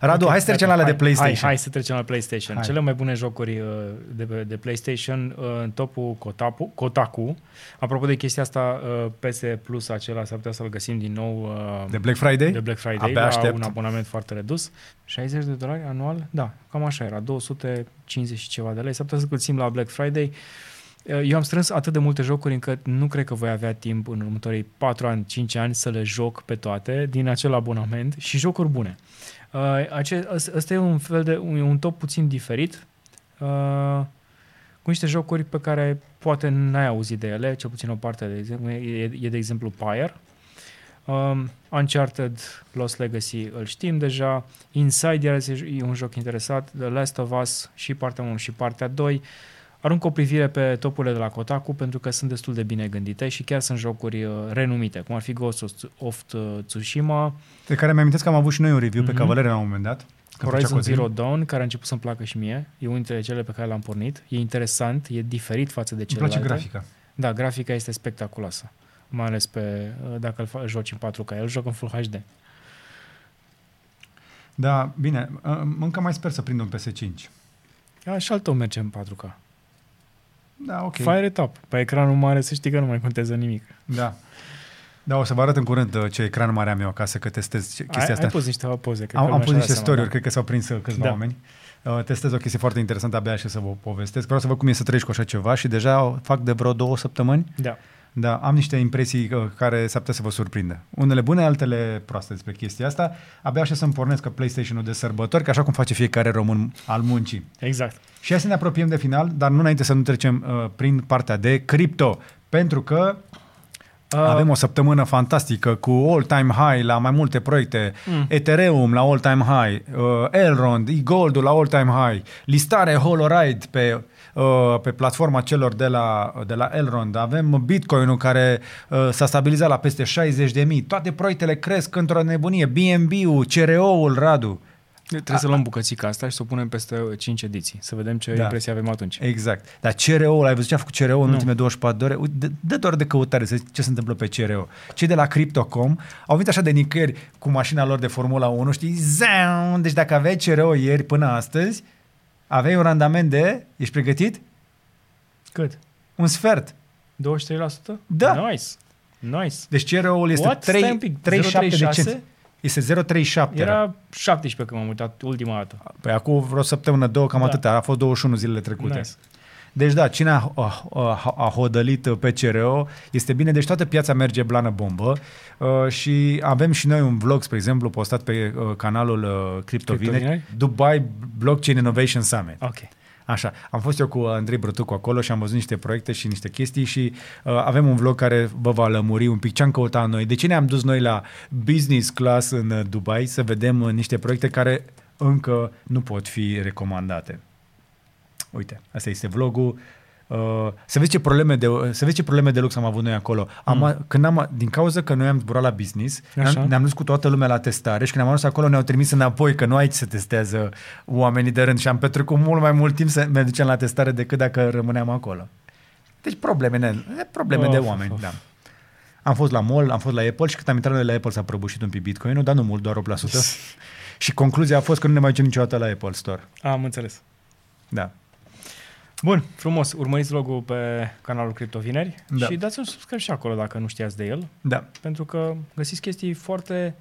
S2: Radu,
S1: Ok,
S2: hai să trecem la
S1: gata,
S2: alea de
S1: hai,
S2: PlayStation.
S1: Hai, hai să trecem la PlayStation.
S2: Hai.
S1: Cele mai bune jocuri uh, de, pe- de PlayStation uh, în topul Kotaku, Kotaku. Apropo de chestia asta, uh, PS Plus acela s-ar putea să-l găsim din nou uh,
S2: De Black Friday?
S1: de Black Friday
S2: Abia
S1: la
S2: aștept.
S1: un abonament foarte redus. 60 de dolari anual? Da, cam așa era. 250 și ceva de lei. S-ar putea să găsim la Black Friday. Uh, Eu am strâns atât de multe jocuri încât nu cred că voi avea timp în următorii 4 ani, 5 ani să le joc pe toate din acel abonament și jocuri bune. Uh, ace- ăs- ăsta e un fel de un, un top puțin diferit uh, cu niște jocuri pe care poate n-ai auzit de ele, cel puțin o parte de exemplu, e, e de exemplu Pyre. Um, Uncharted Lost Legacy îl știm deja, Inside iarăși e un joc interesat, The Last of Us și partea 1 și partea 2. Arunc o privire pe topurile de la Kotaku pentru că sunt destul de bine gândite și chiar sunt jocuri uh, renumite, cum ar fi Ghost of, of Tsushima,
S2: De care mi-am amintesc că am avut și noi un review mm-hmm. pe
S1: Mhm.
S2: Cavalere la un moment dat. când făcea
S1: Horizon
S2: Codrin.
S1: Zero Dawn, care a început să-mi placă și mie. E unul dintre cele pe care l-am pornit. E interesant, e diferit față de
S2: Îmi
S1: celelalte.
S2: place grafica.
S1: Da, grafica este spectaculoasă. Mai ales pe, dacă îl fa- joci în 4K. El joc în Full HD.
S2: Da, bine, uh, încă mai sper să prind un PS5.
S1: A, și al tău merge în 4K.
S2: Da, ok.
S1: Okay. Fire it up. Pe ecranul mare să știi că nu mai contează nimic.
S2: Da. Da, o să vă arăt în curând uh, ce ecran mare am eu acasă, că testez ce- chestia
S1: ai,
S2: asta.
S1: ai pus niște poze. Cred
S2: am,
S1: că
S2: am
S1: lumea
S2: pus
S1: și-a
S2: niște
S1: dat
S2: story-uri,
S1: seama,
S2: cred că s-au prins uh, câțiva
S1: Da.
S2: oameni. Uh, testez o chestie foarte interesantă, abia și să vă povestesc. Vreau să văd cum e să trăiești cu așa ceva și deja fac de vreo două săptămâni.
S1: Da. Da.
S2: Da, am niște impresii uh, care s-ar putea să vă surprindă. Unele bune, altele proaste despre chestia asta. Abia așa să-mi pornesc PlayStation-ul de sărbători, că așa cum face fiecare român al muncii.
S1: Exact.
S2: Și hai să ne apropiem de final, dar nu înainte să nu trecem uh, prin partea de cripto, pentru că
S1: Uh,
S2: avem o săptămână fantastică cu all-time high la mai multe proiecte,
S1: Mm.
S2: Ethereum la all-time high, uh, Elrond, e-Gold la all-time high, listare Holoride pe uh, pe platforma celor de la, de la Elrond. Avem Bitcoin-ul care uh, s-a stabilizat la peste 60 de mii. Toate proiectele cresc într-o nebunie. BNB-ul, CRO-ul, Radu.
S1: Trebuie să luăm bucățica asta și să o punem peste 5 ediții. Să vedem ce
S2: Da.
S1: da. impresie avem atunci.
S2: Exact. Dar CRO-ul, ai văzut ce a făcut CRO în
S1: Nu.
S2: ultimele 24 de ore? Uite, dă- dă doar de căutare să zici ce se întâmplă pe CRO. Cei de la Crypto.com au venit așa de nicăieri cu mașina lor de Formula 1, știi? Zau! Deci dacă aveai CRO ieri până astăzi, aveai un randament de... Ești pregătit?
S1: Cât?
S2: Un sfert.
S1: 23%?
S2: Da.
S1: Nice. Nice.
S2: Deci CRO-ul este
S1: What? Stai un
S2: 3,
S1: pic,
S2: 37 de
S1: 0,36?
S2: cenți. Este 0,37. Era...
S1: Era 17 când m-am uitat ultima dată.
S2: Păi acum vreo săptămână, două, cam
S1: Da.
S2: atâta. A fost 21 zilele trecute.
S1: Nice.
S2: Deci da, cine a, a, a, a hodălit pe CRO este bine, deci toată piața merge blană bombă uh, și avem și noi un vlog, spre exemplu, postat pe uh, canalul uh, Crypto Vineri,
S1: Vineri?
S2: Dubai Blockchain Innovation Summit.
S1: Ok.
S2: Așa, am fost eu cu Andrei Brătucu acolo și am văzut niște proiecte și niște chestii și uh, avem un vlog care vă va lămuri un pic ce am căutat noi. De ce ne-am dus noi la business class în uh, Dubai să vedem uh, niște proiecte care încă nu pot fi recomandate. Uite, asta este vlogul. Uh, să vezi ce probleme de să vezi ce probleme de lux am avut noi acolo. Am,
S1: Mm.
S2: când am, din cauza că noi am zburat la business,
S1: Așa.
S2: ne-am, ne-am dus cu toată lumea la testare și când am ajuns acolo ne-au trimis înapoi că nu aici se testează oamenii de rând și am petrecut mult mai mult timp să ne ducem la testare decât dacă rămâneam acolo. Deci probleme, ne, probleme
S1: Of,
S2: de
S1: of,
S2: oameni,
S1: of.
S2: da. Am fost la mall, am fost la Apple și când am intrat noi la Apple s-a prăbușit un pic Bitcoin, dar nu mult, doar 8%. și concluzia a fost că nu ne mai ducem niciodată la Apple Store.
S1: Am înțeles.
S2: Da.
S1: Bun, frumos. Urmăriți vlogul pe canalul Criptovineri
S2: Da.
S1: și dați un subscribe și acolo dacă nu știați de el,
S2: Da.
S1: pentru că găsiți chestii foarte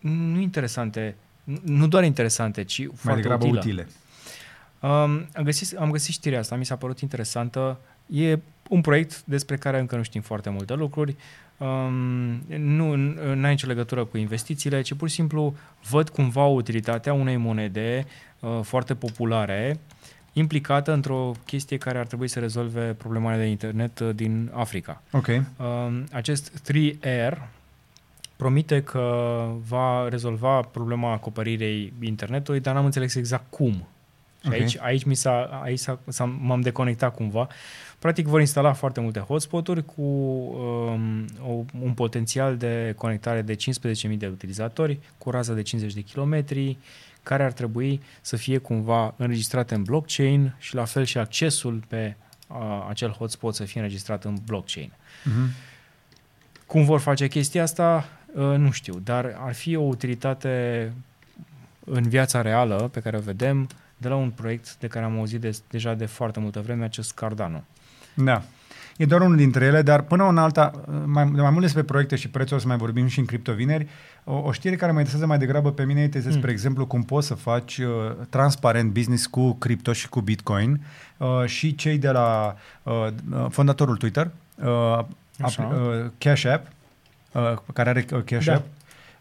S1: nu interesante, nu- nu doar interesante, ci
S2: Mai
S1: foarte
S2: degrabă
S1: utile.
S2: utile.
S1: Um, am, găsit, am găsit știrea asta, mi s-a părut interesantă. E un proiect despre care încă nu știm foarte multe lucruri. Um, nu n-ai nicio legătură cu investițiile, ci pur și simplu văd cumva utilitatea unei monede uh, foarte populare implicată într-o chestie care ar trebui să rezolve problemele de internet uh, din Africa.
S2: Ok.
S1: Um, acest 3R promite că va rezolva problema acoperirii internetului, dar n-am înțeles exact cum. Și
S2: Ok.
S1: aici, aici, mi s-a, aici s-a, s-a, m-am deconectat cumva. Practic vor instala foarte multe hotspoturi cu um, o, un potențial de conectare de 15.000 de utilizatori cu rază de 50 de kilometri, care ar trebui să fie cumva înregistrate în blockchain și la fel și accesul pe uh, acel hotspot să fie înregistrat în blockchain.
S2: Uh-huh.
S1: Cum vor face chestia asta, uh, nu știu, dar ar fi o utilitate în viața reală pe care o vedem de la un proiect de care am auzit de, deja de foarte multă vreme, acest Cardano.
S2: Da. E doar unul dintre ele, dar până în alta, mai, mai mult despre proiecte și prețuri o să mai vorbim și în criptovineri, o, o știre care mă interesează mai degrabă pe mine este, spre
S1: Mm.
S2: exemplu, cum poți să faci uh, transparent business cu cripto și cu Bitcoin uh, și cei de la uh, uh, fondatorul Twitter, uh,
S1: Așa.
S2: ap- uh, Cash App, uh, care are uh, Cash
S1: Da.
S2: App,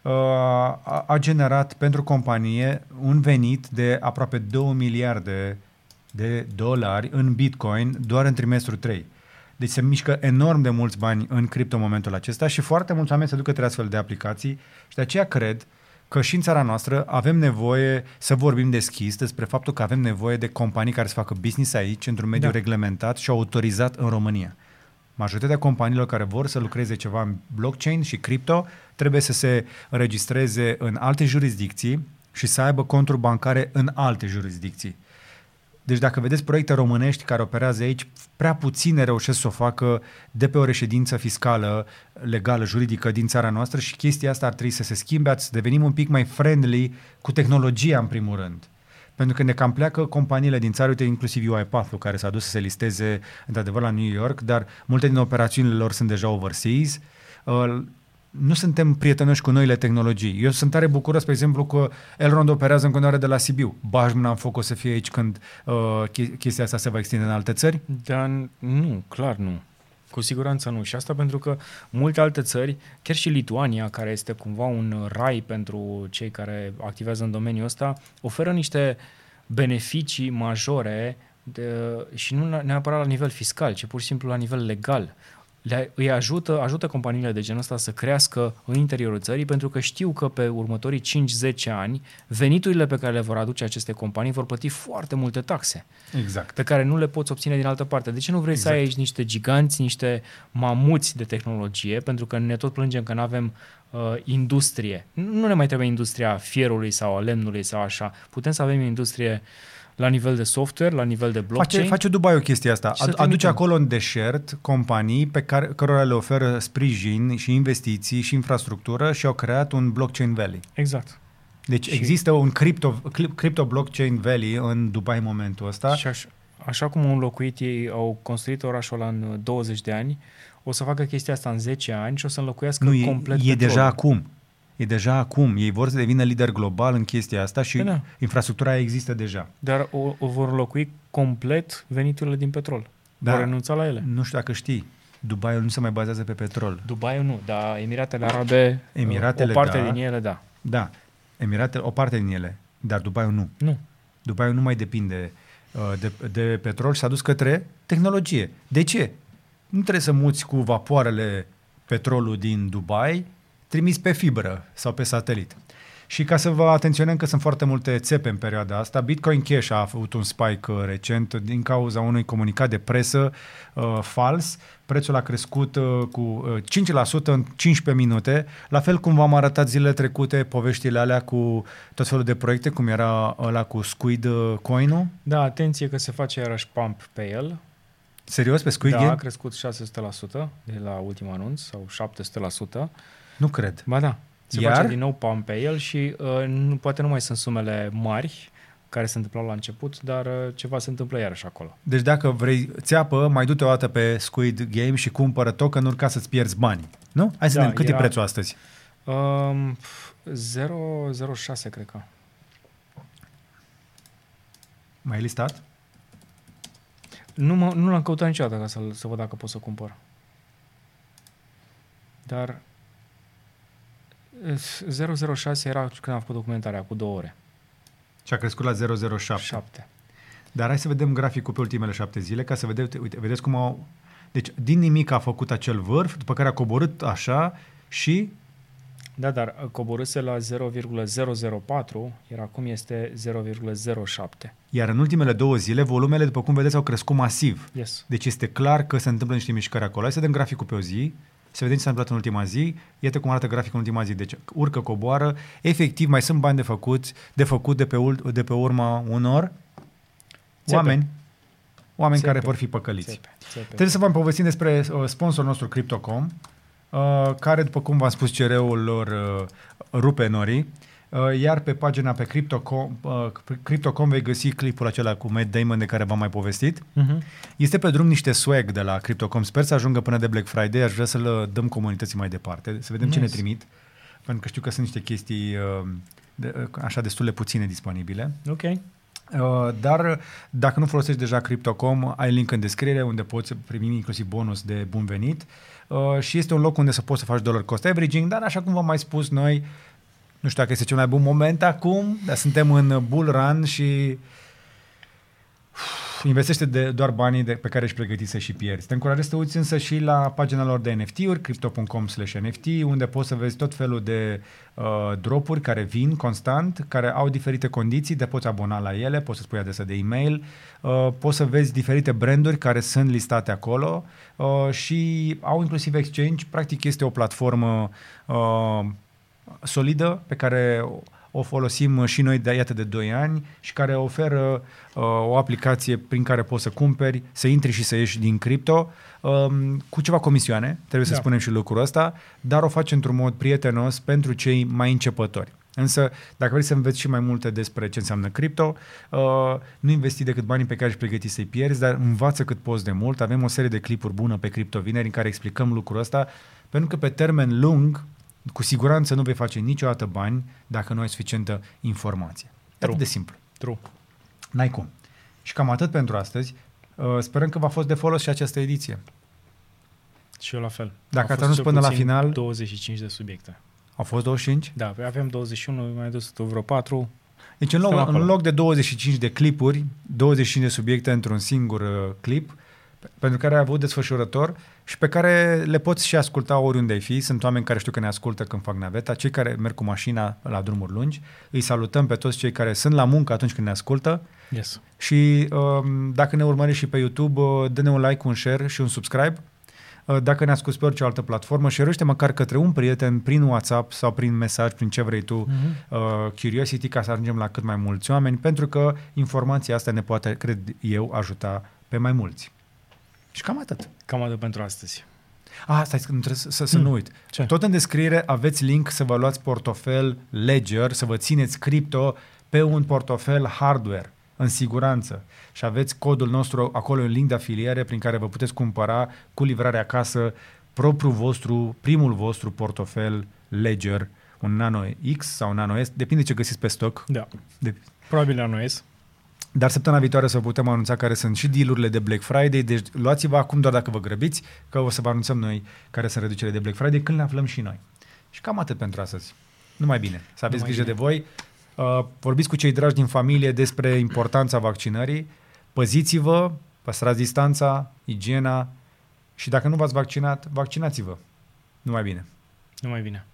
S2: uh, a, a generat pentru companie un venit de aproape 2 miliarde de dolari în Bitcoin doar în trimestrul 3. Deci se mișcă enorm de mulți bani în cripto în momentul acesta și foarte mulți oameni se duc către astfel de aplicații și de aceea cred că și în țara noastră avem nevoie să vorbim deschis despre faptul că avem nevoie de companii care să facă business aici într-un mediu
S1: Da.
S2: reglementat și autorizat în România. Majoritatea companiilor care vor să lucreze ceva în blockchain și cripto trebuie să se înregistreze în alte jurisdicții și să aibă conturi bancare în alte jurisdicții. Deci dacă vedeți proiecte românești care operează aici, prea puține reușesc să o facă de pe o reședință fiscală, legală, juridică din țara noastră și chestia asta ar trebui să se schimbe, să devenim un pic mai friendly cu tehnologia în primul rând. Pentru că ne cam pleacă companiile din țară, uite, inclusiv UiPath-ul, care s-a dus să se listeze într-adevăr la New York, dar multe din operațiunile lor sunt deja overseas. Uh, nu suntem prietenoși cu noile tehnologii. Eu sunt tare bucuros, spre exemplu, că Elrond operează în continuare de la Sibiu. Baj mâna în foc o să fie aici când uh, che- chestia asta se va extinde în alte țări.
S1: Dar nu, clar nu. Cu siguranță nu. Și asta pentru că multe alte țări, chiar și Lituania, care este cumva un rai pentru cei care activează în domeniul ăsta, oferă niște beneficii majore de, și nu neapărat la nivel fiscal, ci pur și simplu la nivel legal. Le, îi ajută, ajută companiile de genul ăsta să crească în interiorul țării pentru că știu că pe următorii 5-10 ani veniturile pe care le vor aduce aceste companii vor plăti foarte multe taxe
S2: Exact.
S1: pe care nu le poți obține din altă parte. De ce nu vrei exact. să ai
S2: Exact.
S1: aici niște giganți, niște mamuți de tehnologie? Pentru că ne tot plângem că nu avem uh, industrie. Nu ne mai trebuie industria fierului sau a lemnului sau așa. Putem să avem industrie la nivel de software, la nivel de blockchain.
S2: Face, face Dubai o chestie asta.
S1: Și să
S2: Ad, aduce
S1: trimitem.
S2: acolo în deșert companii pe care, cărora le oferă sprijin și investiții și infrastructură și au creat un blockchain valley.
S1: Exact.
S2: Deci
S1: Și-
S2: există un crypto, cli- crypto blockchain valley în Dubai în momentul ăsta.
S1: Și așa, așa cum au înlocuit ei, au construit orașul ăla în uh, 20 de ani, o să facă chestia asta în 10 ani și o să înlocuiască
S2: Nu, e,
S1: complet
S2: e
S1: petrolul.
S2: deja acum. E deja acum. Ei vor să devină lider global în chestia asta și
S1: Da, da.
S2: infrastructura aia există deja.
S1: Dar o, o vor înlocui complet veniturile din petrol.
S2: Da.
S1: Vor renunța la ele.
S2: Nu știu dacă știi, Dubai nu se mai bazează pe petrol.
S1: Dubai nu, dar Emiratele Arabe,
S2: Emiratele,
S1: o parte
S2: da.
S1: din ele, da.
S2: Da, Emiratele, o parte din ele, dar Dubai nu.
S1: Nu.
S2: Dubai nu mai depinde uh, de, de petrol și s-a dus către tehnologie. De ce? Nu trebuie să muți cu vapoarele petrolul din Dubai trimis pe fibră sau pe satelit. Și ca să vă atenționăm că sunt foarte multe țepe în perioada asta, Bitcoin Cash a avut un spike uh, recent din cauza unui comunicat de presă uh, fals. Prețul a crescut uh, cu uh, 5% în 15 minute, la fel cum v-am arătat zilele trecute poveștile alea cu tot felul de proiecte, cum era ăla cu Squid uh, Coin-ul.
S1: Da, atenție că se face iarăși pump pe el.
S2: Serios, pe Squid
S1: da,
S2: Game?
S1: a crescut 600% de la ultimul anunț sau 700%.
S2: Nu cred.
S1: Ba da, se
S2: Iar?
S1: face din nou pump pe el și uh, nu, poate nu mai sunt sumele mari care se întâmplau la început, dar uh, ceva se întâmplă iarăși acolo.
S2: Deci dacă vrei țeapă, mai du-te o dată pe Squid Game și cumpără tokenuri ca să-ți pierzi bani. Nu? Hai să
S1: Da,
S2: vedem cât
S1: era-
S2: e prețul astăzi.
S1: Um, 0,06 cred că.
S2: Mai e listat?
S1: Nu, mă, nu l-am căutat niciodată ca să, să văd dacă pot să cumpăr. Dar eh, 006 era când am făcut documentarea, cu două ore.
S2: Și a crescut la 007.
S1: 7.
S2: Dar hai să vedem graficul pe ultimele șapte zile, ca să vedeți, uite, vedeți cum au... Deci, din nimic a făcut acel vârf, după care a coborât așa și
S1: Da, dar coborâse la 0,004, iar acum este 0,07.
S2: iar în ultimele două zile, volumele, după cum vedeți, au crescut masiv.
S1: Yes.
S2: Deci este clar că se întâmplă niște mișcări acolo. Hai să vedem graficul pe o zi, să vedem ce s-a întâmplat în ultima zi. Iată cum arată graficul în ultima zi. Deci urcă, coboară. Efectiv, mai sunt bani de făcut, de făcut de pe, ul- de pe urma unor
S1: Țepe.
S2: oameni, oameni
S1: Țepe.
S2: care vor fi păcăliți.
S1: Țepe, țepe.
S2: Trebuie să vă povestim despre uh, sponsorul nostru Crypto.com, uh, care, după cum v-am spus, CR-ul lor uh, rupe norii, uh, iar pe pagina pe Crypto.com, uh, Crypto.com vei găsi clipul acela cu Matt Damon de care v-am mai povestit.
S1: Uh-huh.
S2: Este pe drum niște swag de la Crypto.com. Sper să ajungă până de Black Friday. Aș vrea să-l uh, dăm comunității mai departe, să vedem ce ne
S1: Nice.
S2: trimit. Pentru că știu că sunt niște chestii uh, de, uh, așa destul de puține disponibile.
S1: Ok.
S2: Uh, dar dacă nu folosești deja Crypto.com, ai link în descriere unde poți primi inclusiv bonus de bun venit uh, și este un loc unde să poți să faci dollar cost averaging, dar așa cum v-am mai spus noi, nu știu dacă este cel mai bun moment acum, dar suntem în bull run și uf, investește de, doar banii de, pe care ești pregătit să și pierzi. Te încurajez să te uiți însă și la pagina lor de NFT-uri, crypto.com slash NFT, unde poți să vezi tot felul de uh, dropuri care vin constant, care au diferite condiții, te poți abona la ele, poți să spui adresa de e-mail, uh, poți să vezi diferite branduri care sunt listate acolo uh, și au inclusiv exchange. Practic este o platformă uh, solidă pe care o- o folosim și noi de iată de 2 ani și care oferă uh, o aplicație prin care poți să cumperi, să intri și să ieși din cripto um, cu ceva comisioane, trebuie să
S1: Da.
S2: spunem și lucrul ăsta, dar o faci într-un mod prietenos pentru cei mai începători. Însă, dacă vrei să înveți și mai multe despre ce înseamnă cripto, uh, nu investi decât banii pe care ești pregătit să-i pierzi, dar învață cât poți de mult. Avem o serie de clipuri bune pe Cripto Vineri în care explicăm lucrul ăsta, pentru că pe termen lung, cu siguranță nu vei face niciodată bani dacă nu ai suficientă informație. E
S1: True.
S2: atât de simplu.
S1: True.
S2: N-ai cum. Și cam atât pentru astăzi. Uh, Sperăm că v-a fost de folos și această ediție.
S1: Și eu la fel.
S2: Dacă
S1: Au
S2: ați
S1: fost
S2: ajuns
S1: cel
S2: până la
S1: puțin
S2: final-
S1: 25 de subiecte.
S2: Au fost 25?
S1: Da, păi avem 21, mai dus tu vreo 4.
S2: Deci în loc,
S1: Stăm
S2: în
S1: acolo.
S2: loc de 25 de clipuri, 25 de subiecte într-un singur uh, clip, pe- pentru care ai avut desfășurător și pe care le poți și asculta oriunde ai fi. Sunt oameni care știu că ne ascultă când fac naveta, cei care merg cu mașina la drumuri lungi. Îi salutăm pe toți cei care sunt la muncă atunci când ne ascultă
S1: Yes.
S2: și um, dacă ne urmărești și pe YouTube, uh, dă-ne un like, un share și un subscribe. Uh, Dacă ne asculti pe orice altă platformă, share măcar către un prieten prin WhatsApp sau prin mesaj, prin ce vrei tu,
S1: Mm-hmm.
S2: uh, Curiosity ca să ajungem la cât mai mulți oameni, pentru că informația asta ne poate, cred eu, ajuta pe mai mulți. Și cam atât.
S1: Cam atât pentru astăzi.
S2: Ah, stai, că nu trebuie să, să, să
S1: Hmm.
S2: nu uit.
S1: Ce?
S2: Tot în descriere aveți link să vă luați portofel Ledger, să vă țineți cripto pe un portofel hardware, în siguranță. Și aveți codul nostru, acolo un link de afiliere prin care vă puteți cumpăra cu livrare acasă propriul vostru, primul vostru portofel Ledger, un Nano X sau un Nano S, depinde ce găsiți pe stoc.
S1: Da.
S2: De,
S1: Probabil la noi
S2: dar săptămâna viitoare să putem anunța care sunt și dealurile de Black Friday, deci luați-vă acum doar dacă vă grăbiți, că o să vă anunțăm noi care sunt reducerile de Black Friday când le aflăm și noi. Și cam atât pentru astăzi. Numai bine. Să aveți
S1: Numai
S2: grijă
S1: bine.
S2: de voi. Uh, vorbiți cu cei dragi din familie despre importanța vaccinării. Păziți-vă, păstrați distanța, igiena și dacă nu v-ați vaccinat, vaccinați-vă. Numai bine.
S1: Numai bine.